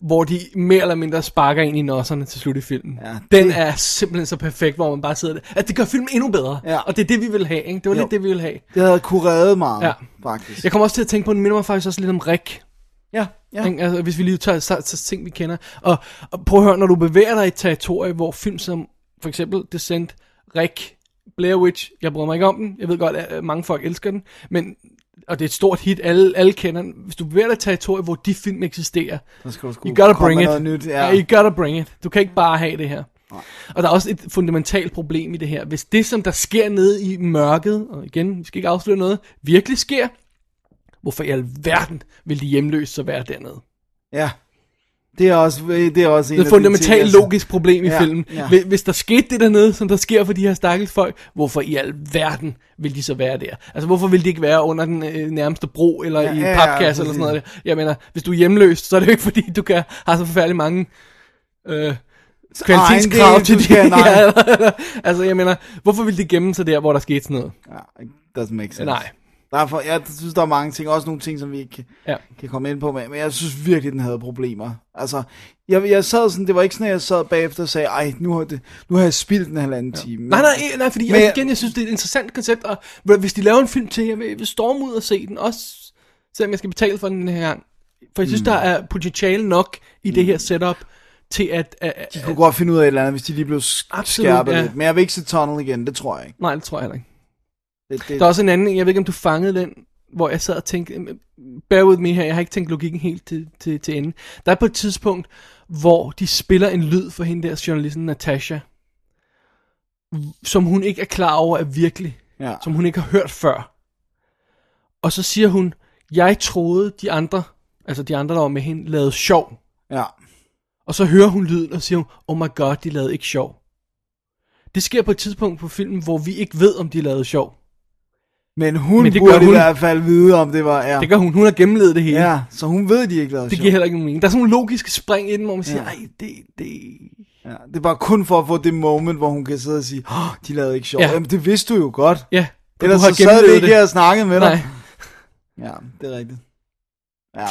hvor de mere eller mindre sparker ind i nosserne til slut i filmen. Ja, den det- er simpelthen så perfekt, hvor man bare sidder der. At det gør filmen endnu bedre. Ja. Og det er det, vi vil have. Ikke? Det var Jo. lidt det, vi vil have. Det havde kunne redde meget, ja. faktisk. Jeg kommer også til at tænke på, den minder mig faktisk også lidt om Rick. Ja, ja. Ikke? Altså, hvis vi lige tager, tager, tager ting, vi kender. Og, og prøv at høre, når du bevæger dig i et territorie, hvor film som for eksempel Descent, Rick, Blair Witch, jeg bryder mig ikke om den, jeg ved godt, at mange folk elsker den, men, og det er et stort hit, alle, alle kender den. Hvis du bevæger dig i et territorie, hvor de film eksisterer, Så skal du you gotta bring it. Nyt. Ja. Ja. You gotta bring it. Du kan ikke bare have det her. Og der er også et fundamentalt problem i det her. Hvis det, som der sker nede i mørket, og igen, vi skal ikke afsløre noget, virkelig sker, hvorfor i alverden vil de hjemløse så være dernede? ja. Det er også, det er også en Det er et fundamentalt altså. logisk problem i Ja, filmen. ja. Hvis- Hvis der skete det dernede, som der sker for de her stakkels folk, hvorfor i alverden vil de så være der? Altså, hvorfor vil de ikke være under den øh, nærmeste bro, eller Ja, i en ja, ja, papkasse, eller sådan noget? Jeg mener, hvis du er hjemløs, så er det jo ikke fordi, du kan have så forfærdeligt mange øh, kvalitetskrav til skal- det. nej. Ja, altså, jeg mener, hvorfor vil de gemme sig der, hvor der skete sådan noget? Ja, it doesn't make sense. Nej. Derfor, jeg synes, der er mange ting, også nogle ting, som vi ikke kan, Ja. kan komme ind på, men men jeg synes virkelig, den havde problemer. Altså, jeg, jeg sad sådan, det var ikke sådan, at jeg sad bagefter og sagde, ej, nu har, det, nu har jeg spildt en halvanden ja. time. Nej, nej, nej, fordi Men- jeg, igen, jeg synes, det er et interessant koncept, og hvis de laver en film til, jeg vil, storme ud og se den, også selvom jeg skal betale for den den her gang. For jeg synes, mm. der er potentiale nok i det her setup, til at... at, at De kunne godt finde ud af et eller andet, hvis de lige blev sk- Absolut, skærpet ja. lidt. Men jeg vil ikke se Tunnel igen, det tror jeg ikke. Nej, det tror jeg heller ikke. Det, det, Der er også en anden, en, jeg ved ikke, om du fangede den, hvor jeg sad og tænkte, bear with me her, jeg har ikke tænkt logikken helt til, til, til ende. Der er på et tidspunkt, hvor de spiller en lyd for hende der journalisten Natasha, som hun ikke er klar over er virkelig, ja. som hun ikke har hørt før. Og så siger hun, jeg troede de andre, altså de andre, der var med hende, lavede sjov. ja. Og så hører hun lyden og siger, hun, oh my god, de lavede ikke sjov. Det sker på et tidspunkt på filmen, hvor vi ikke ved, om de lavede sjov. Men hun Men det burde gør i hun. hvert fald vide, om det var... Ja, Det gør hun, hun har gennemlevet det hele. ja så hun ved, de ikke lavede Det giver heller ikke nogen mening. Der er sådan nogle logiske spring i den, hvor man siger, Ja. ej, det, det... Ja, det er bare kun for at få det moment, hvor hun kan sidde og sige, oh, de lavede ikke sjov. Ja. Ja. Jamen, det vidste du jo godt. Ja, Ellers så sad gennemlevet ikke det. her og snakkede med dig. Nej, Ja, det er rigtigt. Ja,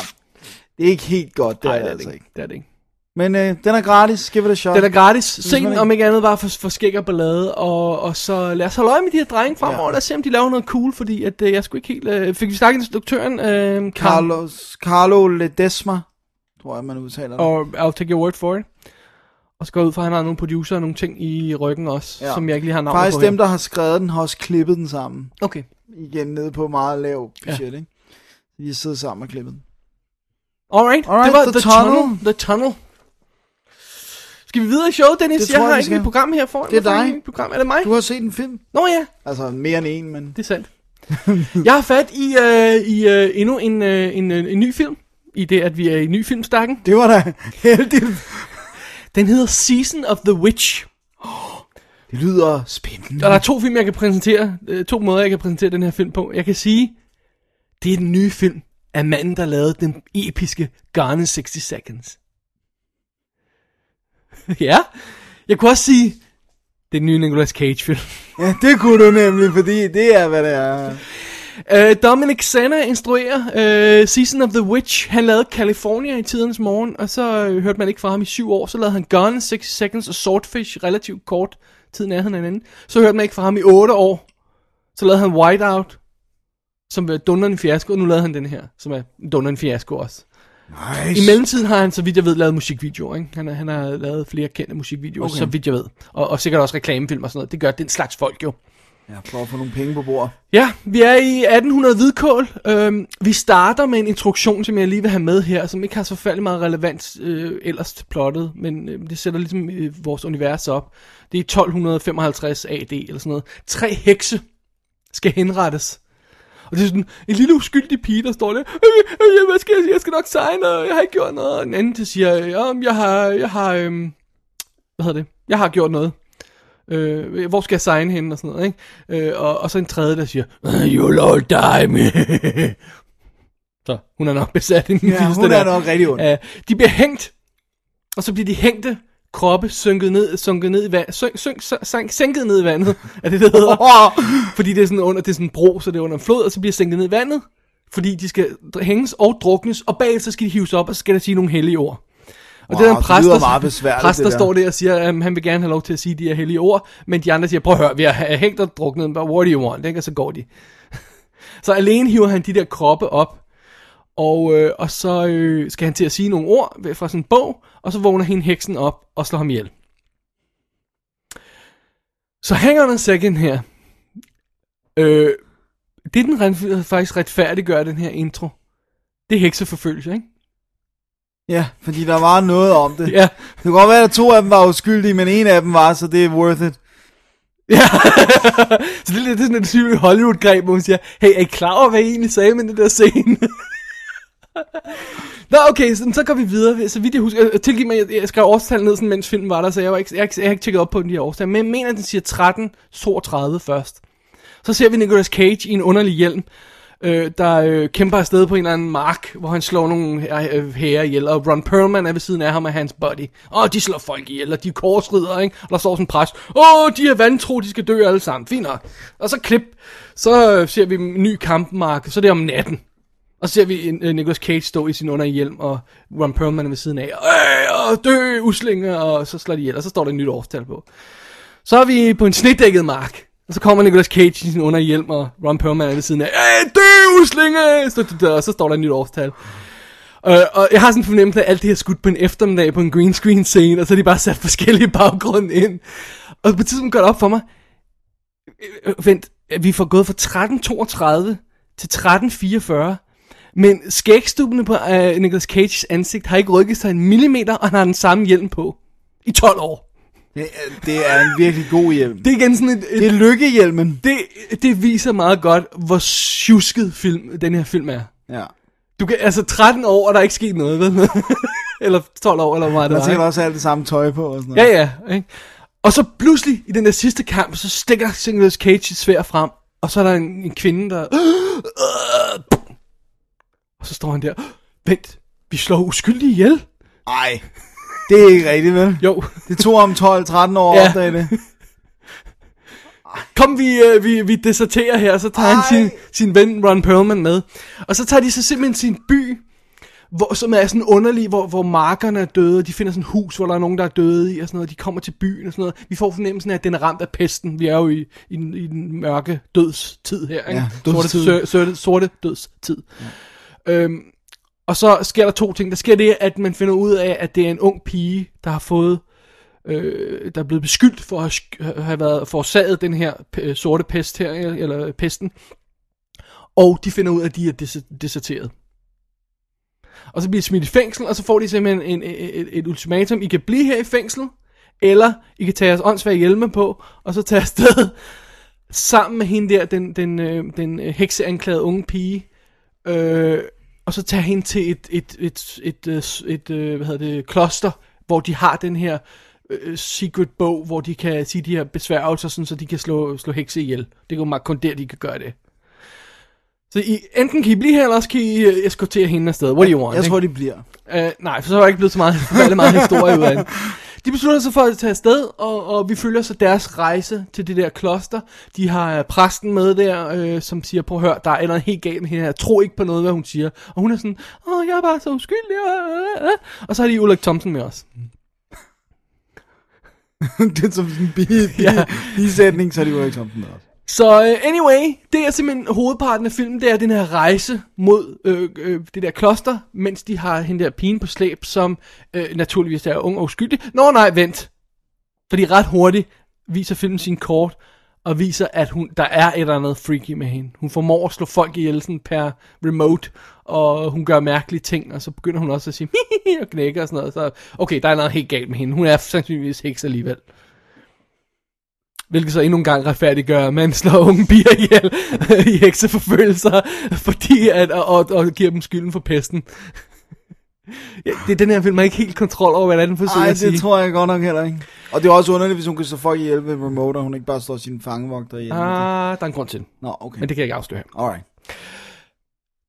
det er ikke helt godt, det nej, er det det det altså ikke. ikke. Det er det ikke. Men øh, den er gratis, give it a shot. Den er gratis. Se den, om ikke andet, bare for, for skæg og ballade. Og, og så lad os holde øje med de her drenge fremover. Ja. Lad os se, om de laver noget cool, fordi at, øh, jeg skulle ikke helt... Øh, fik vi snakket med instruktøren, øh, Carl, Carlos, Carlo Ledesma, tror jeg, man udtaler det. og I'll take your word for it. Og så går ud fra, at han har nogle producer og nogle ting i ryggen også, ja. Som jeg ikke lige har navn Faktisk på dem, her. der har skrevet den, har også klippet den sammen. Okay. Igen nede på meget lav budget, ja. ikke? De har siddet sammen og klippet den. Alright, Alright, det var The The, Tunnel. tunnel. The Tunnel. Skal vi videre i showet, Dennis? Det jeg tror jeg, har vi ikke mit skal. program her for Det er jeg dig. mit program? Er det mig? Du har set en film? Nå ja, Altså mere end en, men... det er sandt. jeg har fat i, øh, i øh, endnu en, øh, en, øh, en ny film. I det, at vi er i ny filmstakken. Det var da heldigt. Den hedder Season of the Witch. Det lyder spændende. Og der er to film, jeg kan præsentere. øh, To måder, jeg kan præsentere den her film på. Jeg kan sige, det er den nye film af manden, der lavede den episke Gone in 60 Seconds. ja, jeg kunne også sige, det er den nye Nicolas Cage-film. Ja, det kunne du nemlig, fordi det er, hvad det er. Uh, Dominic Senna instruerer uh, Season of the Witch. Han lavede California i tidernes morgen, og så uh, hørte man ikke fra ham i syv år. Så lavede han in 60 Seconds og Swordfish relativt kort tid nær hinanden. Så hørte man ikke fra ham i otte år. Så lavede han Whiteout, som var dunderende fiasko, og nu lavede han den her, som er dunderende fiasko også. Nice. I mellemtiden har han, så vidt jeg ved, lavet musikvideoer. Ikke? Han, han har lavet flere kendte musikvideoer, okay. Så vidt jeg ved. Og, og sikkert også reklamefilm og sådan noget. Det gør den slags folk jo. Ja, prøv at få nogle penge på bordet. Ja, vi er i 1800 hvidkål. Øhm, vi starter med en introduktion, som jeg lige vil have med her, som ikke har så færdig meget relevans øh, ellers til plottet, men øh, det sætter ligesom øh, vores univers op. Det er 1255 AD eller sådan noget. Tre hekse skal henrettes. Og det er sådan en lille uskyldig pige, der står der, øh, øh, hvad skal jeg sige, jeg skal nok signe, og jeg har ikke gjort noget. Og den anden der siger, ja, jeg har, jeg har, øhm, hvad hedder det, jeg har gjort noget. Øh, hvor skal jeg signe hende og sådan noget, ikke? Øh, og, og så en tredje, der siger, "Øh, You'll all die me. så hun er nok besat i den Ja, hun er der. nok rigtig ond. Øh, de bliver hængt, og så bliver de hængte kroppe synket ned, sunket ned i vand, synk, synk, sank, sænket ned i vandet, er det det hedder. fordi det er sådan under, det er sådan en bro, så det er under en flod, og så bliver sænket ned i vandet, fordi de skal hænges og druknes, og bagefter skal de hives op, og så skal der sige nogle hellige ord. Og Wow, det er en præst, der, præst, der der. står der og siger, at han vil gerne have lov til at sige de her hellige ord, men de andre siger, prøv at høre, vi har ha- hængt og druknet, but what do you want? Ikke? Og så går de. så alene hiver han de der kroppe op, og, øh, og så øh, skal han til at sige nogle ord fra en bog, og så vågner hende heksen op og slår ham ihjel. Så hænger on a second her. Øh, det den rent, faktisk retfærdiggør den her intro, det er hekseforfølgelse, ikke? Ja, fordi der var noget om det. Ja, Det kunne godt være, at to af dem var uskyldige, men en af dem var, så det er worth it. Ja, så det er, lidt- det er sådan et typisk Hollywood-greb, hvor man siger, hey, er I klar over, hvad I egentlig sagde med det der scene? Nå, okay, så, så går vi videre. Så vidt jeg husker, jeg, tilgiv mig, jeg, jeg skrev årstallet ned, sådan, mens filmen var der, så jeg, var ikke, jeg, jeg, jeg har ikke tjekket op på de her årstal. Men jeg mener, at den siger 1332 først. Så ser vi Nicolas Cage i en underlig hjelm, øh, der øh, kæmper afsted på en eller anden mark, hvor han slår nogle øh, øh hære ihjel, og Ron Perlman er ved siden af ham og hans buddy. Og de slår folk ihjel, og de er korsridder, ikke? Og der står sådan en præst. Åh, de er vantro, de skal dø alle sammen. Fint nok. Og så klip, så øh, ser vi en ny kampmark, så er det om natten. Og så ser vi en, øh, Nicolas Cage stå i sin underhjelm, og Ron Perlman er ved siden af. Øh, og dø, uslinger, og så slår de ihjel, og så står der et nyt årstal på. Så er vi på en snedækket mark. Og så kommer Nicolas Cage i sin underhjelm, og Ron Perlman er ved siden af. Øh, dø, uslinge! Så, så, og så står der et nyt årstal. Uh, og jeg har sådan en fornemmelse af, at alt det her skudt på en eftermiddag på en green screen scene, og så er de bare sat forskellige baggrunde ind. Og på tidspunkt går det op for mig, øh, øh vent, vi får gået fra 1332 til 1344, men skægstubene på uh, Nicolas Cages ansigt har ikke rykket sig en millimeter, og han har den samme hjelm på. I 12 år. Det, er- det er en virkelig god hjelm. Det er igen sådan et... et Det er lykkehjelmen. det, det viser meget godt, hvor tjusket film, den her film er. Ja. Du kan, altså 13 år, og der er ikke sket noget, vel? eller 12 år, eller hvor meget det var. tænker ikke? også alt det samme tøj på og sådan Ja, noget. ja. Ikke? Og så pludselig, i den der sidste kamp, så stikker Nicolas Cage sit svær frem, og så er der en, en kvinde, der... Og så står han der, vent, vi slår uskyldige ihjel. Ej, det er ikke rigtigt, vel? Jo, Det tog om 12-13 år Ja. at opdage det. kom vi, øh, vi, vi deserterer her, så tager han Ej. sin, sin ven Ron Perlman med. Og så tager de så simpelthen sin by, hvor, som er sådan underlig, hvor, hvor markerne er døde, og de finder sådan et hus, hvor der er nogen, der er døde i, og sådan noget, de kommer til byen og sådan noget. Vi får fornemmelsen af, at den er ramt af pesten. Vi er jo i, i, den, i den mørke dødstid her, ikke? Ja, sorte, dødstid. sø, sorte, sorte dødstid. Ja. Øhm, og så sker der to ting. Der sker det, at man finder ud af, at det er en ung pige, der har fået øh, der er blevet beskyldt for at have været forårsaget den her øh, sorte pest her, øh, eller pesten. Og de finder ud af, at de er des- deserteret. Og så bliver de smidt i fængsel, og så får de simpelthen en, et, et ultimatum. I kan blive her i fængsel, eller I kan tage jeres åndssvage hjelme på, og så tage afsted sammen med hende der, den, den, øh, den øh, hekseanklagede unge pige, øh, og så tage hende til et, et, et, et, et, et, et øh, hvad hedder det, kloster, hvor de har den her øh, secret bog, hvor de kan sige de her besværgelser, sådan, så de kan slå, slå hekse ihjel. Det er jo kun der, de kan gøre det. Så I, enten kan I blive her, eller også kan I uh, eskortere hende afsted. What do you want? Jeg ikke? tror, de bliver. Uh, nej, for så er der ikke blevet så meget, så meget historie ud af det. De beslutter sig for at tage afsted, og, og vi følger så deres rejse til det der kloster. De har uh, præsten med der, øh, som siger, på hør, der er noget helt galt med hende her. Jeg tror ikke på noget, hvad hun siger. Og hun er sådan, åh, jeg er bare så uskyldig. øh, øh." Og så har de Ulrik Thomsen med os. det er som sådan en bi, bi, Ja. bisætning, så er de ikke sådan med os. Så uh, anyway, det er simpelthen hovedparten af filmen, det er den her rejse mod øh, øh, det der kloster, mens de har hende der pigen på slæb, som øh, naturligvis er ung og uskyldig. Nå nej, vent. Fordi ret hurtigt viser filmen sin kort, og viser, at hun, der er et eller andet freaky med hende. Hun formår at slå folk ihjel sådan per remote, og hun gør mærkelige ting, og så begynder hun også at sige og knække og sådan noget. Så okay, der er noget helt galt med hende. Hun er sandsynligvis heks alligevel. Hvilket så endnu en gang retfærdiggør, at man slår unge piger ihjel i hekseforfølgelser, fordi at, og, og, og giver dem skylden for pesten. ja, det, den her film har ikke helt kontrol over, hvad er, den forsøger Nej, at sige. det tror jeg godt nok heller ikke. Og det er også underligt, hvis hun kan slå folk ihjel ved remote, og hun ikke bare slår sine fangevogter ihjel. Ah, der er en grund til det. Nå, okay. Men det kan jeg ikke afsløre her. Alright.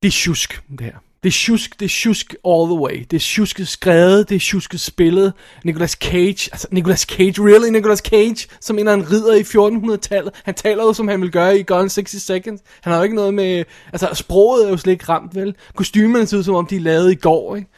Det er tjusk, det her. Det er tjusk, det er tjusk all the way. Det er tjusket skrevet, det er tjusket spillet. Nicolas Cage, altså Nicolas Cage, really Nicolas Cage, som en af en ridder i 1400-tallet. Han taler jo, som han vil gøre i Gone 60 Seconds. Han har jo ikke noget med, altså sproget er jo slet ikke ramt, vel? Kostymerne ser ud, som om de er lavet i går, ikke?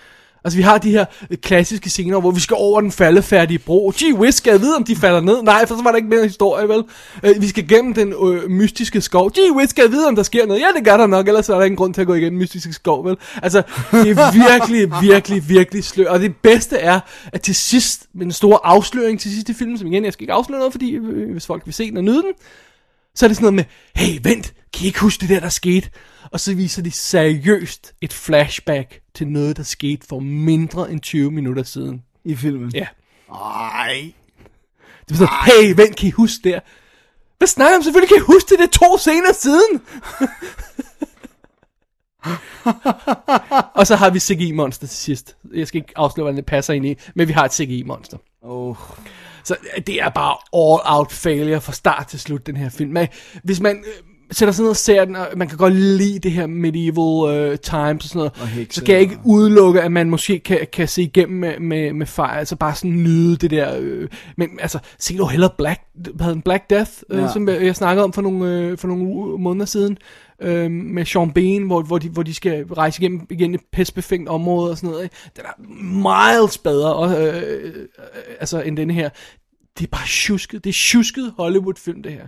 Altså, vi har de her øh, klassiske scener, hvor vi skal over den faldefærdige bro. Gee whiz, skal jeg vide, om de falder ned? Nej, for så var der ikke mere historie, vel? Øh, vi skal gennem den øh, mystiske skov. Gee whiz, skal jeg vide, om der sker noget? Ja, det gør der nok, ellers er der ingen grund til at gå igennem den mystiske skov, vel? Altså, det er virkelig, virkelig, virkelig slør. Og det bedste er, at til sidst, med den store afsløring til sidst i filmen, som igen, jeg skal ikke afsløre noget, fordi øh, hvis folk vil se den og nyde den, så er det sådan noget med, hey, vent, kan I ikke huske det der, der skete? Og så viser de seriøst et flashback til noget, der skete for mindre end 20 minutter siden. I filmen. Ja. Ej. Det er sådan, hey, vent, kan I huske det? Hvad snakker om? Selvfølgelig kan I huske det, det er to scener siden. og så har vi CGI-monster til sidst. Jeg skal ikke afsløre, hvordan det passer ind i, men vi har et CGI-monster. Oh. Så øh, det er bare all-out failure fra start til slut, den her film. Men hvis man øh, sætter sig ned og ser den, og man kan godt lide det her medieval uh, times og sådan noget, Og hekse, så kan jeg ikke udelukke, at man måske kan, kan se igennem med, med, med fejl, altså bare sådan nyde det der, øh, men altså, se du hellere Black, hvad den, Black Death, øh, Ja. som jeg, jeg snakkede om for nogle, øh, for nogle måneder siden, øh, med Sean Bean, hvor, hvor, de, hvor de skal rejse igennem igen et pestbefængt område og sådan noget, ikke? den er miles bedre, og, øh, øh, altså, end denne her. Det er bare tjusket, det er tjusket Hollywood-film, det her.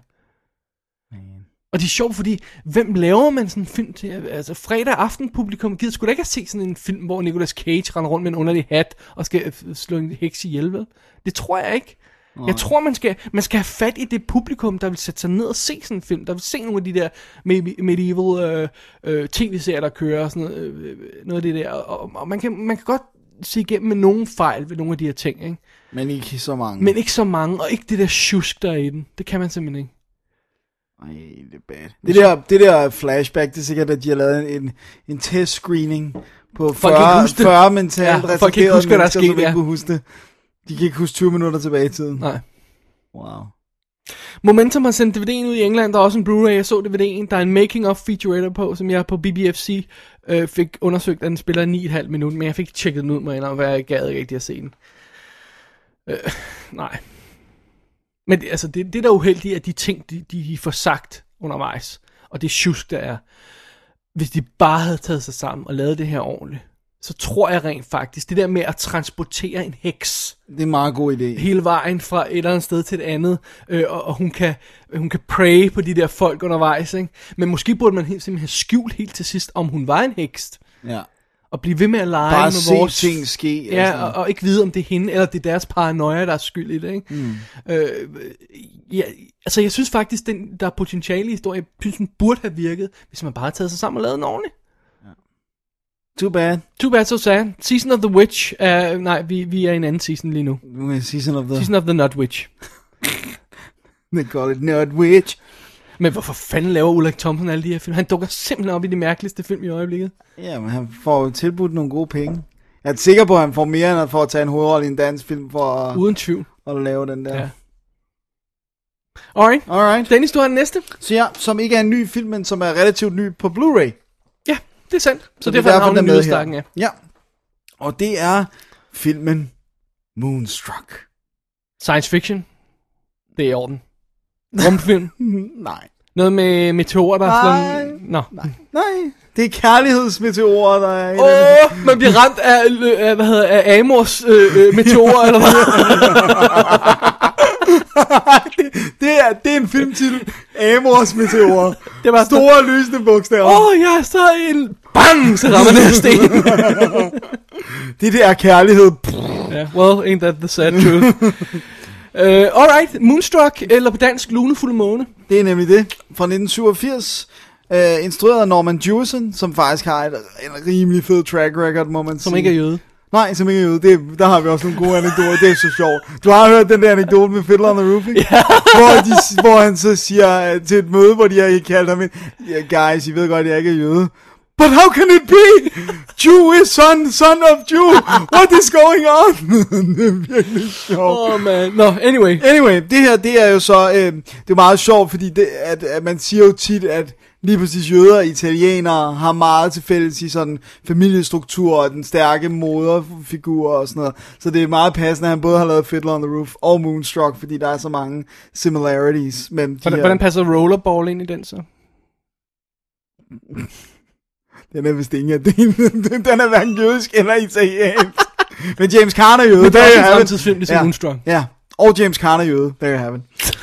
Og det er sjovt, fordi hvem laver man sådan en film til? Altså fredag aften publikum gider skulle da ikke have set sådan en film, hvor Nicolas Cage render rundt med en underlig hat og skal slå en heks ihjel, vel? Det tror jeg ikke. Jeg tror, man skal, man skal have fat i det publikum, der vil sætte sig ned og se sådan en film. Der vil se nogle af de der me- medieval øh, øh, tv-serier, der kører og sådan noget, øh, noget af det der. Og, og man, kan, man kan godt se igennem med nogle fejl ved nogle af de her ting, ikke? Men ikke så mange. Men ikke så mange, og ikke det der tjusk, der er i den. Det kan man simpelthen ikke. Ej, det er bad. Det der, det der flashback, det er sikkert, at de har lavet en, en test-screening på Folk kan ikke 40, huske det. 40 mentalt Ja, retarderede hvad der er mennesker, sket, som ikke ja. kunne huske det. De kan ikke huske 20 minutter tilbage i tiden. Nej. Wow. Momentum har sendt DVD'en ud i England, der er også en Blu-ray, jeg så DVD'en, der er en making-of featurette på, som jeg på BBFC øh, fik undersøgt, at den spiller 9,5 minutter, men jeg fik tjekket den ud med og hvad jeg gad ikke rigtig at se den. Øh, nej. Men det, altså, det, det der er uheldigt, er de ting, de, de får sagt undervejs, og det tjusk, der er. Hvis de bare havde taget sig sammen og lavet det her ordentligt, så tror jeg rent faktisk, det der med at transportere en heks, Det er en meget god idé. hele vejen fra et eller andet sted til et andet, øh, og, og hun kan hun kan pray på de der folk undervejs, ikke? Men måske burde man helt, simpelthen have skjult helt til sidst, om hun var en hekst, Ja. og blive ved med at lege Bare med se vores... ting ske. Ja, altså. og, og ikke vide, om det er hende, eller det er deres paranoia, der er skyld i det, ikke? Mm. Øh, ja, altså, jeg synes faktisk, den, der er potentiale i historien, jeg synes, den burde have virket, hvis man bare havde taget sig sammen og lavet den ordentligt. Too bad. Too bad, so sad. Season of the Witch, uh, nej, vi, vi er i en anden season lige nu. Season of the... Season of the Nut Witch. They call it Nerd Witch. Men hvorfor fanden laver Ulrik Thomsen alle de her film? Han dukker simpelthen op i de mærkeligste film i øjeblikket. Ja, men han får jo tilbudt nogle gode penge. Jeg er sikker på, at han får mere end for at tage en hovedrolle i en dansk film for at, Uden tvivl. at lave den der. Ja. Alright. Alright. Dennis, du har den næste. Så ja, som ikke er en ny film, men som er relativt ny på Blu-ray. Det er sandt. Så, så det er derfor, er med stakken, ja. Ja. Og det er filmen Moonstruck. Science fiction. Det er i orden. Rumfilm. Nej. Noget med meteorer, der Nej. slår... Nå. Nej, det er kærlighedsmeteorer, der er Åh, oh, man bliver ramt af, øh, hvad hedder, af Amors øh, øh, meteorer, eller hvad? det, er, det er en filmtitel. Amors meteorer. Det var Store lysende bogstaver. Åh, oh, jeg er så en... Bang! Så rammer det sten. Det der kærlighed. Ja, well, ain't that the sad truth. uh, alright, Moonstruck, eller på dansk, Lunefuld Måne. Det er nemlig det. Fra 1987. Uh, instrueret af Norman Jewison, som faktisk har et, en rimelig fed track record, må man Som sige. ikke er jøde. Nej, som ikke ude. Det, der har vi også nogle gode anekdoter. Det er så sjovt. Du har hørt den der anekdote med Fiddler on the Roof, ikke? Ja. hvor, de, hvor han så siger øh, til et møde, hvor de har kaldt ham ind, yeah, guys, I ved godt, jeg ikke er jøde. But how can it be? Jew is son, son of Jew. What is going on? det er virkelig sjovt. Åh, oh, man. Nå, anyway. Anyway, det her, det er jo så, øh, det er meget sjovt, fordi det, at, at man siger jo tit, at lige præcis jøder og italienere har meget til fælles i sådan familiestruktur og den stærke moderfigur og sådan noget. Så det er meget passende, at han både har lavet Fiddler on the Roof og Moonstruck, fordi der er så mange similarities mellem de Hvordan, her. hvordan passer Rollerball ind i den så? Den er vist ingen af din. den er hverken jødisk eller italiensk. Men James Caan er jøde. Men det er en fremtidsfilm, ligesom Moonstruck. Ja, og James Caan er jøde. There you have it.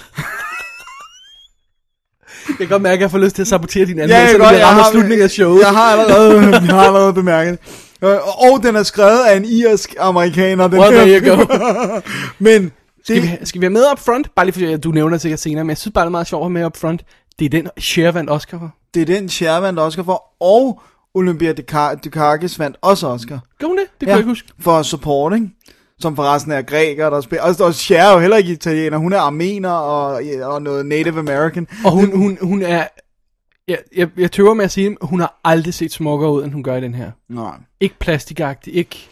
Jeg kan godt mærke, at jeg får lyst til at sabotere din Ja, anmeldelse, jeg, ja, godt, jeg, rammer har, slutningen af showet. jeg har allerede, jeg har allerede bemærket det. Øh, Og den er skrevet af en irsk amerikaner. Den Well, her there you go. Men Skal det, vi, skal vi have med up front? Bare lige fordi du nævner det sikkert senere, men jeg synes bare, det er meget sjovt at have med up front. Det er den Cher vandt Oscar for. det er den Cher vandt Oscar for, og Olympia Dukakis vandt også Oscar. Gør hun det? Det kunne jeg ikke huske. For supporting. Som forresten er græker, der spiller. Og, og Cher er jo heller ikke italiener. Hun er armener og, og noget Native American. Og hun, hun, hun er Jeg, jeg, jeg tøver med at sige, at hun har aldrig set smukkere ud, end hun gør i den her. Nej. Ikke plastikagtig, ikke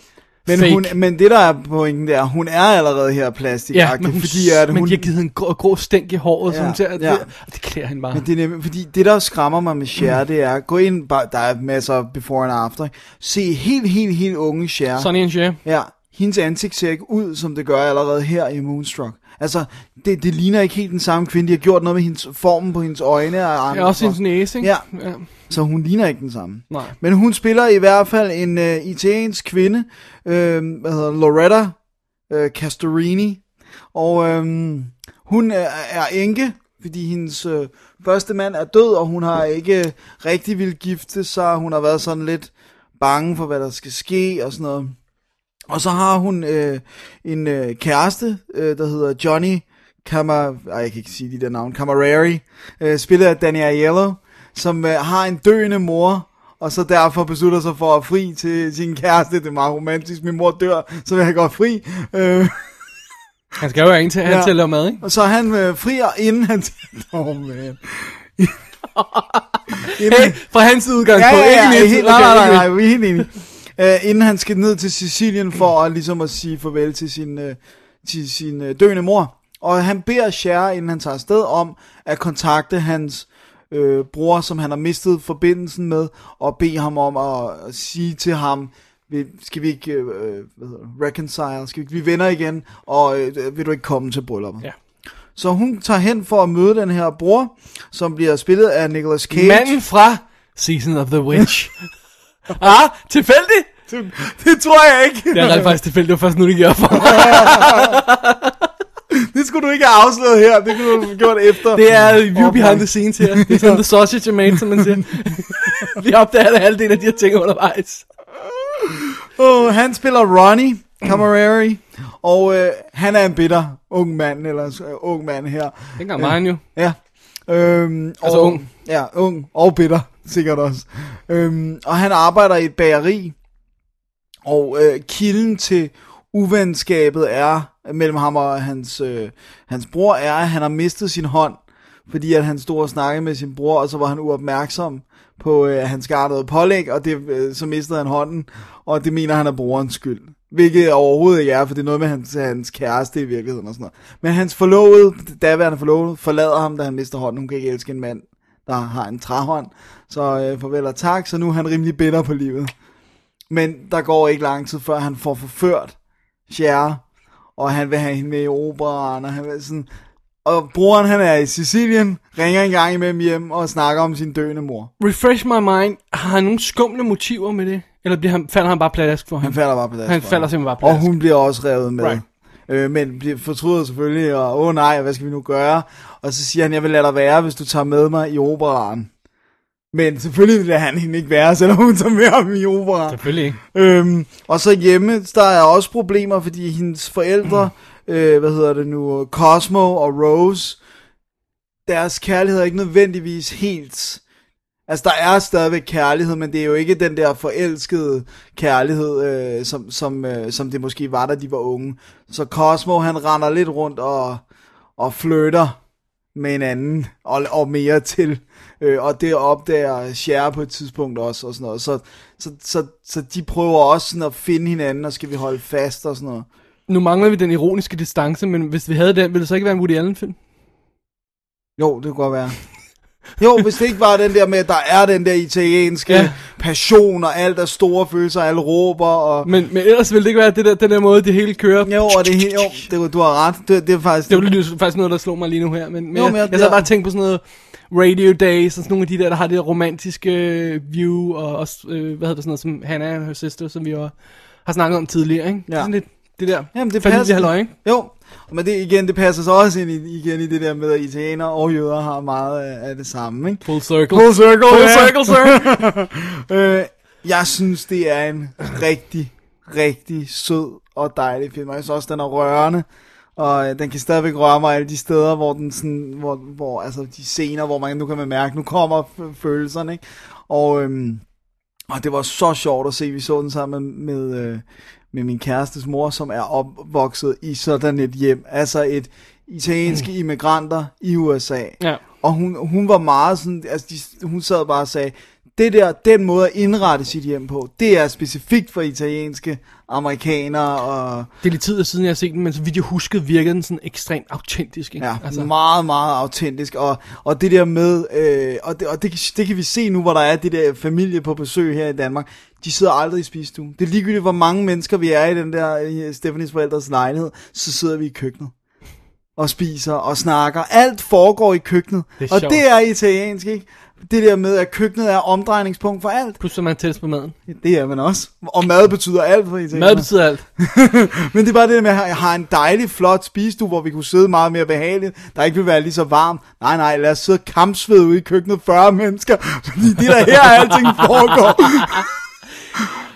Men, fake. hun, men det der er pointen, det er, hun er allerede her plastik ja, men hun, fordi at men hun, de har givet en grå, grå stænk i håret, ja, så hun ser, ja. det, og det klæder hende bare. Men det er nemlig, fordi det der skræmmer mig med Cher, det er, gå ind, bare, der er masser af before and after, se helt, helt, helt unge Cher. Sonny and Cher. Ja, hendes ansigt ser ikke ud, som det gør allerede her i Moonstruck. Altså, det, det ligner ikke helt den samme kvinde. De har gjort noget med hendes formen på hendes øjne og arme. Ja, også hendes næse, ikke? Ja. ja. Så hun ligner ikke den samme. Nej. Men hun spiller i hvert fald en uh, italiensk kvinde, uh, hvad hedder Loretta uh, Castorini. Og uh, hun er, er enke, fordi hendes uh, første mand er død, og hun har ikke rigtig vil gifte sig. Hun har været sådan lidt bange for, hvad der skal ske og sådan noget. Og så har hun øh, en øh, kæreste, øh, der hedder Johnny Camar... Ej, jeg kan ikke sige de der navn. Camareri. Øh, spillet af Danny Aiello, som øh, har en døende mor, og så derfor beslutter sig for at fri til sin kæreste. Det er meget romantisk. Min mor dør, så vil jeg gå fri. Øh, Han skal jo have en til, han Ja. til at mad, ikke? og så han øh, frier, inden han... Oh, man. Hey, fra hans udgangspunkt, ja, ja, ja, ikke helt, nej, nej, nej, nej, vi er helt enige. Uh, inden han skal ned til Sicilien for at, ligesom at sige farvel til sin, uh, til sin uh, døende mor. Og han beder Cher, inden han tager afsted, om at kontakte hans øh, bror, som han har mistet forbindelsen med, og bede ham om at, sige til ham, skal vi ikke øh, hvad hedder, det, reconcile, skal vi ikke blive venner igen, og øh, vil du ikke komme til brylluppet? Ja. Så hun tager hen for at møde den her bror, som bliver spillet af Nicolas Cage. Manden fra Season of the Witch. ah, tilfældigt? Det tror jeg ikke. Det er rent faktisk tilfældigt, det var først nu, det gør for. Det skulle du ikke have afsløret her. Det kunne du have gjort efter. Det er view Okay. behind the scenes her. Det er sådan the sausage er made, som man siger. Vi opdager det halvdelen af de her ting undervejs. Oh, han spiller Ronnie Camareri, og øh, han er en bitter ung mand, eller øh, ung mand her. Dengang var han jo. Ja. Øhm, Altså og, ung. Ja, ung og bitter, sikkert også. Øhm, og han arbejder i et bageri, og øh, kilden til uvenskabet er mellem ham og hans, øh, hans bror, er, at han har mistet sin hånd, fordi at han stod og snakkede med sin bror, og så var han uopmærksom på, øh, at han skar pålæg, og det, øh, så mistede han hånden, og det mener han er brorens skyld. Hvilket overhovedet ikke er, for det er noget med hans, hans kæreste i virkeligheden og sådan noget. Men hans forlovede, daværende forlovede, forlader ham, da han mister hånden. Hun kan ikke elske en mand, der har en træhånd. Så øh, farvel og tak, så nu er han rimelig bitter på livet. Men der går ikke lang tid, før han får forført Cher, og han vil have hende med i operaen, og han vil sådan... Og broren, han er i Sicilien, ringer en gang imellem hjem og snakker om sin døende mor. Refresh my mind. Har han nogle skumle motiver med det? Eller bliver han, falder han bare pladask for Han ham? falder bare deres Han for falder hende. simpelthen bare Og pladask. hun bliver også revet med. Right. Øh, men bliver fortryder selvfølgelig, og åh nej, hvad skal vi nu gøre? Og så siger han, jeg vil lade dig være, hvis du tager med mig i operaen. Men selvfølgelig vil han hende ikke være, selvom hun tager med ham i operaen. Selvfølgelig ikke. Øhm, og så hjemme, der er også problemer, fordi hendes forældre, øh, hvad hedder det nu, Cosmo og Rose, deres kærlighed er ikke nødvendigvis helt... Altså, der er stadigvæk kærlighed, men det er jo ikke den der forelskede kærlighed, øh, som, som, øh, som det måske var, da de var unge. Så Cosmo, han render lidt rundt og, og flytter med en anden, og, og mere til. Øh, og det opdager Cher på et tidspunkt også, og sådan noget. Så, så, så, så de prøver også sådan at finde hinanden, og skal vi holde fast og sådan noget. Nu mangler vi den ironiske distance, men hvis vi havde den, ville det så ikke være en Woody Allen-film? Jo, det kunne godt være. Jo, hvis det ikke var den der med, at der er den der italienske Ja. passion, og alt er store følelser, og alle råber, og... Men, men ellers ville det ikke være det der, den der måde, det hele kører. Jo, og det, er jo, det, du har ret. Det, det er faktisk... Det var lige, faktisk noget, der slog mig lige nu her. Men, men, Jo, jeg, men jeg, jeg- jeg jeg- bare og tænkte på sådan noget Radio Days, og sådan nogle af de der, der har det romantiske øh, view, og også, øh, hvad hedder det sådan noget, som Hannah and her sister, som vi jo har snakket om tidligere, ikke? Det er Ja. sådan lidt, det der Jamen, det passer. halløj, ikke? Jo, men det, igen, det passer så også ind i, igen i det der med, at italienere og jøder har meget af, det samme, ikke? Full circle. Full circle, Full circle, sir. øh, jeg synes, det er en rigtig, rigtig sød og dejlig film. Jeg synes også, den er rørende. Og øh, den kan stadigvæk røre mig alle de steder, hvor den sådan, hvor, hvor altså de scener, hvor man nu kan man mærke, nu kommer følelserne, ikke? Og, øhm, og det var så sjovt at se, vi så den sammen med, med, øh, med min kærestes mor, som er opvokset i sådan et hjem. Altså et italienske immigranter i USA. Ja. Og hun, hun var meget sådan, altså de, hun sad bare og sagde, det der, den måde at indrette sit hjem på, det er specifikt for italienske amerikanere, og Det er lidt tid siden, jeg har set den, men så vidt jeg huskede, virkede den sådan ekstremt autentisk. Ikke? ja, altså. meget, meget autentisk, og, og det der med, øh, og, det, og det, det kan vi se nu, hvor der er det der familie på besøg her i Danmark, de sidder aldrig i spisestuen. Det er ligegyldigt, hvor mange mennesker vi er i den der i Stephanies forældres lejlighed, så sidder vi i køkkenet og spiser og snakker. Alt foregår i køkkenet, Det og sjovt. det er italiensk, ikke? Det der med, at køkkenet er omdrejningspunkt for alt. Plus, så man tættes på maden. Det er man også. Og mad betyder alt for italienerne. Mad betyder alt. Men det er bare det der med, at jeg har en dejlig, flot spisestue, hvor vi kunne sidde meget mere behageligt, der ikke vil være lige så varmt. Nej, nej, lad os sidde kampsved ude i køkkenet, 40 mennesker, fordi det der her alting foregår.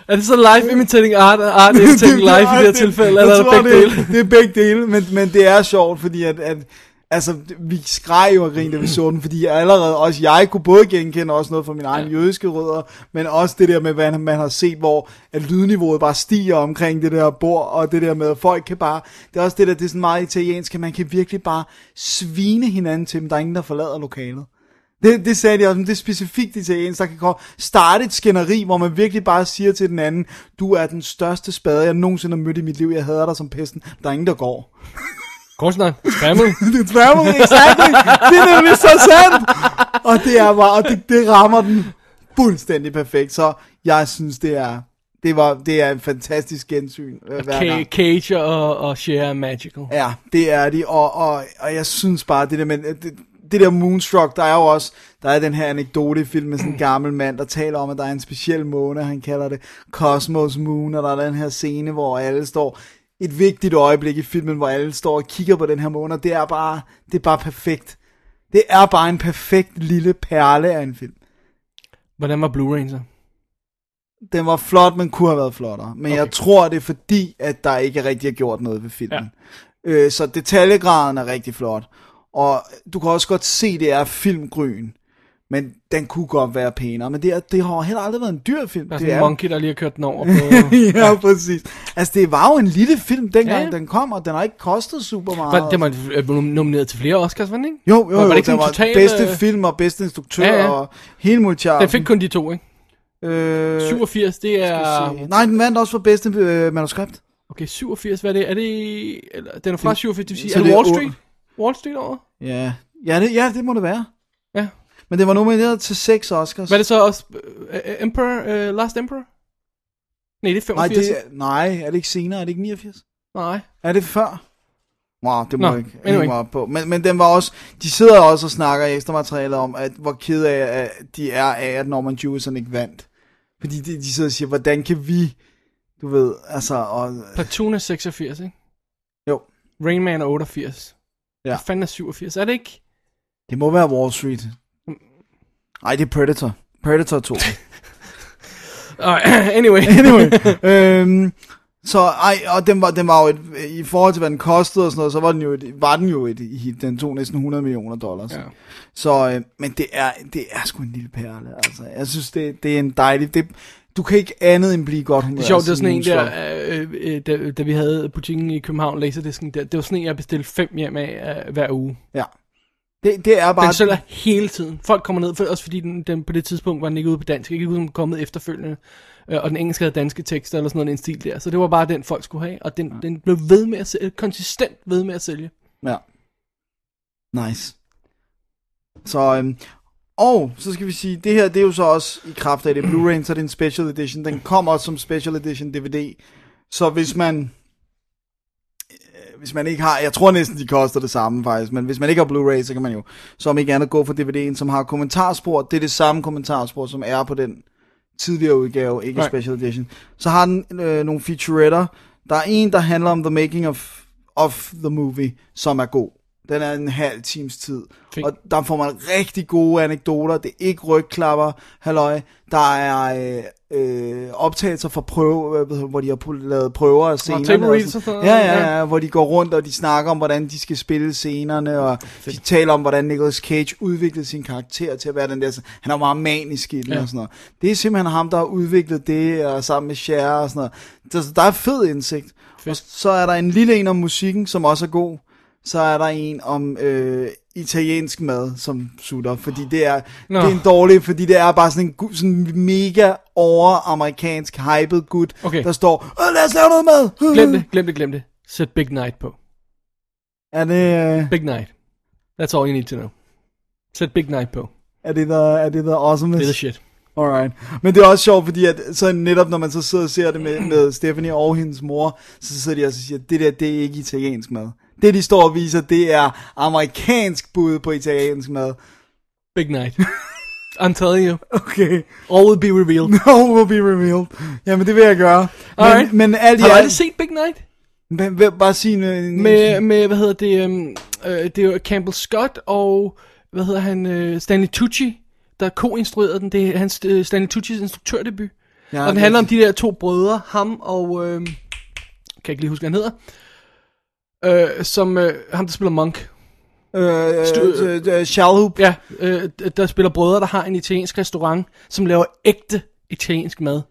Er det så live imitating art, og art imitating live i det her tilfælde, eller er der tror, begge det, dele? Det er begge dele, men, men det er sjovt, fordi at, at Altså, vi skreg jo og grinede, da vi så den, fordi allerede også jeg kunne både genkende også noget fra mine egne jødiske rødder, men også det der med, hvad man har set, hvor at lydniveauet bare stiger omkring det der bord, og det der med, at folk kan bare, det er også det der, det er sådan meget italiensk, at man kan virkelig bare svine hinanden til, men der er ingen, der forlader lokalet. Det, det sagde de også, men det er specifikt italiensk, der kan starte et skænderi, hvor man virkelig bare siger til den anden, du er den største spade, jeg nogensinde har mødt i mit liv, jeg hader dig som pesten, der er ingen, der går. Korsnøj, skræmmel. Det er travel, exactly. Det er nemlig så sandt. Og det er bare, og det, det rammer den fuldstændig perfekt. Så jeg synes, det er, det var, det er en fantastisk gensyn øh, hver gang. Cage og, og Cher er magical. Ja, det er de, og, og, og jeg synes bare, det der med, det, det der Moonstruck, der er jo også, der er den her anekdote i film med sådan en gammel mand, der taler om, at der er en speciel måne, han kalder det Cosmos Moon, og der er den her scene, hvor alle står, et vigtigt øjeblik i filmen, hvor alle står og kigger på den her måne, det er bare, det er bare perfekt. Det er bare en perfekt lille perle af en film. Hvordan var Blu-ray så? Den var flot, men kunne have været flottere. Men okay. jeg tror, det er fordi, at der ikke rigtig er gjort noget ved filmen. Ja. Øh, så detaljegraden er rigtig flot. Og du kan også godt se, det er filmgryn. Men den kunne godt være pænere. Men det, er, det har heller aldrig været en dyr film. Der er det sådan en monkey, der lige har kørt den over på... ja, præcis. Altså, det var jo en lille film, dengang Ja, ja. den kom, og den har ikke kostet super meget. Var, det var øh, nomineret til flere Oscars, var den ikke? jo, jo, jo, var det det ikke sådan var total, bedste film og bedste instruktør Ja, ja. og hele multiarten. Den fik kun de to, ikke? øh, 87, det er... Nej, den vandt også for bedste øh, manuskript. Okay, 87, hvad er det? Er det... Eller, den er fra 87, det vil sige... så Er det er Wall Street? Wall Street over? Ja, ja det, ja, det må det være. Men det var nomineret til seks Oscars. Hvad er det så også? Uh, Emperor? Uh, Last Emperor? Nej, det er Nej, 85. det, er- nej, er det ikke senere? Er det ikke 89? Nej. Er det før? Wow, det må Nå, jeg ikke anyway. hænge mig op på. Men, men den var også, de sidder også og snakker i ekstra materialet om, at hvor ked af, at de er af, at Norman Jewison ikke vandt. Fordi de, de sidder og siger, hvordan kan vi, du ved, altså, og, Platoon er 86, ikke? jo, Rain Man er 88. Ja. Hvad fanden er 87? Er det ikke? det må være Wall Street. Nej, det er Predator. Predator 2. Uh, anyway. anyway, øhm, så ej, og den var, den var jo et, i forhold til hvad den kostede og sådan noget, så var den jo et, var den jo et hit. Den tog næsten 100 millioner dollars. Ja. Så, øh, men det er, det er sgu en lille perle, altså. Jeg synes, det, det er en dejlig, det, du kan ikke andet end blive godt humør. Det er sjovt, det var sådan en der, øh, øh, da, da vi havde butikken i København, Laserdisken, der, det var sådan en, jeg bestilte fem hjem af øh, hver uge. Ja. Det, det er bare... Den sælger hele tiden. Folk kommer ned, for, også fordi den, den, på det tidspunkt var den ikke ude på dansk, ikke ude kommet efterfølgende. Øh, og den engelske havde danske tekster eller sådan noget, en stil der. Så det var bare den, folk skulle have. Og den, ja. den blev ved med at sælge, konsistent ved med at sælge. Ja. Nice. Så, øhm, og så skal vi sige, det her, det er jo så også i kraft af det Blu-ray, så er det en special edition. Den kommer også som special edition DVD. Så hvis man, hvis man ikke har, jeg tror næsten, de koster det samme faktisk, men hvis man ikke har Blu-ray, så kan man jo, så om ikke andet gå for DVD'en, som har kommentarspor. Det er det samme kommentarspor, som er på den tidligere udgave, ikke Nej. special edition. Så har den øh, nogle featuretter. Der er en, der handler om the making of, of the movie, som er god. Den er en halv times tid. Fint. Og der får man rigtig gode anekdoter. Det er ikke rygklapper, halløj. Der er øh, øh, optagelser fra prøve, øh, hvor de har lavet prøver af scenerne. og sådan. noget, ja, ja, ja. hvor de går rundt, og de snakker om, hvordan de skal spille scenerne, og de taler om, hvordan Nicolas Cage udviklede sin karakter til at være den der, han er meget manisk i den Ja. og sådan noget. Det er simpelthen ham, der har udviklet det, og sammen med Cher og sådan noget. Så der er fed indsigt. Og så er der en lille en om musikken, som også er god, så er der en om øh, italiensk mad, som sutter, fordi det er, Nå. det er en dårlig, fordi det er bare sådan en sådan mega over-amerikansk hyped gut, Okay. der står, "Åh, lad os lave noget mad. Glem det, glem det, glem det. Sæt Big Night på. Er det, øh, Big Night. That's all you need to know. Sæt Big Night på. er det the, er det the awesomest? Det er the shit. Alright. Men det er også sjovt, fordi at, så netop når man så sidder og ser det med, med Stephanie og hendes mor, så sidder de og siger, det der, det er ikke italiensk mad. Det de står og viser, det er amerikansk bud på italiensk mad. Big Night. I'm telling you. Okay. All will be revealed. No will be revealed. Jamen, det vil jeg gøre. Alright. Men, men alt Har du aldrig set Big Night? Men, bare sige en, Med, med hvad hedder det, um, øh, det er jo Campbell Scott og, hvad hedder han, øh, Stanley Tucci, der ko-instruerede den. Det er hans, øh, Stanley Tuccis instruktørdebut. Ja, og den handler om de der to brødre, ham og, øh, kan jeg ikke lige huske, hvad han hedder, øh, som, øh, ham der spiller Monk. Øh, øh, øh, Shalhoub. Ja, øh, der spiller brødre, der har en italiensk restaurant, som laver ægte italiensk mad.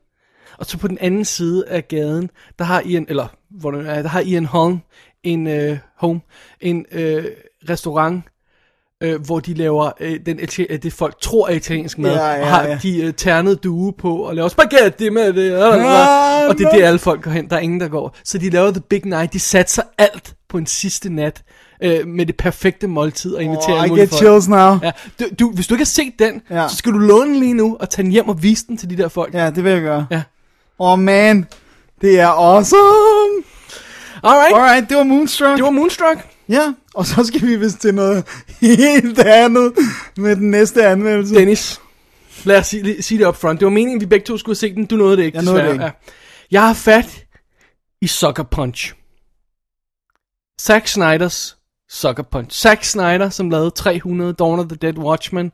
Og så på den anden side af gaden, der har Ian, eller hvor det er, der har Ian Holm en øh, home, en øh, restaurant, øh, hvor de laver øh, den, øh, det folk tror er italiensk mad, Ja, ja, og har ja. de øh, ternede due på, og laver spaghetti med det, og, Ah, og det er det alle folk går hen, der er ingen der går. Så de laver The Big Night, de satser alt på en sidste nat, øh, med det perfekte måltid, og inviterer Oh, alle I get folk. chills now. Ja, du, du, hvis du ikke har set den, Ja. ja. så skal du låne den lige nu, og tage den hjem og vise den til de der folk. Ja, det vil jeg gøre. Ja. Oh man, det er awesome. Alright, Alright, det var Moonstruck. det var Moonstruck. Ja, og så skal vi vist til noget helt andet med den næste anmeldelse. Dennis, lad os sige, sige det up front. Det var meningen, vi begge to skulle se den. Du nåede det ikke, Jeg nåede det ikke. Ja. Jeg har fat i Sucker Punch. Zack Snyders Sucker Punch. Zack Snyder, som lavede 300, Dawn of the Dead, Watchmen.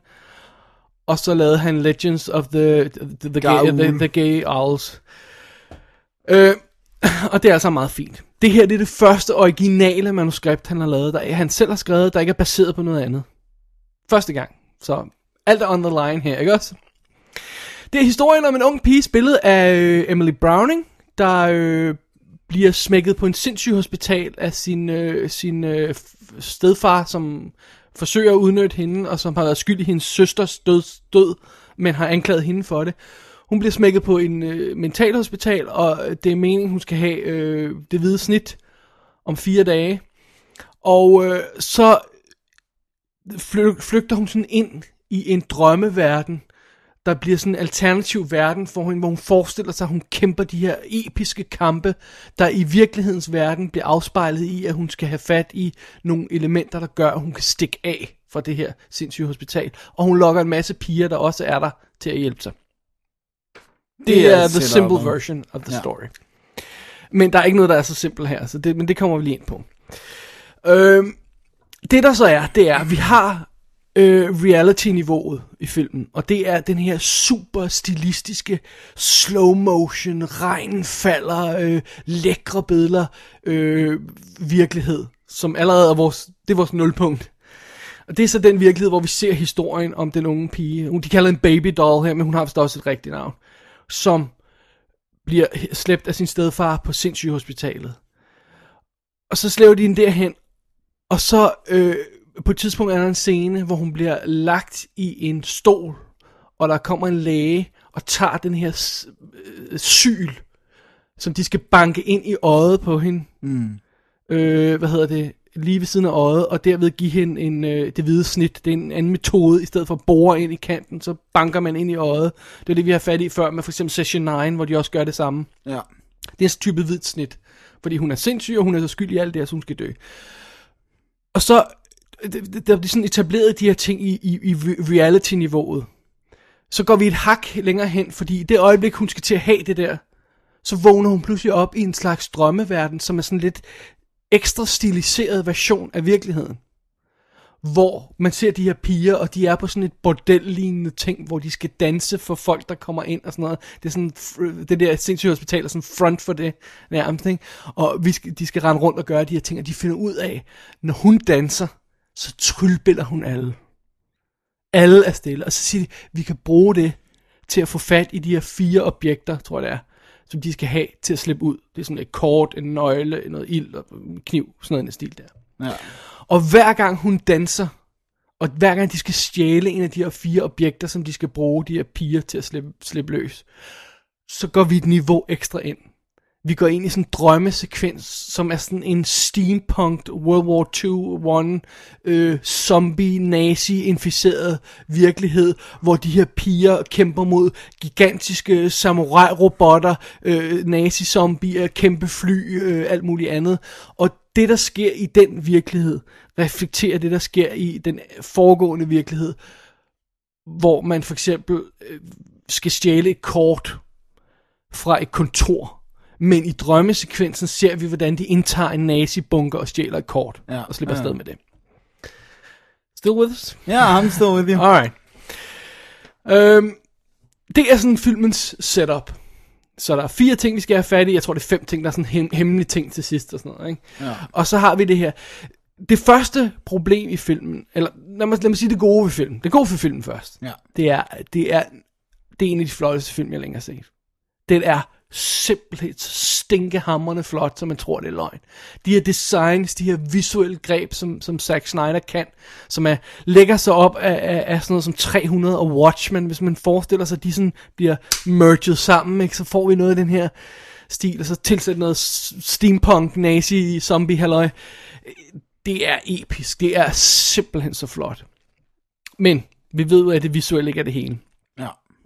Og så lavede han Legends of the, the, the, gay, the, the Gay Owls. Øh, og det er altså meget fint. Det her det er det første originale manuskript, han har lavet, der han selv har skrevet, der ikke er baseret på noget andet. Første gang. Så alt er on the line her, ikke også? Det er historien om en ung pige, spillet af øh, Emily Browning, der øh, bliver smækket på en sindssyg hospital af sin, øh, sin øh, stedfar, som forsøger at udnytte hende, og som har været skyld i hendes søsters død, død men har anklaget hende for det. Hun bliver smækket på en øh, mentalhospital, og det er meningen, hun skal have øh, det hvide snit om fire dage. Og øh, så fly- flygter hun sådan ind i en drømmeverden, der bliver sådan en alternativ verden for hende, hvor hun forestiller sig, at hun kæmper de her episke kampe, der i virkelighedens verden bliver afspejlet i, at hun skal have fat i nogle elementer, der gør, at hun kan stikke af fra det her sindssyge hospital. Og hun lokker en masse piger, der også er der til at hjælpe sig. Det, er, the simple version of the Ja. ja. story. Men der er ikke noget, der er så simpelt her, så det, men det kommer vi lige ind på. Øhm, det der så er, det er, at vi har øh, reality-niveauet i filmen, og det er den her super stilistiske slow motion, regnen falder, øh, lækre billeder, øh, virkelighed, som allerede er vores, det er vores nulpunkt. Og det er så den virkelighed, hvor vi ser historien om den unge pige. Hun- De kalder en baby doll her, men hun har vist også et rigtigt navn. Som bliver slæbt af sin stedfar på sindssygehospitalet. Og så slæver de hende derhen, og så øh, på et tidspunkt er der en scene, hvor hun bliver lagt i en stol, og der kommer en læge og tager den her øh, syl, som de skal banke ind i øjet på hende. Mm. Øh, hvad hedder det? Lige ved siden af øjet, og derved give hende en, øh, det hvide snit. Det er en anden metode, i stedet for at bore ind i kanten, så banker man ind i øjet. Det er det, vi har fat i før med for eksempel Session 9, hvor de også gør det samme. Ja. Det er en type hvidt snit. Fordi hun er sindssyg, og hun er så skyld i alt det så hun skal dø. Og så, det- der er sådan etableret de her ting i, i, i reality-niveauet. Så går vi et hak længere hen, fordi i det øjeblik, hun skal til at have det der, så vågner hun pludselig op i en slags drømmeverden, som er sådan lidt ekstra stiliseret version af virkeligheden. Hvor man ser de her piger, og de er på sådan et bordellignende ting, hvor de skal danse for folk, der kommer ind og sådan noget. Det er sådan, det der sindssyge hospital er sådan front for det nærmest, ikke? Og vi skal, de skal rende rundt og gøre de her ting, og de finder ud af, når hun danser, så tryllbiller hun alle. Alle er stille, og så siger de, vi kan bruge det til at få fat i de her fire objekter, tror jeg det er, som de skal have til at slippe ud. Det er sådan et kort, en nøgle, noget ild og en kniv, sådan noget i den stil der. Ja. Og hver gang hun danser, og hver gang de skal stjæle en af de her fire objekter, som de skal bruge de her piger til at slippe, slippe løs, så går vi et niveau ekstra ind. Vi går ind i sådan en drømmesekvens, som er sådan en steampunk World War II one øh, zombie nazi inficeret virkelighed, hvor de her piger kæmper mod gigantiske samurai robotter, øh, nazi zombier, kæmpe fly, øh, alt muligt andet. Og det der sker i den virkelighed reflekterer det der sker i den foregående virkelighed, hvor man for eksempel øh, skal stjæle et kort fra et kontor. Men i drømmesekvensen ser vi, hvordan de indtager en nazi-bunker og stjæler et kort. Ja, og slipper ja. afsted med det. Still with us? Ja, I'm still with you. Alright. Øhm, det er sådan filmens setup. Så der er fire ting, vi skal have fat i. Jeg tror, det er fem ting, der er sådan hem- hemmelige ting til sidst og sådan noget. Ikke? Ja. Og så har vi det her. Det første problem i filmen, eller lad mig, lad mig sige det gode ved filmen. Det gode ved filmen først. Ja. Det er, det er, det er en af de flotteste film, jeg længere har set. Den er simpelthen så stinkehammerende flot, som man tror, det er løgn. De her designs, de her visuelle greb, som, som Zack Snyder kan, som er, lægger sig op af, af, af sådan noget som 300 og Watchmen, hvis man forestiller sig, at de sådan bliver merged sammen, ikke, så får vi noget af den her stil, og så tilsætter noget steampunk, nazi, zombie, halløj. Det er episk, det er simpelthen så flot. Men, vi ved jo, at det visuelle ikke er det hele.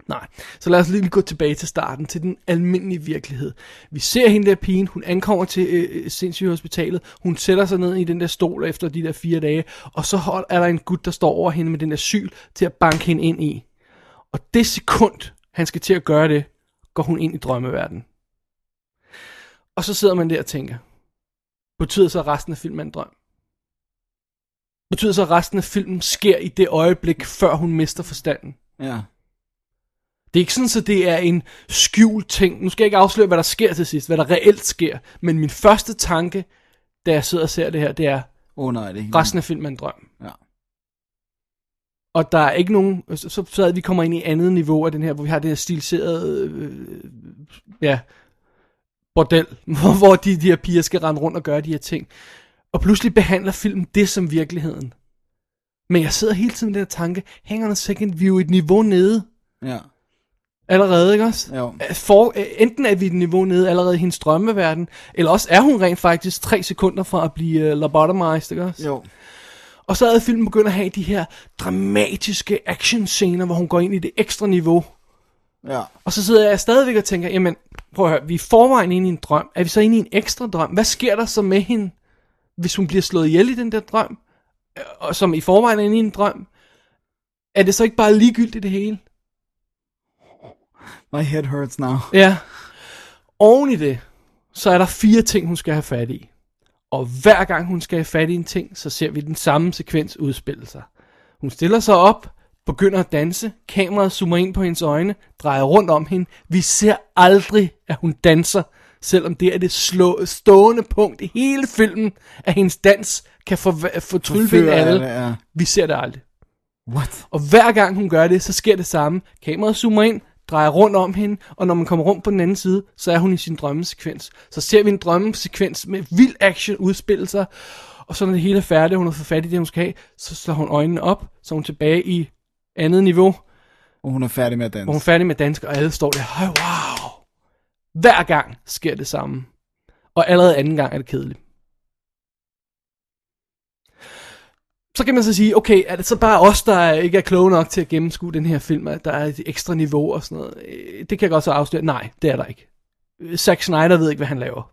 Nej, så lad os lige gå tilbage til starten, til den almindelige virkelighed. Vi ser hende der pigen, hun ankommer til øh, øh sindssygehospitalet, hun sætter sig ned i den der stol efter de der fire dage, og så er der en gut, der står over hende med den der syl til at banke hende ind i. Og det sekund, han skal til at gøre det, går hun ind i drømmeverdenen. Og så sidder man der og tænker, betyder så resten af filmen en drøm? Betyder så at resten af filmen sker i det øjeblik, før hun mister forstanden? Ja. Det er ikke sådan, at det er en skjult ting. Nu skal jeg ikke afsløre, hvad der sker til sidst, hvad der reelt sker. Men min første tanke, da jeg sidder og ser det her, det er, oh, nej, det er resten af filmen er en drøm. Ja. Og der er ikke nogen, så, så, vi kommer ind i andet niveau af den her, hvor vi har det her stiliserede, øh, ja, bordel, hvor, hvor de, de her piger skal rende rundt og gøre de her ting. Og pludselig behandler filmen det som virkeligheden. Men jeg sidder hele tiden med den her tanke, hænger der second view et niveau nede, Ja. Allerede, ikke også? Jo. For, enten er vi et niveau nede allerede i hendes drømmeverden, eller også er hun rent faktisk tre sekunder fra at blive uh, lobotomized, ikke også? Jo. Og så er filmen begyndt at have de her dramatiske actionscener, hvor hun går ind i det ekstra niveau. Ja. Og så sidder jeg stadigvæk og tænker, jamen, prøv at høre, vi er forvejen inde i en drøm. Er vi så inde i en ekstra drøm? Hvad sker der så med hende, hvis hun bliver slået ihjel i den der drøm? Og som i forvejen er inde i en drøm? Er det så ikke bare ligegyldigt det hele? My head hurts now. Ja. Oven i det, så er der fire ting, hun skal have fat i. Og hver gang hun skal have fat i en ting, så ser vi den samme sekvens udspille sig. Hun stiller sig op, begynder at danse, kameraet zoomer ind på hendes øjne, drejer rundt om hende. Vi ser aldrig, at hun danser, selvom det er det slå, stående punkt i hele filmen, at hendes dans kan få, få trylle Forføre alle. alle, ja. Vi ser det aldrig. What? Og hver gang hun gør det, så sker det samme. Kameraet zoomer ind, drejer rundt om hende, og når man kommer rundt på den anden side, så er hun i sin drømmesekvens. Så ser vi en drømmesekvens med vild action udspille sig, og så når det hele er færdigt, hun har fået fat i det, hun skal have, så slår hun øjnene op, så er hun tilbage i andet niveau, Og hun er færdig med at danse. hun er færdig med dansk, og alle står der, "Høj, wow! Hver gang sker det samme. Og allerede anden gang er det kedeligt. Så kan man så sige, okay, er det så bare os, der ikke er kloge nok til at gennemskue den her film, at der er et ekstra niveau og sådan noget? Øh, det kan jeg godt så afsløre. Nej, det er der ikke. Øh, Zack Snyder ved ikke, hvad han laver.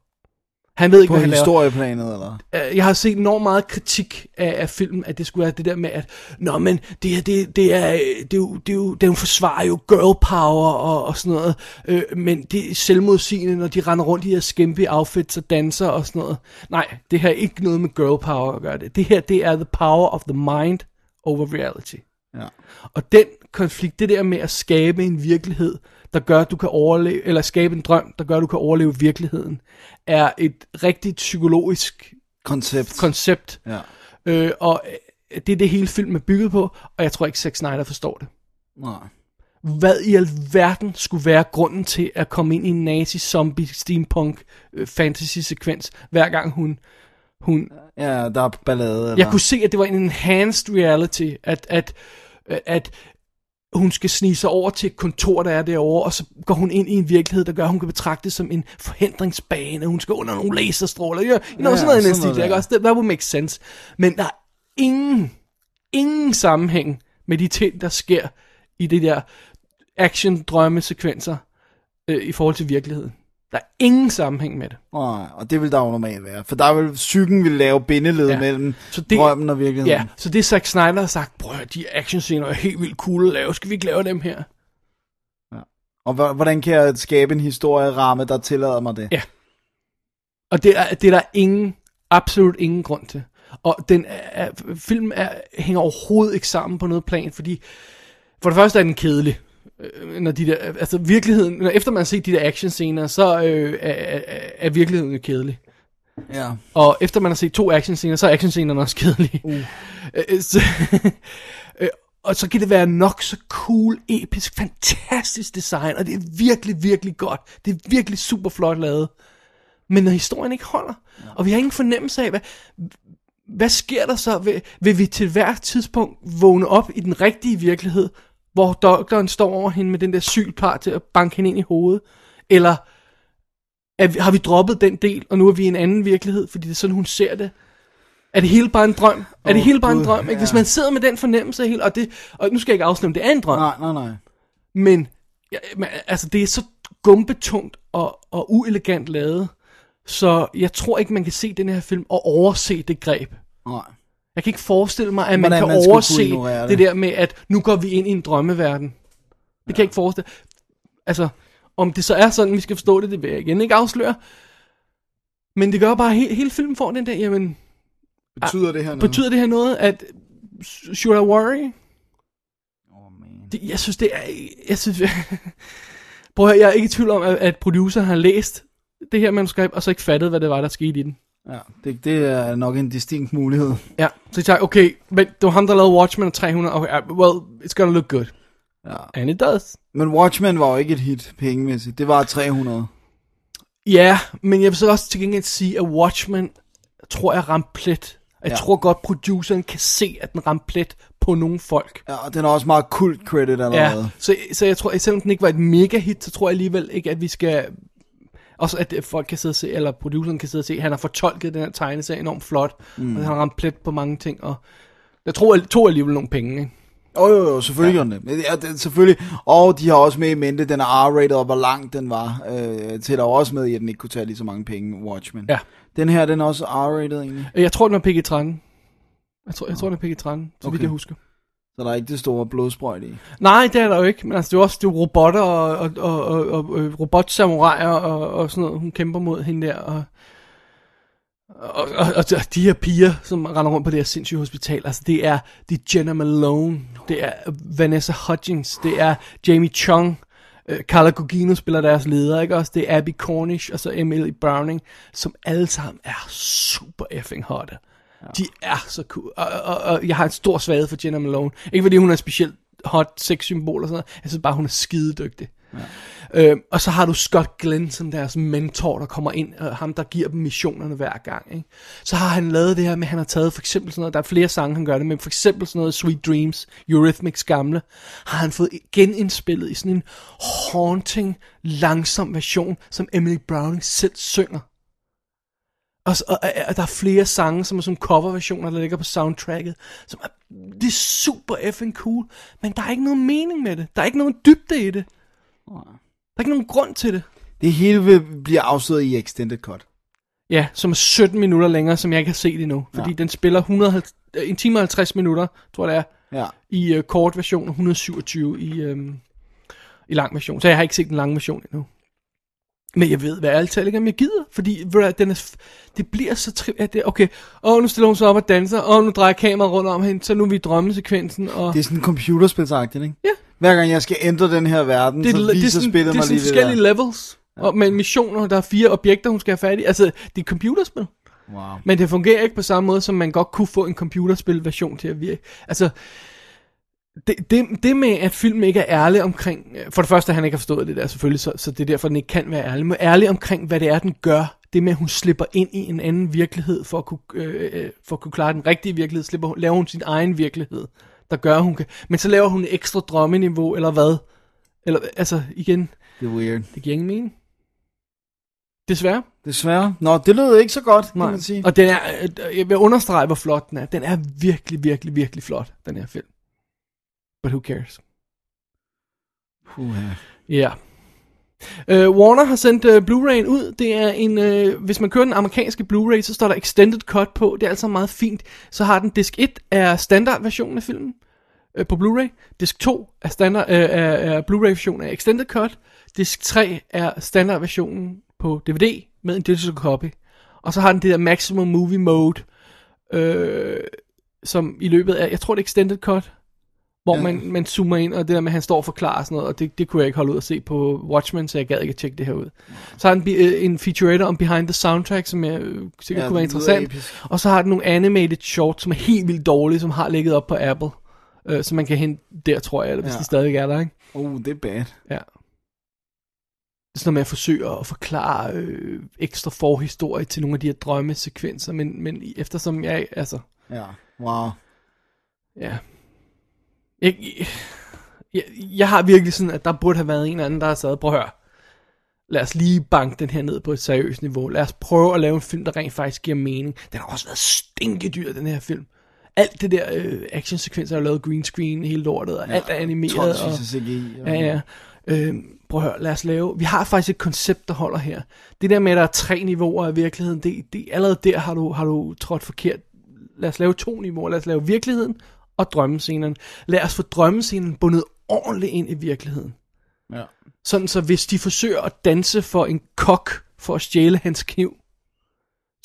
Han ved ikke, På hvad han laver. historieplanet, eller? Øh, Jeg har set enormt meget kritik af, af filmen, at det skulle være det der med, at Nå, men det, her, det, det, er, det, er jo, det, er jo, det forsvarer jo girl power og, og sådan noget, øh, men det er selvmodsigende, når de render rundt i her skimpy outfits og danser og sådan noget. Nej, det har ikke noget med girl power at gøre det. Det her, det er the power of the mind over reality. Ja. Og den konflikt, det der med at skabe en virkelighed, der gør, at du kan overleve, eller skabe en drøm, der gør, at du kan overleve virkeligheden, er et rigtig psykologisk Koncept. koncept. ja. Øh, og øh, det er det hele filmen er bygget på, og jeg tror ikke Zack Snyder forstår det. Nej. Hvad i alverden skulle være grunden til at komme ind i en nazi zombie steampunk øh, fantasy sekvens, hver gang hun hun... Ja, der er ballade. Eller? Jeg kunne se, at det var en enhanced reality, at, at, at hun skal snige sig over til et kontor, der er derovre, og så går hun ind i en virkelighed, der gør, at hun kan betragte det som en forhindringsbane, hun skal under nogle laserstråler, you know, Ja, sådan noget i den stil, ikke også? That would make sense. Men der er ingen, ingen sammenhæng med de ting, der sker i det der action-drømmesekvenser øh, i forhold til virkeligheden. Der er ingen sammenhæng med det. Nej, og det vil der jo normalt være. For der vil psyken vil lave bindeled Ja. ja. mellem Så det- drømmen og virkeligheden. Ja, så det Zack Snyder har sagt, prøv at de actionscener er helt vildt cool at lave, skal vi ikke lave dem her? Og hvor- hvordan kan jeg skabe en historieramme, der tillader mig det? Ja. Og det er, det er der ingen, absolut ingen grund til. Og den er, filmen er, hænger overhovedet ikke sammen på noget plan, fordi for det første er den kedelig. Øh, Når de der, altså virkeligheden, når efter man har set de der actionscener, så øh, er, er, er virkeligheden jo kedelig. Ja. Og efter man har set to actionscener, så er actionscenerne også kedelige. Uh. så, øh, og så kan det være nok så cool, episk, fantastisk design, og det er virkelig, virkelig godt. Det er virkelig super flot lavet. Men når historien ikke holder, og vi har ingen fornemmelse af, hvad, hvad sker der så? Vil, vil vi til hvert tidspunkt vågne op i den rigtige virkelighed, hvor doktoren står over hende med den der sylpar til at banke hende ind i hovedet? Eller er vi, har vi droppet den del, og nu er vi i en anden virkelighed, fordi det er sådan, hun ser det? Er det hele bare en drøm? Oh, er det hele bare en Gud, drøm? Ikke? Hvis man sidder med den fornemmelse hele, og, det, og nu skal jeg ikke afsløre, det er en drøm, Nej, nej, nej. men, ja, men altså, det er så gumbetungt og, og uelegant lavet, så jeg tror ikke, man kan se den her film og overse det greb. nej. Jeg kan ikke forestille mig, at man Hvordan kan man overse det. det. der med, at nu går vi ind i en drømmeverden. Det kan jeg ikke forestille. Altså, om det så er sådan, vi skal forstå det, det vil jeg igen ikke afsløre. Men det gør bare, at he- hele filmen får den der, jamen, Betyder det her noget? betyder det her noget, at should I worry? Oh, man. Det, jeg synes, det er... Jeg synes, prøv at høre, jeg er ikke i tvivl om, at, at producer har læst det her manuskript, og så ikke fattet, hvad det var, der skete i den. Ja, det, det er nok en distinkt mulighed. Ja, så jeg tænkte, okay, men det var ham, der lavede Watchmen og 300, okay, well, it's gonna look good. Ja. And it does. Men Watchmen var jo ikke et hit pengemæssigt. Det var 300. Ja, men jeg vil så også til gengæld sige, at Watchmen, tror jeg, ramte plet. Jeg Ja. tror godt, produceren kan se, at den ramte plet på nogle folk. Ja, og den er også meget kult credit allerede. Ja, så, så jeg tror, at selvom den ikke var et mega hit, så tror jeg alligevel ikke, at vi skal... Også at folk kan sidde og se, eller produceren kan sidde og se, han har fortolket den her tegneserie enormt flot, mm. og han har ramt plet på mange ting, og jeg tror, jeg tog alligevel nogle penge, ikke? Jo, jo, jo, selvfølgelig ja. Ja, det. Selvfølgelig. Og de har også med i mente, den er R-rated, og hvor lang den var. Øh, tæller jo også med i, at den ikke kunne tage lige så mange penge, Watchmen. Ja. Den her, den er også R-rated egentlig. Jeg tror, den er PG-13. Jeg tror, jeg tror, den er PG-13, så. Okay. vidt jeg husker. Så der er ikke det store blodsprøjt i. Nej, det er der jo ikke, men altså, det er også det er robotter og, og, og, og, og øh, robotsamuraier og, og sådan noget, hun kæmper mod hende der, og, og, og, og de her piger, som render rundt på det her sindssyge hospital, altså det er, det er Jenna Malone, det er Vanessa Hudgens, det er Jamie Chung, øh, Carla Gugino spiller deres leder, ikke også? Det er Abby Cornish, og så Emily Browning, som alle sammen er super effing hotte. De er så cool. Og, og, og jeg har en stor svaghed for Jenna Malone. Ikke fordi hun er specielt hot sex-symbol og sådan noget. Jeg synes bare, hun er skidedygtig. Ja. Øh, og så har du Scott Glenn som deres mentor, der kommer ind, og ham, der giver dem missionerne hver gang. Ikke? Så har han lavet det her med, at han har taget for eksempel sådan noget, der er flere sange, han gør det med, for eksempel sådan noget Sweet Dreams, Eurythmics gamle, har han fået genindspillet i sådan en haunting, langsom version, som Emily Browning selv synger. Og, og, og, der er flere sange, som er sådan coverversioner, der ligger på soundtracket, som er, det er super effing cool, men der er ikke nogen mening med det. Der er ikke nogen dybde i det. Der er ikke nogen grund til det. Det hele vil blive afsløret i Extended Cut. Ja, som er 17 minutter længere, som jeg ikke har set endnu. Fordi Ja. den spiller 150, øh, en time og 50 minutter, tror jeg det er, Ja. i uh, kort version, og 127 i, øhm, i lang version. Så jeg har ikke set den lange version endnu. Men jeg ved, hvad ærligt talt ikke, om jeg gider. Fordi ved den er, det bliver så tri- at det, okay, åh, nu stiller hun sig op og danser, og nu drejer kameraet rundt om hende, så nu er vi i drømmesekvensen, og Det er sådan computerspilsagtigt, ikke? Ja. Hver gang jeg skal ændre den her verden, det, så er, det, er viser sådan, spillet det er mig sådan lige det forskellige der. levels, og med missioner, der er fire objekter, hun skal have fat i. Altså, det er computerspil. Wow. Men det fungerer ikke på samme måde, som man godt kunne få en computerspil-version til at virke. Altså, det, det, det med, at filmen ikke er ærlig omkring... For det første, han ikke har forstået det der selvfølgelig, så, så det er derfor, den ikke kan være ærlig. Men ærlig omkring, hvad det er, den gør, det med, at hun slipper ind i en anden virkelighed, for at kunne, øh, øh, for at kunne klare den rigtige virkelighed, slipper laver hun sin egen virkelighed, der gør, hun kan, men så laver hun et ekstra drømmeniveau, eller hvad? Eller, altså, igen, Det er weird. det giver ingen mening. Desværre. Desværre. Nå, det lød ikke så godt, kan Nej. man sige. Og den er, øh, jeg vil understrege, hvor flot den er. Den er virkelig, virkelig, virkelig flot, den her film. But who cares? Puha. Ja. Uh, Warner har sendt uh, Blu-ray'en ud. Det er en, uh, hvis man kører den amerikanske Blu-ray, så står der Extended Cut på. Det er altså meget fint. Så har den disk 1 er standardversionen af filmen uh, på Blu-ray. Disk 2 er, standard, uh, er, er Blu-ray-versionen af Extended Cut. Disk 3 er standardversionen på DVD med en digital copy. Og så har den det der Maximum Movie Mode, øh, som i løbet af, jeg tror det er Extended Cut, hvor Ja. man, man zoomer ind, og det der med, at han står og forklarer sådan noget, og det, det kunne jeg ikke holde ud at se på Watchmen, så jeg gad ikke at tjekke det her ud. Så har be- øh, en featurette om Behind the Soundtrack, som jeg øh, sikkert Ja, kunne være interessant. episk. Og så har den nogle animated shorts, som er helt vildt dårlige, som har ligget op på Apple. Øh, så man kan hente der, tror jeg, eller hvis Ja. de stadigvæk er der, ikke? Oh, det er bad. Ja. Det er sådan noget med at forsøge at forklare øh, ekstra forhistorie til nogle af de her drømmesekvenser, men, men eftersom jeg, altså, Ja, wow. ja. Jeg, jeg, jeg har virkelig sådan, at der burde have været en eller anden, der har sagt, prøv at høre, lad os lige banke den her ned på et seriøst niveau. Lad os prøve at lave en film, der rent faktisk giver mening. Den har også været stinkedyr, den her film. Alt det der øh, actionsekvenser, der er lavet green screen, hele lortet, og ja, alt er animeret. Og, CGI. og- Ja, ja. Øh, prøv at høre, lad os lave... Vi har faktisk et koncept, der holder her. Det der med, at der er tre niveauer af virkeligheden, det, det, allerede der har du, har du trådt forkert. Lad os lave to niveauer. Lad os lave virkeligheden og drømmescenen. Lad os få drømmescenen bundet ordentligt ind i virkeligheden. Ja. Sådan så hvis de forsøger at danse for en kok for at stjæle hans kniv,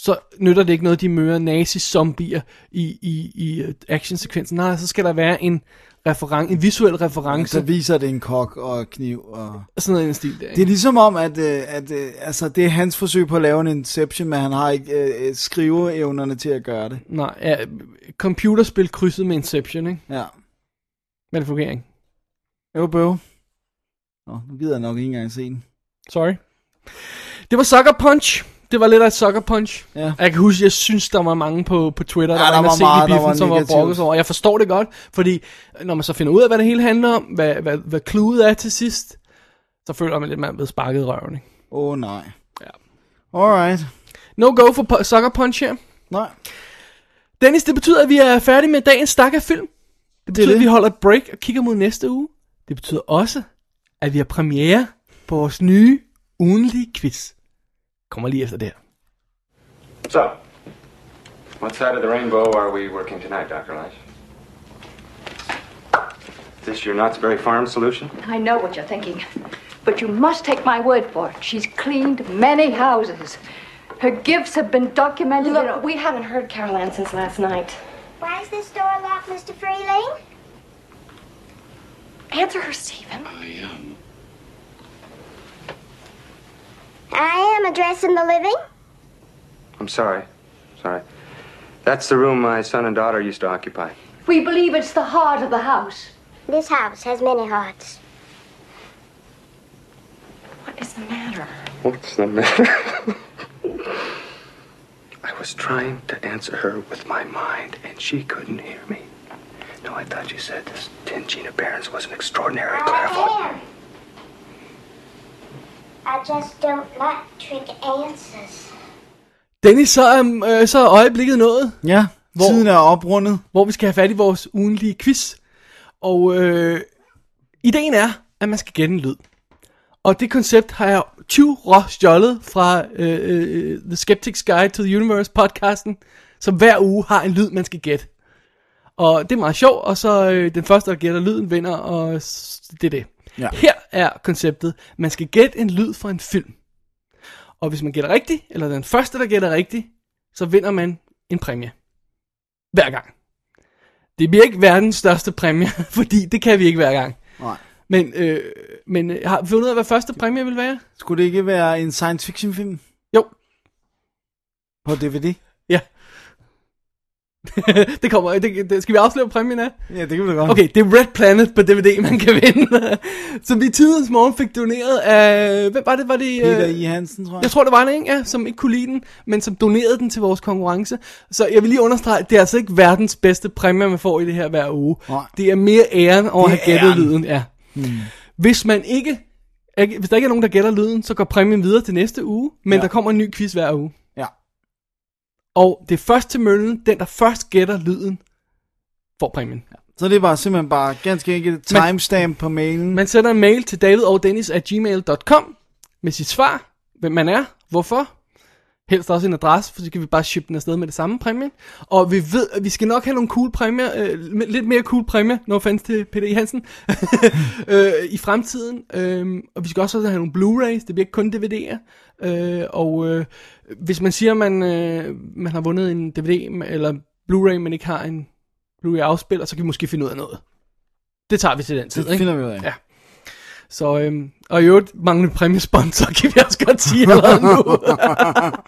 så nytter det ikke noget, de møder nazi-zombier i, i, i øh, actionsekvensen. Nej, så skal der være en, referen- en visuel reference. Så viser det en kok og kniv. Og... Sådan noget i en stil der, Det er ligesom om, at, øh, at øh, altså, det er hans forsøg på at lave en Inception, men han har ikke øh, skriveevnerne til at gøre det. Nej, ja, computerspil krydset med Inception, ikke? Ja. Men det fungerer ikke. Jo, bøv. Nå, nu gider jeg nok ikke engang se den. Sorry. Det var Sucker Punch. Det var lidt af et Sucker Punch. Ja. Jeg kan huske, jeg synes, der var mange på, på Twitter, der Ja, var, der inde var se meget, i der biffen, var som var brokket over. Jeg forstår det godt, fordi når man så finder ud af, hvad det hele handler om, hvad, hvad, hvad clueet er til sidst, så føler man lidt, at man er blevet sparket i røven. Ikke? Åh, oh, nej. Ja. Alright. No go for Sucker Punch her. Nej. Dennis, det betyder, at vi er færdige med dagens stak af film. Det betyder, det. at vi holder et break og kigger mod næste uge. Det betyder også, at vi har premiere på vores nye ugenlige quiz. Kommer lige efter det her. So, what side of the rainbow are we working tonight, Dr. Lash? Is this your Knott's Berry Farm solution? I know what you're thinking. But you must take my word for it. She's cleaned many houses. Her gifts have been documented. Look, we haven't heard Carol Ann since last night. Why is this door locked, Mr. Freeling? Answer her, Stephen. I am addressing the living. I'm sorry. Sorry. That's the room my son and daughter used to occupy. We believe it's the heart of the house. This house has many hearts. What is the matter? What's the matter? I was trying to answer her with my mind, and she couldn't hear me. No, I thought you said this tin Gina Barons was an extraordinary clairvoyant. I just don't like trick answers. Dennis, så er, øh, så er øjeblikket nået, Ja, Hvor- tiden er oprundet. hvor vi skal have fat i vores ugenlige quiz. Og øh, ideen er, at man skal gætte en lyd. Og det koncept har jeg 20 rå stjålet fra øh, øh, The Skeptic's Guide to the Universe podcasten, som hver uge har en lyd, man skal gætte. Og det er meget sjovt, og så øh, den første, der gætter lyden, vinder, og det er det. Ja. Her er konceptet, man skal gætte en lyd fra en film. Og hvis man gætter rigtigt, eller den første, der gætter rigtigt, så vinder man en præmie. Hver gang. Det bliver ikke verdens største præmie, fordi det kan vi ikke hver gang. Nej. Men, øh, men øh, har vi fundet ud af, hvad første præmie vil være? Skulle det ikke være en science fiction film Jo, på DVD? det kommer, det, det, skal vi afsløre præmien af? Ja, det kan vi da godt. Okay, det er Red Planet på DVD, man kan vinde. som vi i tidens morgen fik doneret af, hvem var det? Var det Peter øh, I. Hansen, tror jeg. Jeg tror, det var en, ja, som ikke kunne lide den, men som donerede den til vores konkurrence. Så jeg vil lige understrege, det er altså ikke verdens bedste præmie, man får i det her hver uge. Nej. Det er mere æren over at Det have gættet lyden. Ja. Hmm. Hvis man ikke, ikke, hvis der ikke er nogen, der gætter lyden, så går præmien videre til næste uge, men Ja. der kommer en ny quiz hver uge. Ja. Og det er først til møllen, den der først gætter lyden, får præmien. Så det er bare simpelthen bare ganske enkelt timestamp på mailen. Man sender en mail til davidogdennis.gmail.com med sit svar, hvem man er, hvorfor, helst også en adresse, for så kan vi bare shippe den afsted med det samme præmie. Og vi ved, at vi skal nok have nogle cool præmier, øh, lidt mere cool præmier, no offense til Peter I. Hansen, øh, i fremtiden. Øh, og vi skal også have nogle Blu-rays, det bliver ikke kun DVD'er. Øh, og øh, hvis man siger, at man, øh, man har vundet en DVD eller Blu-ray, men ikke har en Blu-ray afspiller, så kan vi måske finde ud af noget. Det tager vi til den tid, Det ikke? finder vi ud af. Ja. Så, øhm, og i øvrigt manglende præmiesponsor, kan vi også godt sige allerede nu.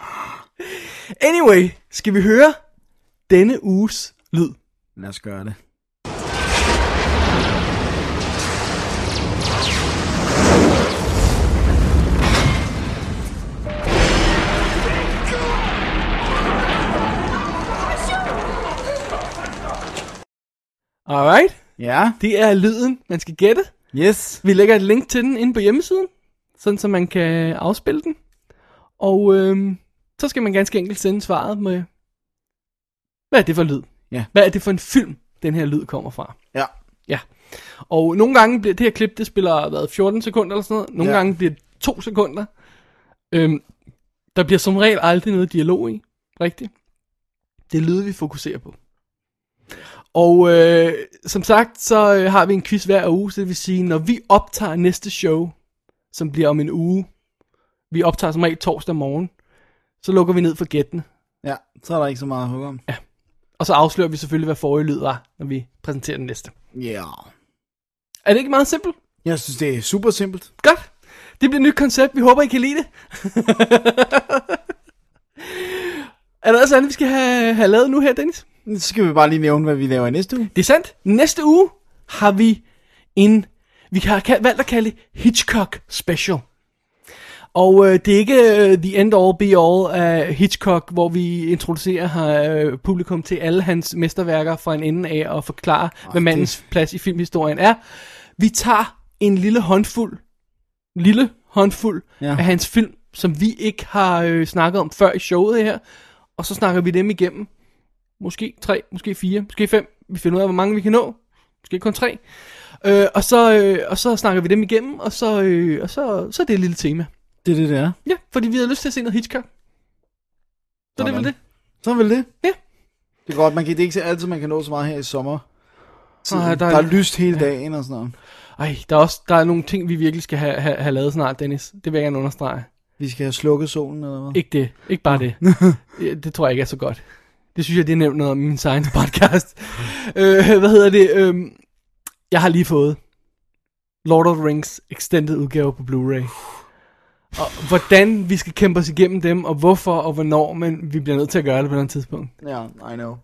anyway, skal vi høre denne uges lyd? Lad os gøre det. Alright, Ja. det er lyden, man skal gætte. Yes. Vi lægger et link til den inde på hjemmesiden, sådan så man kan afspille den. Og øhm, så skal man ganske enkelt sende svaret med, hvad er det for lyd? Ja. Hvad er det for en film, den her lyd kommer fra? Ja. Ja. Og nogle gange bliver det her klip, det spiller hvad, 14 sekunder eller sådan noget. Nogle Ja. gange bliver det 2 sekunder. Øhm, der bliver som regel aldrig noget dialog i. Rigtigt. Det er lyde, vi fokuserer på. Og øh, som sagt, så øh, har vi en quiz hver uge, så det vil sige, når vi optager næste show, som bliver om en uge, vi optager som regel torsdag morgen, så lukker vi ned for gættene. Ja, så er der ikke så meget at hugge om. Og så afslører vi selvfølgelig, hvad forrige lyd var, når vi præsenterer den næste. Ja. Yeah. Er det ikke meget simpelt? Jeg synes, det er super simpelt. Godt. Det bliver et nyt koncept. Vi håber, I kan lide det. er der også andet, vi skal have, have lavet nu her, Dennis? Så skal vi bare lige nævne, hvad vi laver i næste uge. Det er sandt. Næste uge har vi en, vi har valgt at kalde Hitchcock Special. Og øh, det er ikke øh, the end all be all af Hitchcock, hvor vi introducerer øh, publikum til alle hans mesterværker fra en ende af og forklarer, oh, hvad mandens plads i filmhistorien er. Vi tager en lille håndfuld, lille håndfuld ja. af hans film, som vi ikke har øh, snakket om før i showet her, og så snakker vi dem igennem. Måske tre, måske fire, måske fem. Vi finder ud af, hvor mange vi kan nå. Måske kun tre. Øh, og, så, øh, og så snakker vi dem igennem, og så, øh, og så, så er det et lille tema. Det er det, det er. Ja, fordi vi har lyst til at se noget Hitchcock. Så det er vel det. Så er vel det. Ja. Det er godt, man kan, det er ikke så altid, man kan nå så meget her i sommer. Nej, der, der der er- er lyst hele dagen og sådan noget. Ej, der er også der er nogle ting, vi virkelig skal have, have, have lavet snart, Dennis. Det vil jeg gerne understrege. Vi skal have slukket solen eller hvad? Ikke det. Ikke bare det. Ja, det tror jeg ikke er så godt. Det synes jeg, det er nævnt noget om min science podcast. øh, hvad hedder det? Øh, jeg har lige fået Lord of the Rings extended udgave på Blu-ray. Og hvordan vi skal kæmpe os igennem dem, og hvorfor og hvornår, men vi bliver nødt til at gøre det på et tidspunkt. Ja, I know.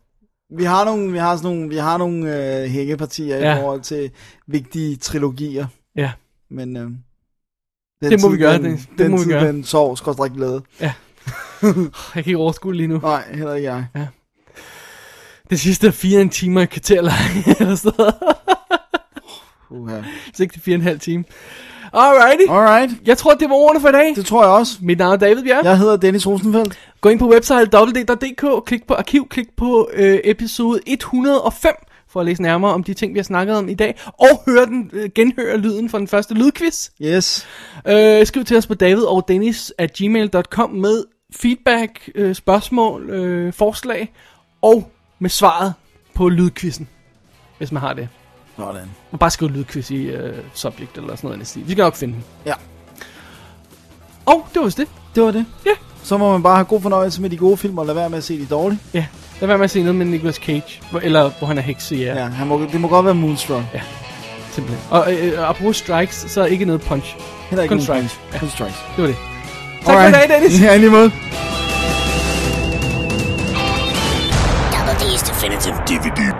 Vi har nogle, vi har sådan nogle, vi har nogle øh, hængepartier ja. Ja. i forhold til vigtige trilogier, Ja, men øh, den Det må vi gøre, den. Det den må vi tid, gøre. den sov, ikke glæde. jeg kan ikke overskue det lige nu. Nej, heller ikke jeg. Det sidste er fire en time og et kvarter lang, eller sådan noget. Så ikke det fire og en halv time. Alrighty. Alright, Jeg tror, det var ordene for i dag. det tror jeg også. Mit navn er David Bjerg. Jeg hedder Dennis Rosenfeldt. Gå ind på website www.dk, klik på arkiv, klik på øh, episode 105 for at læse nærmere om de ting, vi har snakket om i dag, og høre den, øh, genhøre lyden fra den første lydquiz. Yes. Øh, skriv til os på david og dennis at gmail.com med feedback, øh, spørgsmål, øh, forslag og med svaret på lydquizzen, hvis man har det. Sådan. Og bare skriv lydquiz i øh, subject eller sådan noget. Vi skal nok finde den. Ja, Og det var vist det. det var det. Ja. Så må man bare have god fornøjelse med de gode film, og lade være med at se de dårlige. Ja, lad være med at se noget med Nicolas Cage, hvor, eller hvor han er hekse, ja. Ja, han må, det må godt være Moonstruck. Simpelthen. Og øh, øh, apropos strikes, så er ikke noget punch. Heller ikke Kun strikes. punch. Kun strikes. Det var det. Tak for i dag, Dennis. Ja, i måde. Double D's to Alternative DVD